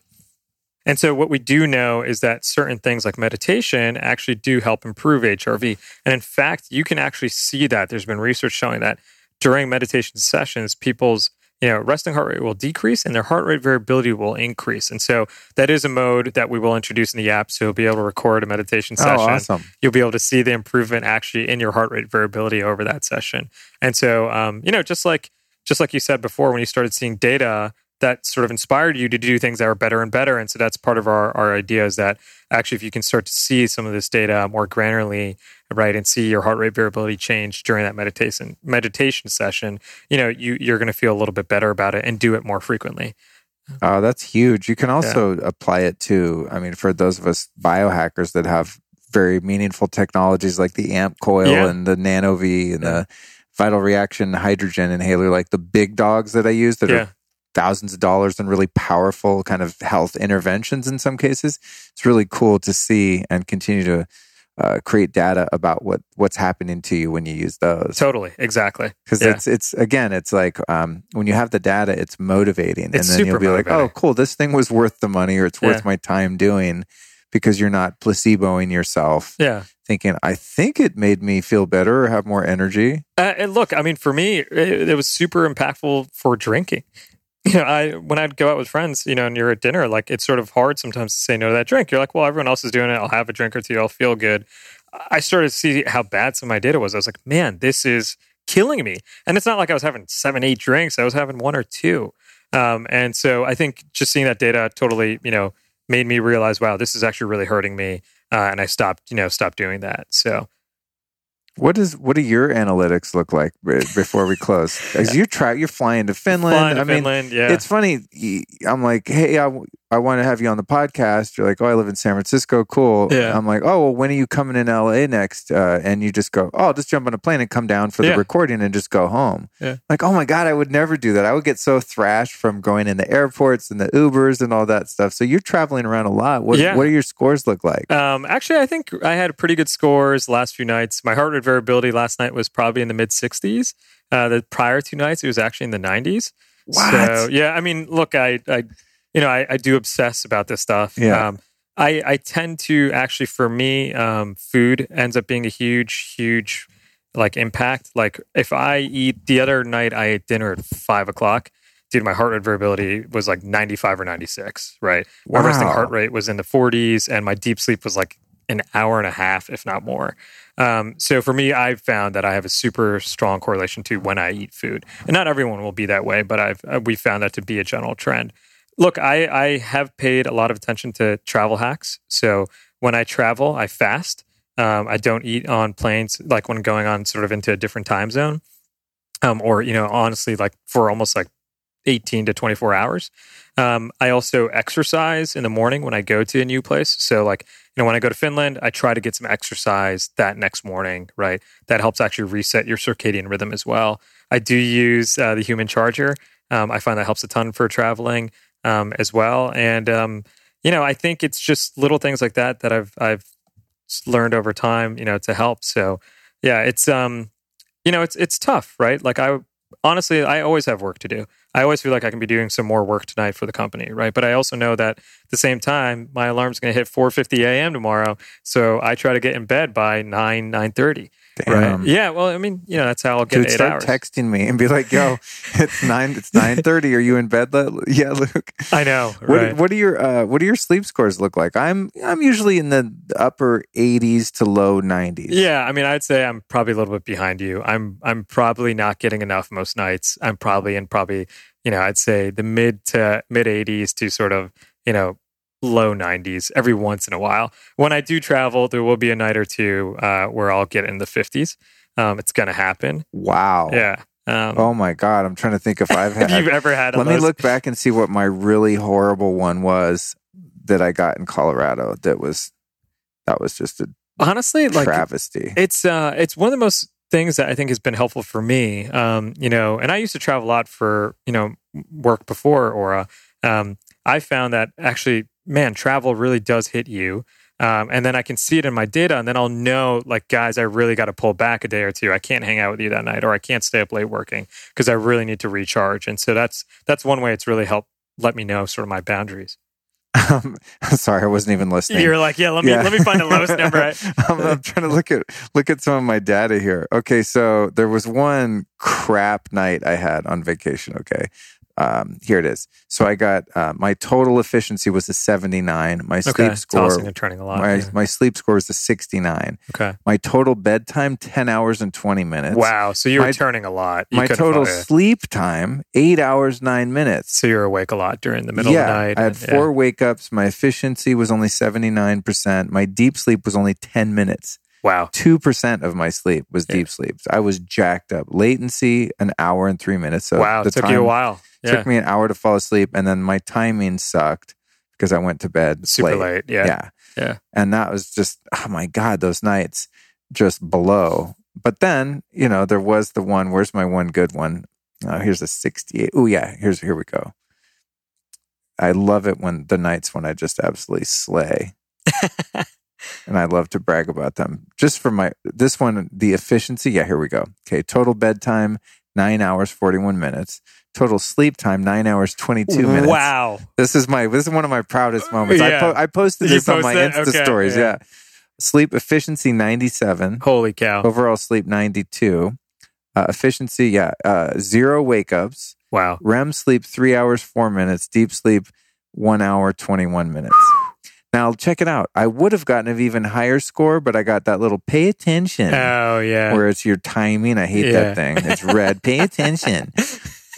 And so what we do know is that certain things like meditation actually do help improve HRV. And in fact, you can actually see that. There's been research showing that during meditation sessions, people's you know resting heart rate will decrease and their heart rate variability will increase. And so that is a mode that we will introduce in the app. So you'll be able to record a meditation Oh, session awesome. you'll be able to see the improvement actually in your heart rate variability over that session. And so, um, you know, just like just like you said before, when you started seeing data that sort of inspired you to do things that are better and better. And so that's part of our, our idea is that actually, if you can start to see some of this data more granularly, right, and see your heart rate variability change during that meditation meditation session, you know, you you're going to feel a little bit better about it and do it more frequently. Oh, that's huge. You can also apply it to, I mean, for those of us biohackers that have very meaningful technologies like the AMP coil Yeah. and the NanoVi and the vital reaction hydrogen inhaler, like the big dogs that I use that Yeah. are thousands of dollars and really powerful kind of health interventions in some cases. It's really cool to see and continue to uh, create data about what what's happening to you when you use those Totally, exactly. because Yeah. it's it's again it's like um, when you have the data it's motivating It's and then you'll be like oh cool this thing was worth the money or it's worth Yeah. my time doing because you're not placeboing yourself Yeah. thinking i think it made me feel better or have more energy Uh, and look, I mean, for me, it, it was super impactful for drinking. You know, I when I'd go out with friends, you know, and you're at dinner, like it's sort of hard sometimes to say no to that drink. You're like, well, everyone else is doing it. I'll have a drink or two. I'll feel good. I started to see how bad some of my data was. I was like, man, this is killing me. And it's not like I was having seven, eight drinks. I was having one or two. Um, and so I think just seeing that data totally, you know, made me realize, wow, this is actually really hurting me. Uh, and I stopped, you know, stopped doing that. So what does what do your analytics look like before we close because you try you're flying to finland flying to i mean Finland, yeah. it's funny I'm like hey i, I want to have you on the podcast you're like oh i live in san francisco cool Yeah. i'm like oh well when are you coming in la next uh, and you just go oh i'll just jump on a plane and come down for the Yeah. recording and just go home Yeah. like oh my god i would never do that i would get so thrashed from going in the airports and the ubers and all that stuff so you're traveling around a lot what, Yeah. what do your scores look like Um, actually, I think I had pretty good scores the last few nights. My heart rate variability last night was probably in the mid 60s. Uh, the prior two nights, it was actually in the 90s. What? So, yeah, I mean, look, I, I you know, I, I do obsess about this stuff. Yeah. Um, I, I tend to actually, for me, um, food ends up being a huge, huge like impact. Like if I eat the other night, I ate dinner at five o'clock. Dude, my heart rate variability was like 95 or 96, right? My resting heart rate was in the 40s, and my deep sleep was like an hour and a half, if not more. Um, so for me, I've found that I have a super strong correlation to when I eat food, and not everyone will be that way, but I've uh, we found that to be a general trend. Look, I I have paid a lot of attention to travel hacks. So when I travel, I fast. Um, I don't eat on planes, like when going on sort of into a different time zone, um, or you know, honestly, like for almost like 18 to 24 hours. Um, I also exercise in the morning when I go to a new place. So, like, you know, when I go to Finland, I try to get some exercise that next morning, right? That helps actually reset your circadian rhythm as well. I do use uh, the human charger. Um, I find that helps a ton for traveling um, as well. And, um, you know, I think it's just little things like that that I've, I've learned over time, you know, to help. So, yeah, it's, um, you know, it's, it's tough, right? Like, I, honestly, I always have work to do. I always feel like I can be doing some more work tonight for the company, right? But I also know that at the same time, my alarm's going to hit 4:50 a.m. tomorrow, so I try to get in bed by 9 9:30. Right? Yeah. Well, I mean, you know, that's how I'll get Dude, eight start hours. texting me and be like, "Yo, it's nine. It's nine thirty. Are you in bed? Yeah, Luke. I know. What, right. what do your uh, What do your sleep scores look like? I'm I'm usually in the upper eighties to low nineties. Yeah, I mean, I'd say I'm probably a little bit behind you. I'm I'm probably not getting enough most nights. I'm probably in probably you know I'd say the mid to mid 80s to sort of you know low 90s every once in a while. When I do travel, there will be a night or two uh, where I'll get in the 50s. Um, it's going to happen. Wow. Yeah. Um, Oh my god, I'm trying to think if I've had. have you ever had? let one me look back and see what my really horrible one was that I got in Colorado. That was that was just a Honestly, like travesty. it's uh it's one of the most things that I think has been helpful for me. Um, you know, and I used to travel a lot for, you know, work before Oura. Um, I found that actually, man, travel really does hit you. Um, and then I can see it in my data, and then I'll know, like, guys, I really got to pull back a day or two. I can't hang out with you that night, or I can't stay up late working because I really need to recharge. And so that's that's one way it's really helped let me know sort of my boundaries. Um, sorry, I wasn't even listening. You're like, yeah, let me Yeah. let me find the lowest number. I- I'm, I'm trying to look at look at some of my data here. Okay, so there was one crap night I had on vacation. Okay, um, here it is. So I got uh, my total efficiency was a 79. My sleep okay, score, turning a lot. my yeah. my sleep score was a 69. Okay. My total bedtime 10 hours and 20 minutes. Wow. So you were My- turning a lot. You My total sleep time eight hours nine minutes. So you're awake a lot during the middle yeah, of the night. I had and- four wake ups. My efficiency was only 79%. My deep sleep was only 10 minutes. Wow. 2% of my sleep was Yeah. deep sleep. I was jacked up. Latency, an hour and three minutes. So wow. It took time you a while. Yeah. took me an hour to fall asleep. And then my timing sucked because I went to bed Super late. late. Yeah. Yeah. Yeah. And that was just, oh my God, those nights just below. But then, you know, there was the one, where's my one good one? Oh, here's a 68. Oh, yeah. Here's, here we go. I love it when the nights when I just absolutely slay. and I love to brag about them. Just for my, this one, the efficiency. Yeah, here we go. Okay. Total bedtime, nine hours, 41 minutes. Total sleep time, nine hours, 22 minutes. Wow. This is my this is one of my proudest moments. I, po- I posted this on my posted Insta? Okay, stories. yeah. Yeah. Sleep efficiency 97, Holy cow. overall sleep 92. Uh, efficiency, yeah, uh, zero wake ups. Wow. REM sleep three hours four minutes. Deep sleep one hour 21 minutes. Now check it out. I would have gotten an even higher score, but I got that little pay attention Oh, yeah. where it's your timing. I hate Yeah. that thing. It's red. Pay attention.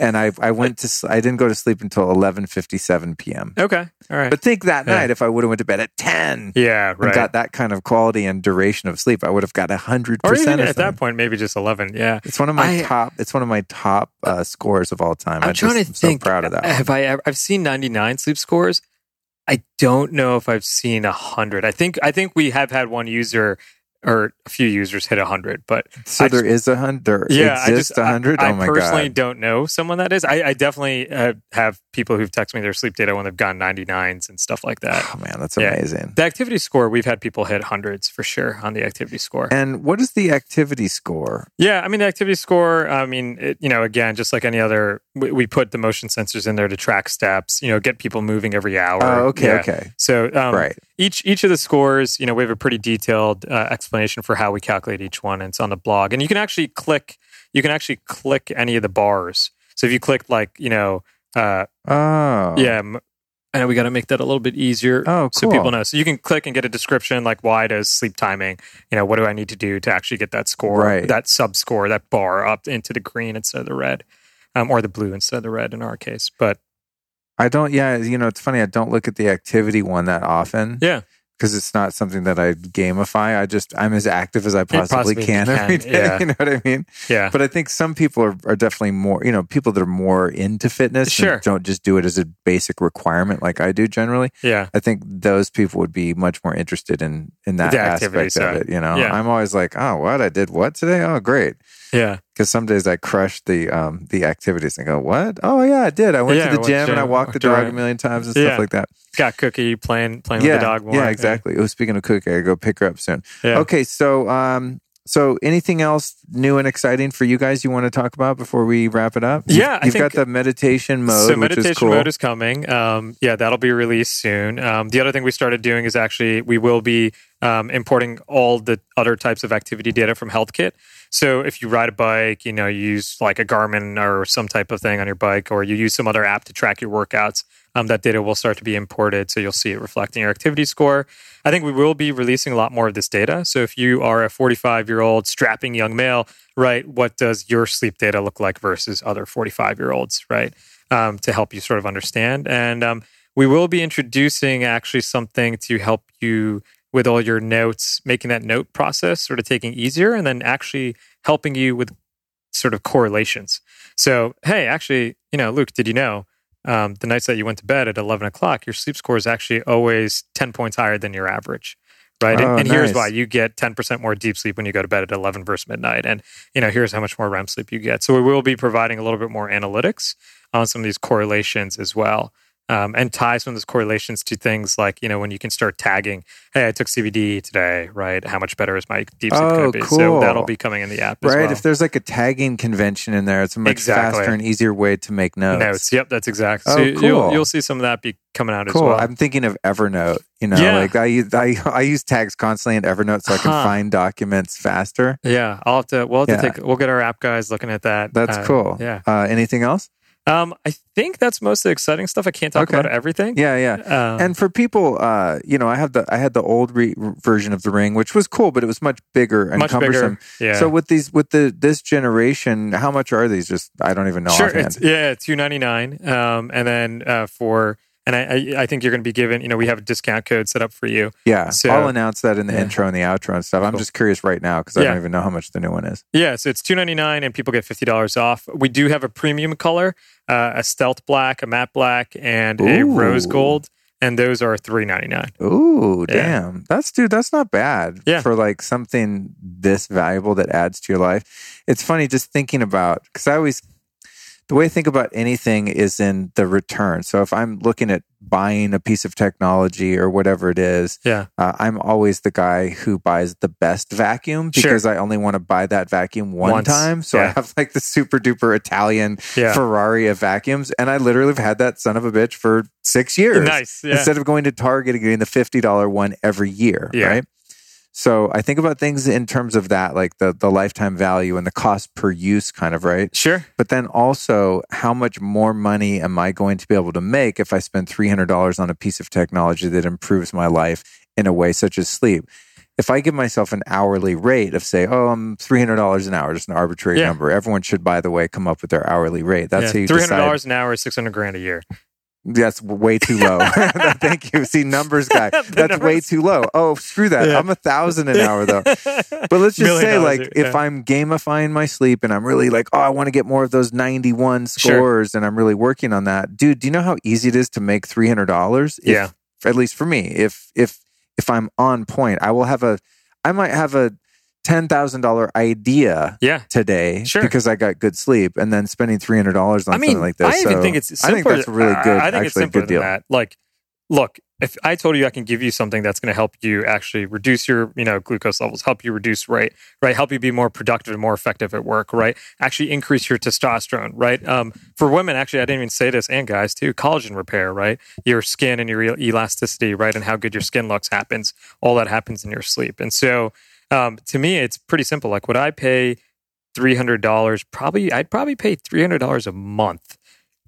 and I I went to I didn't go to sleep until 11:57 p.m. Okay. All right. But think that Yeah. night, if I would have went to bed at 10 yeah. and Right. got that kind of quality and duration of sleep, I would have got 100% or even at that point, maybe just 11. Yeah. It's one of my I- top it's one of my top uh, scores of all time. I'm I trying just, to am so think. proud of that. one. Have I ever? I've seen 99 sleep scores. I don't know if I've seen a 100. I think I think we have had one user or a few users hit 100, but so I there just- is a hundred yeah, I just a hundred. I, I Oh personally god. don't know someone that is. I, I definitely uh, have people who've texted me their sleep data when they've gotten 99s and stuff like that. Oh man, that's Yeah. amazing. The activity score, we've had people hit hundreds for sure on the activity score. And what is the activity score? Yeah, I mean the activity score. I mean, it, you know, again, just like any other, we, we put the motion sensors in there to track steps. You know, get people moving every hour. Oh, okay, Yeah. okay. So um, right. Each each of the scores, you know, we have a pretty detailed uh, explanation for how we calculate each one, and it's on the blog. And you can actually click, you can actually click any of the bars. So if you click like, you know, uh, Oh. yeah. I know we got to make that a little bit easier Oh, so people know. So you can click and get a description like why does sleep timing, you know, what do I need to do to actually get that score, Right. that sub score, that bar up into the green instead of the red, um, or the blue instead of the red in our case. But I don't yeah, you know, it's funny I don't look at the activity one that often. yeah, because it's not something that I gamify. I just I'm as active as I possibly, possibly can, can, every day. yeah. You know what I mean? yeah, But I think some people are, are definitely more, you know, people that are more into fitness Sure. don't just do it as a basic requirement like I do generally. yeah, I think those people would be much more interested in in that The activity aspect of side. it. You know, Yeah. I'm always like, oh, what I did what today? Oh, great. Yeah. Because some days I crush the um the activities and go, what? Oh yeah, I did. I went Yeah, to the went gym and I walked the dog a million times and Yeah. stuff like that. Got Cookie playing playing yeah, with the dog more. yeah, exactly. Oh, speaking of cookie, I go pick her up soon. Yeah. Okay, so um, So, anything else new and exciting for you guys you want to talk about before we wrap it up? Yeah, you've think- got the meditation mode, so which meditation is cool. mode is coming. Um, yeah, that'll be released soon. Um, the other thing we started doing is actually we will be um, importing all the other types of activity data from HealthKit. So if you ride a bike, you know, you use like a Garmin or some type of thing on your bike, or you use some other app to track your workouts, um, that data will start to be imported. So you'll see it reflecting your activity score. I think we will be releasing a lot more of this data. So if you are a 45 year old strapping young male, right, what does your sleep data look like versus other 45 year olds, right? Um, to help you sort of understand. And um, we will be introducing actually something to help you with all your notes, making that note process sort of taking easier and then actually helping you with sort of correlations. So, hey, actually, you know, Luke, did you know um, the nights that you went to bed at 11 o'clock, your sleep score is actually always 10 points higher than your average. Right. Oh, and, and here's why you get 10% more deep sleep when you go to bed at 11 versus midnight. And, you know, here's how much more REM sleep you get. So we will be providing a little bit more analytics on some of these correlations as well. Um, and tie some of those correlations to things like, you know, when you can start tagging, hey, I took CBD today, right? How much better is my deep sleep Oh, going to be? cool. So that'll be coming in the app as Right. well. If there's like a tagging convention in there, it's a much Exactly. faster and easier way to make notes. Notes. Yep, that's exactly. Oh, so you- cool. you'll, you'll see some of that be coming out as Cool. well. I'm thinking of Evernote. You know, Yeah. like I use I, I use tags constantly in Evernote so I can Huh. find documents faster. yeah, I'll have to. We'll have to take. We'll get our app guys looking at that. That's Uh, cool. Yeah. Uh, anything else? Um, I think that's most of the exciting stuff. I can't talk Okay. about everything. Yeah, yeah. Um, and for people, uh, you know, I have the I had the old re- version of the ring, which was cool, but it was much bigger and much cumbersome. bigger. Yeah. So with these with the this generation, how much are these? Just I don't even know sure. offhand. It's, yeah, two ninety nine. Um, and then uh, for and I, I I think you're going to be given. You know, we have a discount code set up for you. yeah, so- I'll announce that in the Yeah. intro and the outro and stuff. I'm just curious right now because I Yeah. don't even know how much the new one is. Yeah, so it's two ninety nine, and people get fifty dollars off. We do have a premium color, uh, a stealth black, a matte black, and a rose gold, and those are three ninety nine. Ooh, Yeah. damn. That's dude, that's not bad Yeah. for like something this valuable that adds to your life. It's funny just thinking about cuz I always the way I think about anything is in the return. So if I'm looking at buying a piece of technology or whatever it is, Yeah, uh, I'm always the guy who buys the best vacuum Sure. because I only want to buy that vacuum one Once. time. So I have like the super duper Italian yeah, Ferrari of vacuums, and I literally have had that son of a bitch for six years nice. Yeah, instead of going to Target and getting the fifty dollar one every year, Yeah. right? So I think about things in terms of that, like the the lifetime value and the cost per use, kind of right. sure. But then also, how much more money am I going to be able to make if I spend three hundred dollars on a piece of technology that improves my life in a way such as sleep? If I give myself an hourly rate of say, oh, I'm three hundred dollars an hour, just an arbitrary Yeah. number. Everyone should, by the way, come up with their hourly rate. That's how you three hundred dollars an hour is six hundred grand a year. That's way too low. Thank you. See, numbers guy. That's way too low. Oh, screw that. Yeah. I'm a thousand an hour though. But let's just Million say, like, a year, if. I'm gamifying my sleep and I'm really like, oh, I want to get more of those 91 Sure. scores, and I'm really working on that, dude. Do you know how easy it is to make three hundred dollars? Yeah. At least for me, if if if I'm on point, I will have a. I might have a ten thousand dollar idea Yeah. today Sure. because I got good sleep, and then spending three hundred dollars on I mean, something like this. I even So think it's I think that's really good. I think it's actually a simpler good than deal. that. Like, look, if I told you I can give you something that's going to help you actually reduce your, you know, glucose levels, help you reduce rate, right, help you be more productive and more effective at work, right, actually increase your testosterone, right. Um, for women, actually, I didn't even say this, and guys too, collagen repair, right, your skin and your elasticity, right, and how good your skin looks happens. All that happens in your sleep, and so um, to me, it's pretty simple. Like, would I pay three hundred dollars? Probably, I'd probably pay three hundred dollars a month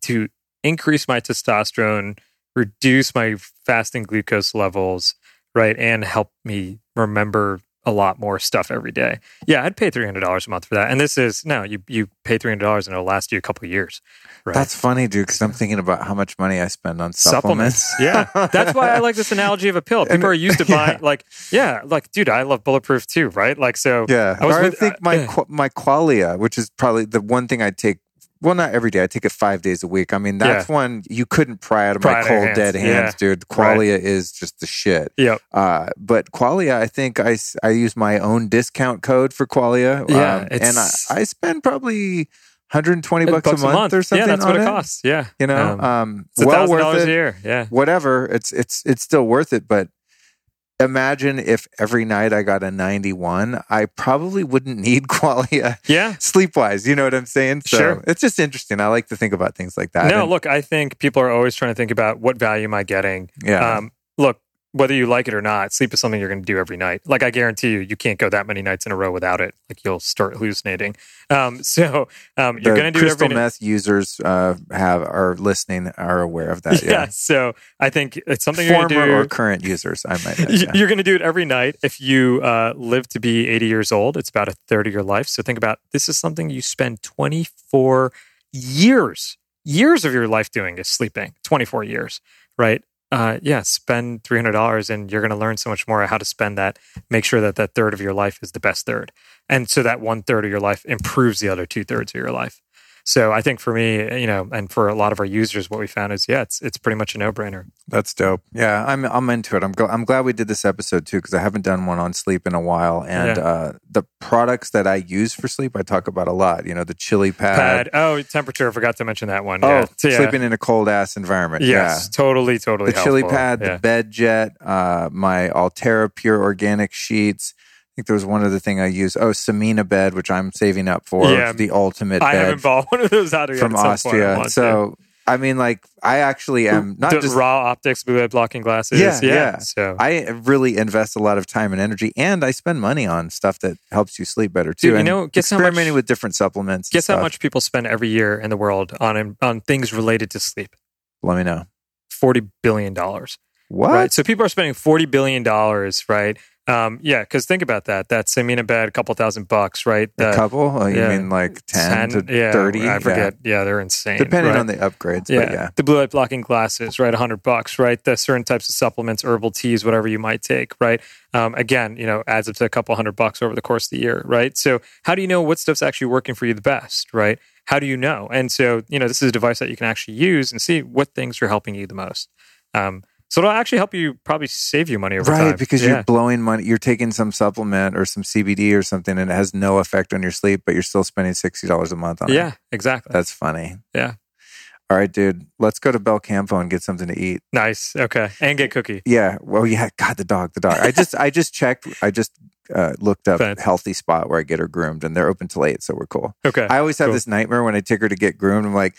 to increase my testosterone, reduce my fasting glucose levels, right, and help me remember a lot more stuff every day. Yeah, I'd pay three hundred dollars a month for that. And this is no, you you pay three hundred dollars and it'll last you a couple of years. Right? That's funny, dude, because I'm thinking about how much money I spend on supplements. yeah, that's why I like this analogy of a pill. People And- are used to yeah. like, yeah, like, dude, I love bulletproof too, right? Like, so yeah. I was or I think uh, my. Qu- my qualia, which is probably the one thing I take. Well, not every day. I take it five days a week. I mean, that's one you couldn't pry out of Pry my cold, hands. dead hands, dude. Right. Qualia is just the shit. Yep. Uh, but Qualia, I think I, I use my own discount code for Qualia. Yeah, um, and I, I spend probably 120 bucks, Bucks a, month or something. Yeah, that's what it it. costs. Yeah, You know, Um, um, well worth it. a year. Yeah, whatever it's it's it's still worth it but imagine if every night I got a 91, I probably wouldn't need Qualia Yeah. sleep wise. You know what I'm saying? So Sure. it's just interesting. I like to think about things like that. No, And- look, I think people are always trying to think about what value am I getting. Yeah. Um, look, whether you like it or not, sleep is something you're going to do every night. Like I guarantee you, you can't go that many nights in a row without it. Like you'll start hallucinating. Um, so um, you're going to do it crystal every night. meth users uh, have are listening are aware of that. Yeah. Yeah, So I think it's something you're going former to do. or current users, I might add. Yeah. You're going to do it every night. If you uh, live to be 80 years old, it's about a third of your life. So think about this is something you spend 24 years, years of your life doing is sleeping. 24 years, right? Uh, yeah, spend $300 and you're going to learn so much more how to spend that. Make sure that that third of your life is the best third. And so that one third of your life improves the other two thirds of your life. So I think for me, you know, and for a lot of our users, what we found is, yeah, it's it's pretty much a no brainer. That's dope. Yeah, I'm I'm into it. I'm gl- I'm glad we did this episode too because I haven't done one on sleep in a while. And Yeah. uh, the products that I use for sleep, I talk about a lot. You know, the chili pad. Pad. Oh, temperature. I forgot to mention that one. Oh, yeah. So, yeah. sleeping in a cold ass environment. Yes, totally, totally. yeah. The chili pad, Yeah. the bed jet, uh, my Alterra Pure Organic sheets. I think there was one other thing I used. Oh, Samina bed, which I'm saving up for. Yeah. the ultimate I bed haven't bought one of those out of yet from at some point. I Austria. want So I mean, like, I actually am not The just Ra Optics, blue blocking glasses. Yeah, yeah. So I really invest a lot of time and energy, and I spend money on stuff that helps you sleep better too. Dude, you know, guess how experimenting much- with different supplements. guess how much people spend every year in the world on on things related to sleep? Let me know. Forty billion dollars. What? Right. So people are spending forty billion dollars. Right. Um, yeah. Because think about that. That's Samina bed, a bad couple thousand bucks. Right. a couple? Oh, you yeah. mean like ten, to yeah, thirty? I forget. Yeah, they're insane. Depending right? on the upgrades, yeah. but yeah. the blue light blocking glasses, right? A hundred bucks, right? The certain types of supplements, herbal teas, whatever you might take, right? Um, again, you know, adds up to a couple hundred bucks over the course of the year, right? So, how do you know what stuff's actually working for you the best, right? How do you know? And so, you know, this is a device that you can actually use and see what things are helping you the most. Um, so it'll actually help you probably save you money over Right, time, because yeah. you're blowing money. You're taking some supplement or some CBD or something, and it has no effect on your sleep, but you're still spending sixty dollars a month on it. yeah, exactly. that's funny. Yeah. All right, dude. Let's go to Belcampo and get something to eat. nice. Okay, and get cookie. Yeah. Well, yeah. God, the dog, the dog. I just, I just checked. I just uh, looked up Fancy. healthy spot where I get her groomed, and they're open till eight, so we're cool. Okay, I always have cool. this nightmare when I take her to get groomed. I'm like,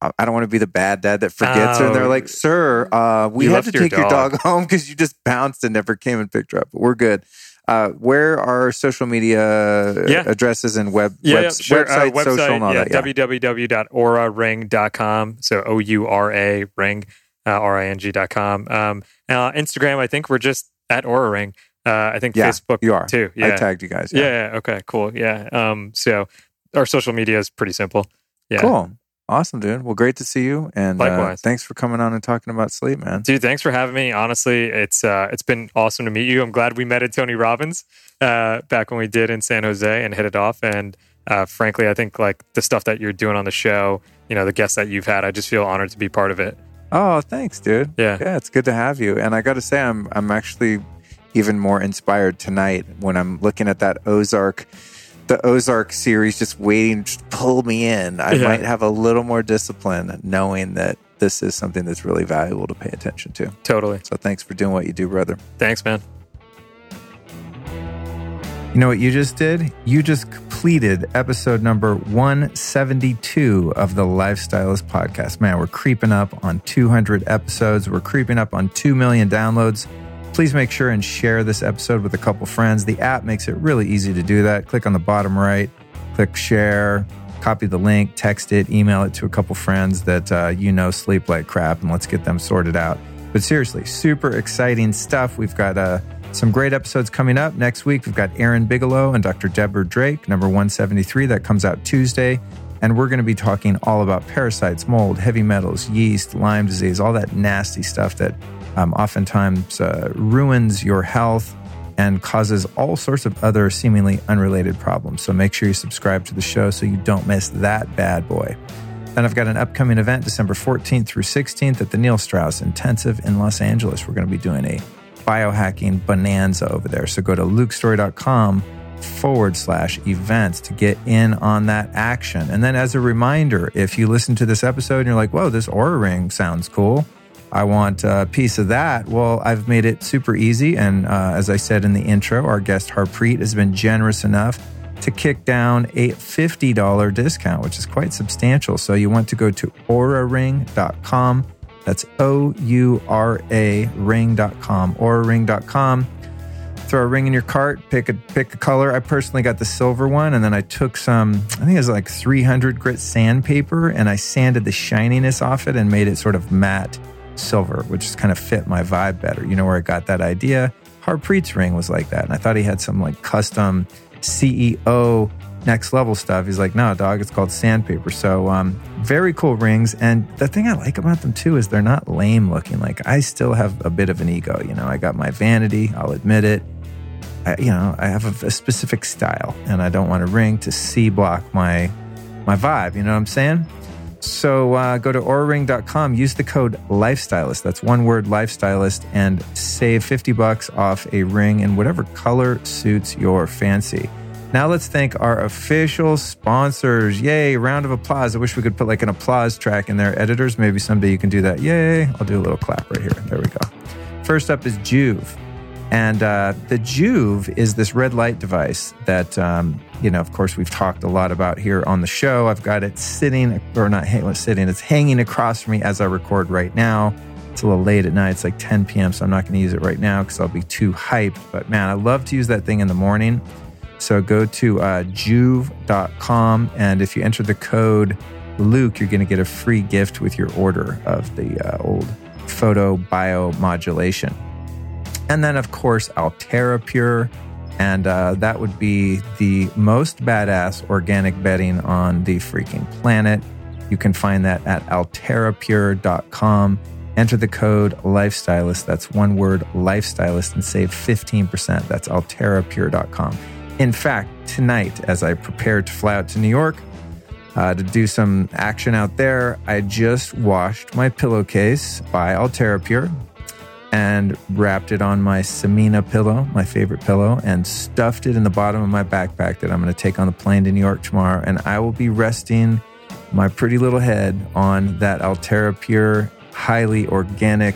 I I don't want to be the bad dad that forgets her. And they're Oh. like, "Sir, uh, we You have to your take your dog." dog home because you just bounced and never came and picked her up." But we're good. Uh, where are social media Yeah. addresses and web yeah, yeah, webs- sure. website, uh, social, and all yeah, that? Yeah. www.ouraring.com. So O U R A ring, uh, R I N G.com. Um, uh, Instagram, I think we're just at Oura Ring. Uh, I think Yeah, Facebook you are. too. I tagged you guys. yeah. yeah. Okay. Cool. Yeah. Um, so our social media is pretty simple. Yeah. Cool. Awesome, dude. Well, great to see you. And uh, Likewise. thanks for coming on and talking about sleep, man. Dude, thanks for having me. Honestly, it's uh, it's been awesome to meet you. I'm glad we met at Tony Robbins uh, back when we did in San Jose and hit it off. And uh, frankly, I think like the stuff that you're doing on the show, you know, the guests that you've had, I just feel honored to be part of it. Oh, thanks, dude. Yeah. Yeah, it's good to have you. And I got to say, I'm I'm actually even more inspired tonight when I'm looking at that Ozark, the Ozark series, just waiting to pull me in. I Yeah. might have a little more discipline, knowing that this is something that's really valuable to pay attention to. Totally. So thanks for doing what you do, brother. Thanks, man. You know what you just did? You just completed episode number 172 of the Lifestylist podcast. Man, we're creeping up on 200 episodes. We're creeping up on 2 million downloads. Please make sure and share this episode with a couple friends. The app makes it really easy to do that. Click on the bottom right, click share, copy the link, text it, email it to a couple friends that uh, you know sleep like crap, and let's get them sorted out. But seriously, super exciting stuff. We've got uh, some great episodes coming up. Next week, we've got Aaron Bigelow and Dr. Deborah Drake, number 173. That comes out Tuesday. And we're going to be talking all about parasites, mold, heavy metals, yeast, Lyme disease, all that nasty stuff that um, oftentimes uh, ruins your health and causes all sorts of other seemingly unrelated problems. So make sure you subscribe to the show so you don't miss that bad boy. Then I've got an upcoming event December 14th through 16th at the Neil Strauss Intensive in Los Angeles. We're going to be doing a biohacking bonanza over there. So go to lukestory.com forward slash events to get in on that action. And then as a reminder, if you listen to this episode and you're like, whoa, this Oura ring sounds cool, I want a piece of that. Well, I've made it super easy. And uh, as I said in the intro, our guest Harpreet has been generous enough to kick down a $50 discount, which is quite substantial. So you want to go to ouraring.com. That's O U R A ring.com, ouraring.com throw a ring in your cart, pick a pick a color. I personally got the silver one, and then I took some. I think it was like 300 grit sandpaper, and I sanded the shininess off it and made it sort of matte silver, which kind of fit my vibe better. You know where I got that idea? Harpreet's ring was like that, and I thought he had some like custom CEO next level stuff. He's like, no, dog, it's called sandpaper. So, um, very cool rings. And the thing I like about them too is they're not lame looking. Like, I still have a bit of an ego. You know, I got my vanity, I'll admit it. I, you know, I have a, a specific style and I don't want a ring to C block my, my vibe. You know what I'm saying? So uh, go to ouraring.com, use the code lifestylist. That's one word lifestylist and save 50 bucks off a ring in whatever color suits your fancy. Now let's thank our official sponsors. Yay, round of applause. I wish we could put like an applause track in there. Editors, maybe someday you can do that. Yay. I'll do a little clap right here. There we go. First up is Joovv. And uh, the Joovv is this red light device that, um, you know, of course, we've talked a lot about here on the show. I've got it sitting, or not sitting, it's hanging across from me as I record right now. It's a little late at night. It's like 10 p.m., so I'm not going to use it right now because I'll be too hyped. But man, I love to use that thing in the morning. So go to uh, joovv.com, and if you enter the code Luke, you're going to get a free gift with your order of the uh, old photo biomodulation. And then, of course, Alterra Pure. And uh, that would be the most badass organic bedding on the freaking planet. You can find that at alterrapure.com. Enter the code lifestylist. That's one word, lifestylist, and save 15%. That's alterrapure.com. In fact, tonight, as I prepare to fly out to New York uh, to do some action out there, I just washed my pillowcase by Alterra Pure and wrapped it on my Samina pillow, my favorite pillow, and stuffed it in the bottom of my backpack that I'm going to take on the plane to New York tomorrow. And I will be resting my pretty little head on that Alterra Pure, highly organic,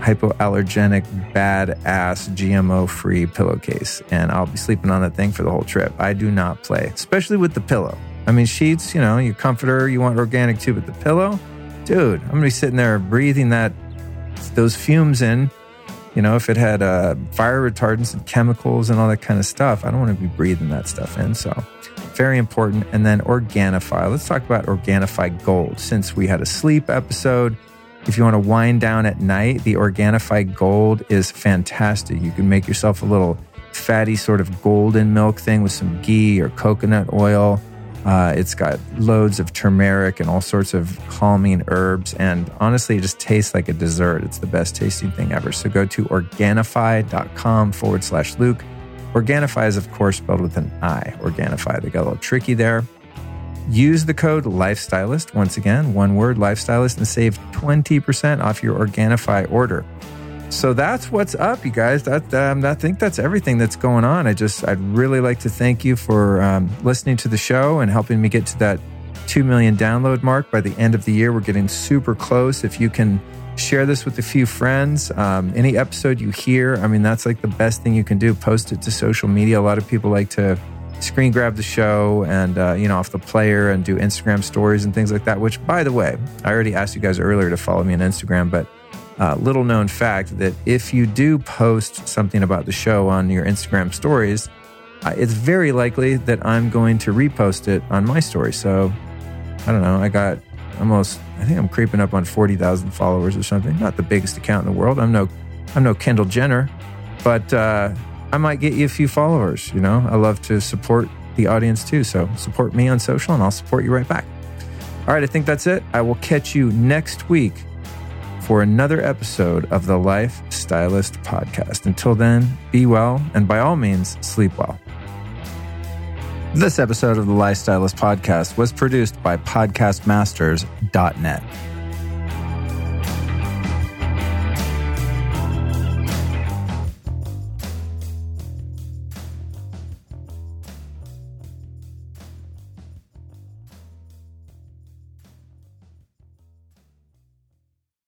hypoallergenic, badass, GMO free pillowcase. And I'll be sleeping on that thing for the whole trip. I do not play, especially with the pillow. I mean, sheets, you know, your comforter, you want organic too, but the pillow, dude, I'm going to be sitting there breathing that those fumes in. You know, if it had uh, fire retardants and chemicals and all that kind of stuff, I don't want to be breathing that stuff in. So, very important. And then Organifi. Let's talk about Organifi Gold. Since we had a sleep episode, if you want to wind down at night, the Organifi Gold is fantastic. You can make yourself a little fatty sort of golden milk thing with some ghee or coconut oil. Uh, it's got loads of turmeric and all sorts of calming herbs. And honestly, it just tastes like a dessert. It's the best tasting thing ever. So go to Organifi.com forward slash Luke. Organifi is, of course, spelled with an I. Organifi. They got a little tricky there. Use the code Lifestylist, once again, one word, Lifestylist, and save 20% off your Organifi order. So that's what's up, you guys. That um, I think that's everything that's going on. I just I'd really like to thank you for um, listening to the show and helping me get to that two million download mark by the end of the year. We're getting super close. If you can share this with a few friends, um, any episode you hear, I mean that's like the best thing you can do. Post it to social media. A lot of people like to screen grab the show and uh, you know off the player and do Instagram stories and things like that. Which, by the way, I already asked you guys earlier to follow me on Instagram, but uh, little known fact that if you do post something about the show on your Instagram stories, uh, it's very likely that I'm going to repost it on my story. So I don't know. I got almost, I think I'm creeping up on 40,000 followers or something. Not the biggest account in the world. I'm no, I'm no Kendall Jenner, but uh, I might get you a few followers. You know, I love to support the audience too. So support me on social and I'll support you right back. All right. I think that's it. I will catch you next week for another episode of the Life Stylist Podcast. Until then, be well and by all means, sleep well. This episode of the Life Stylist Podcast was produced by PodcastMasters.net.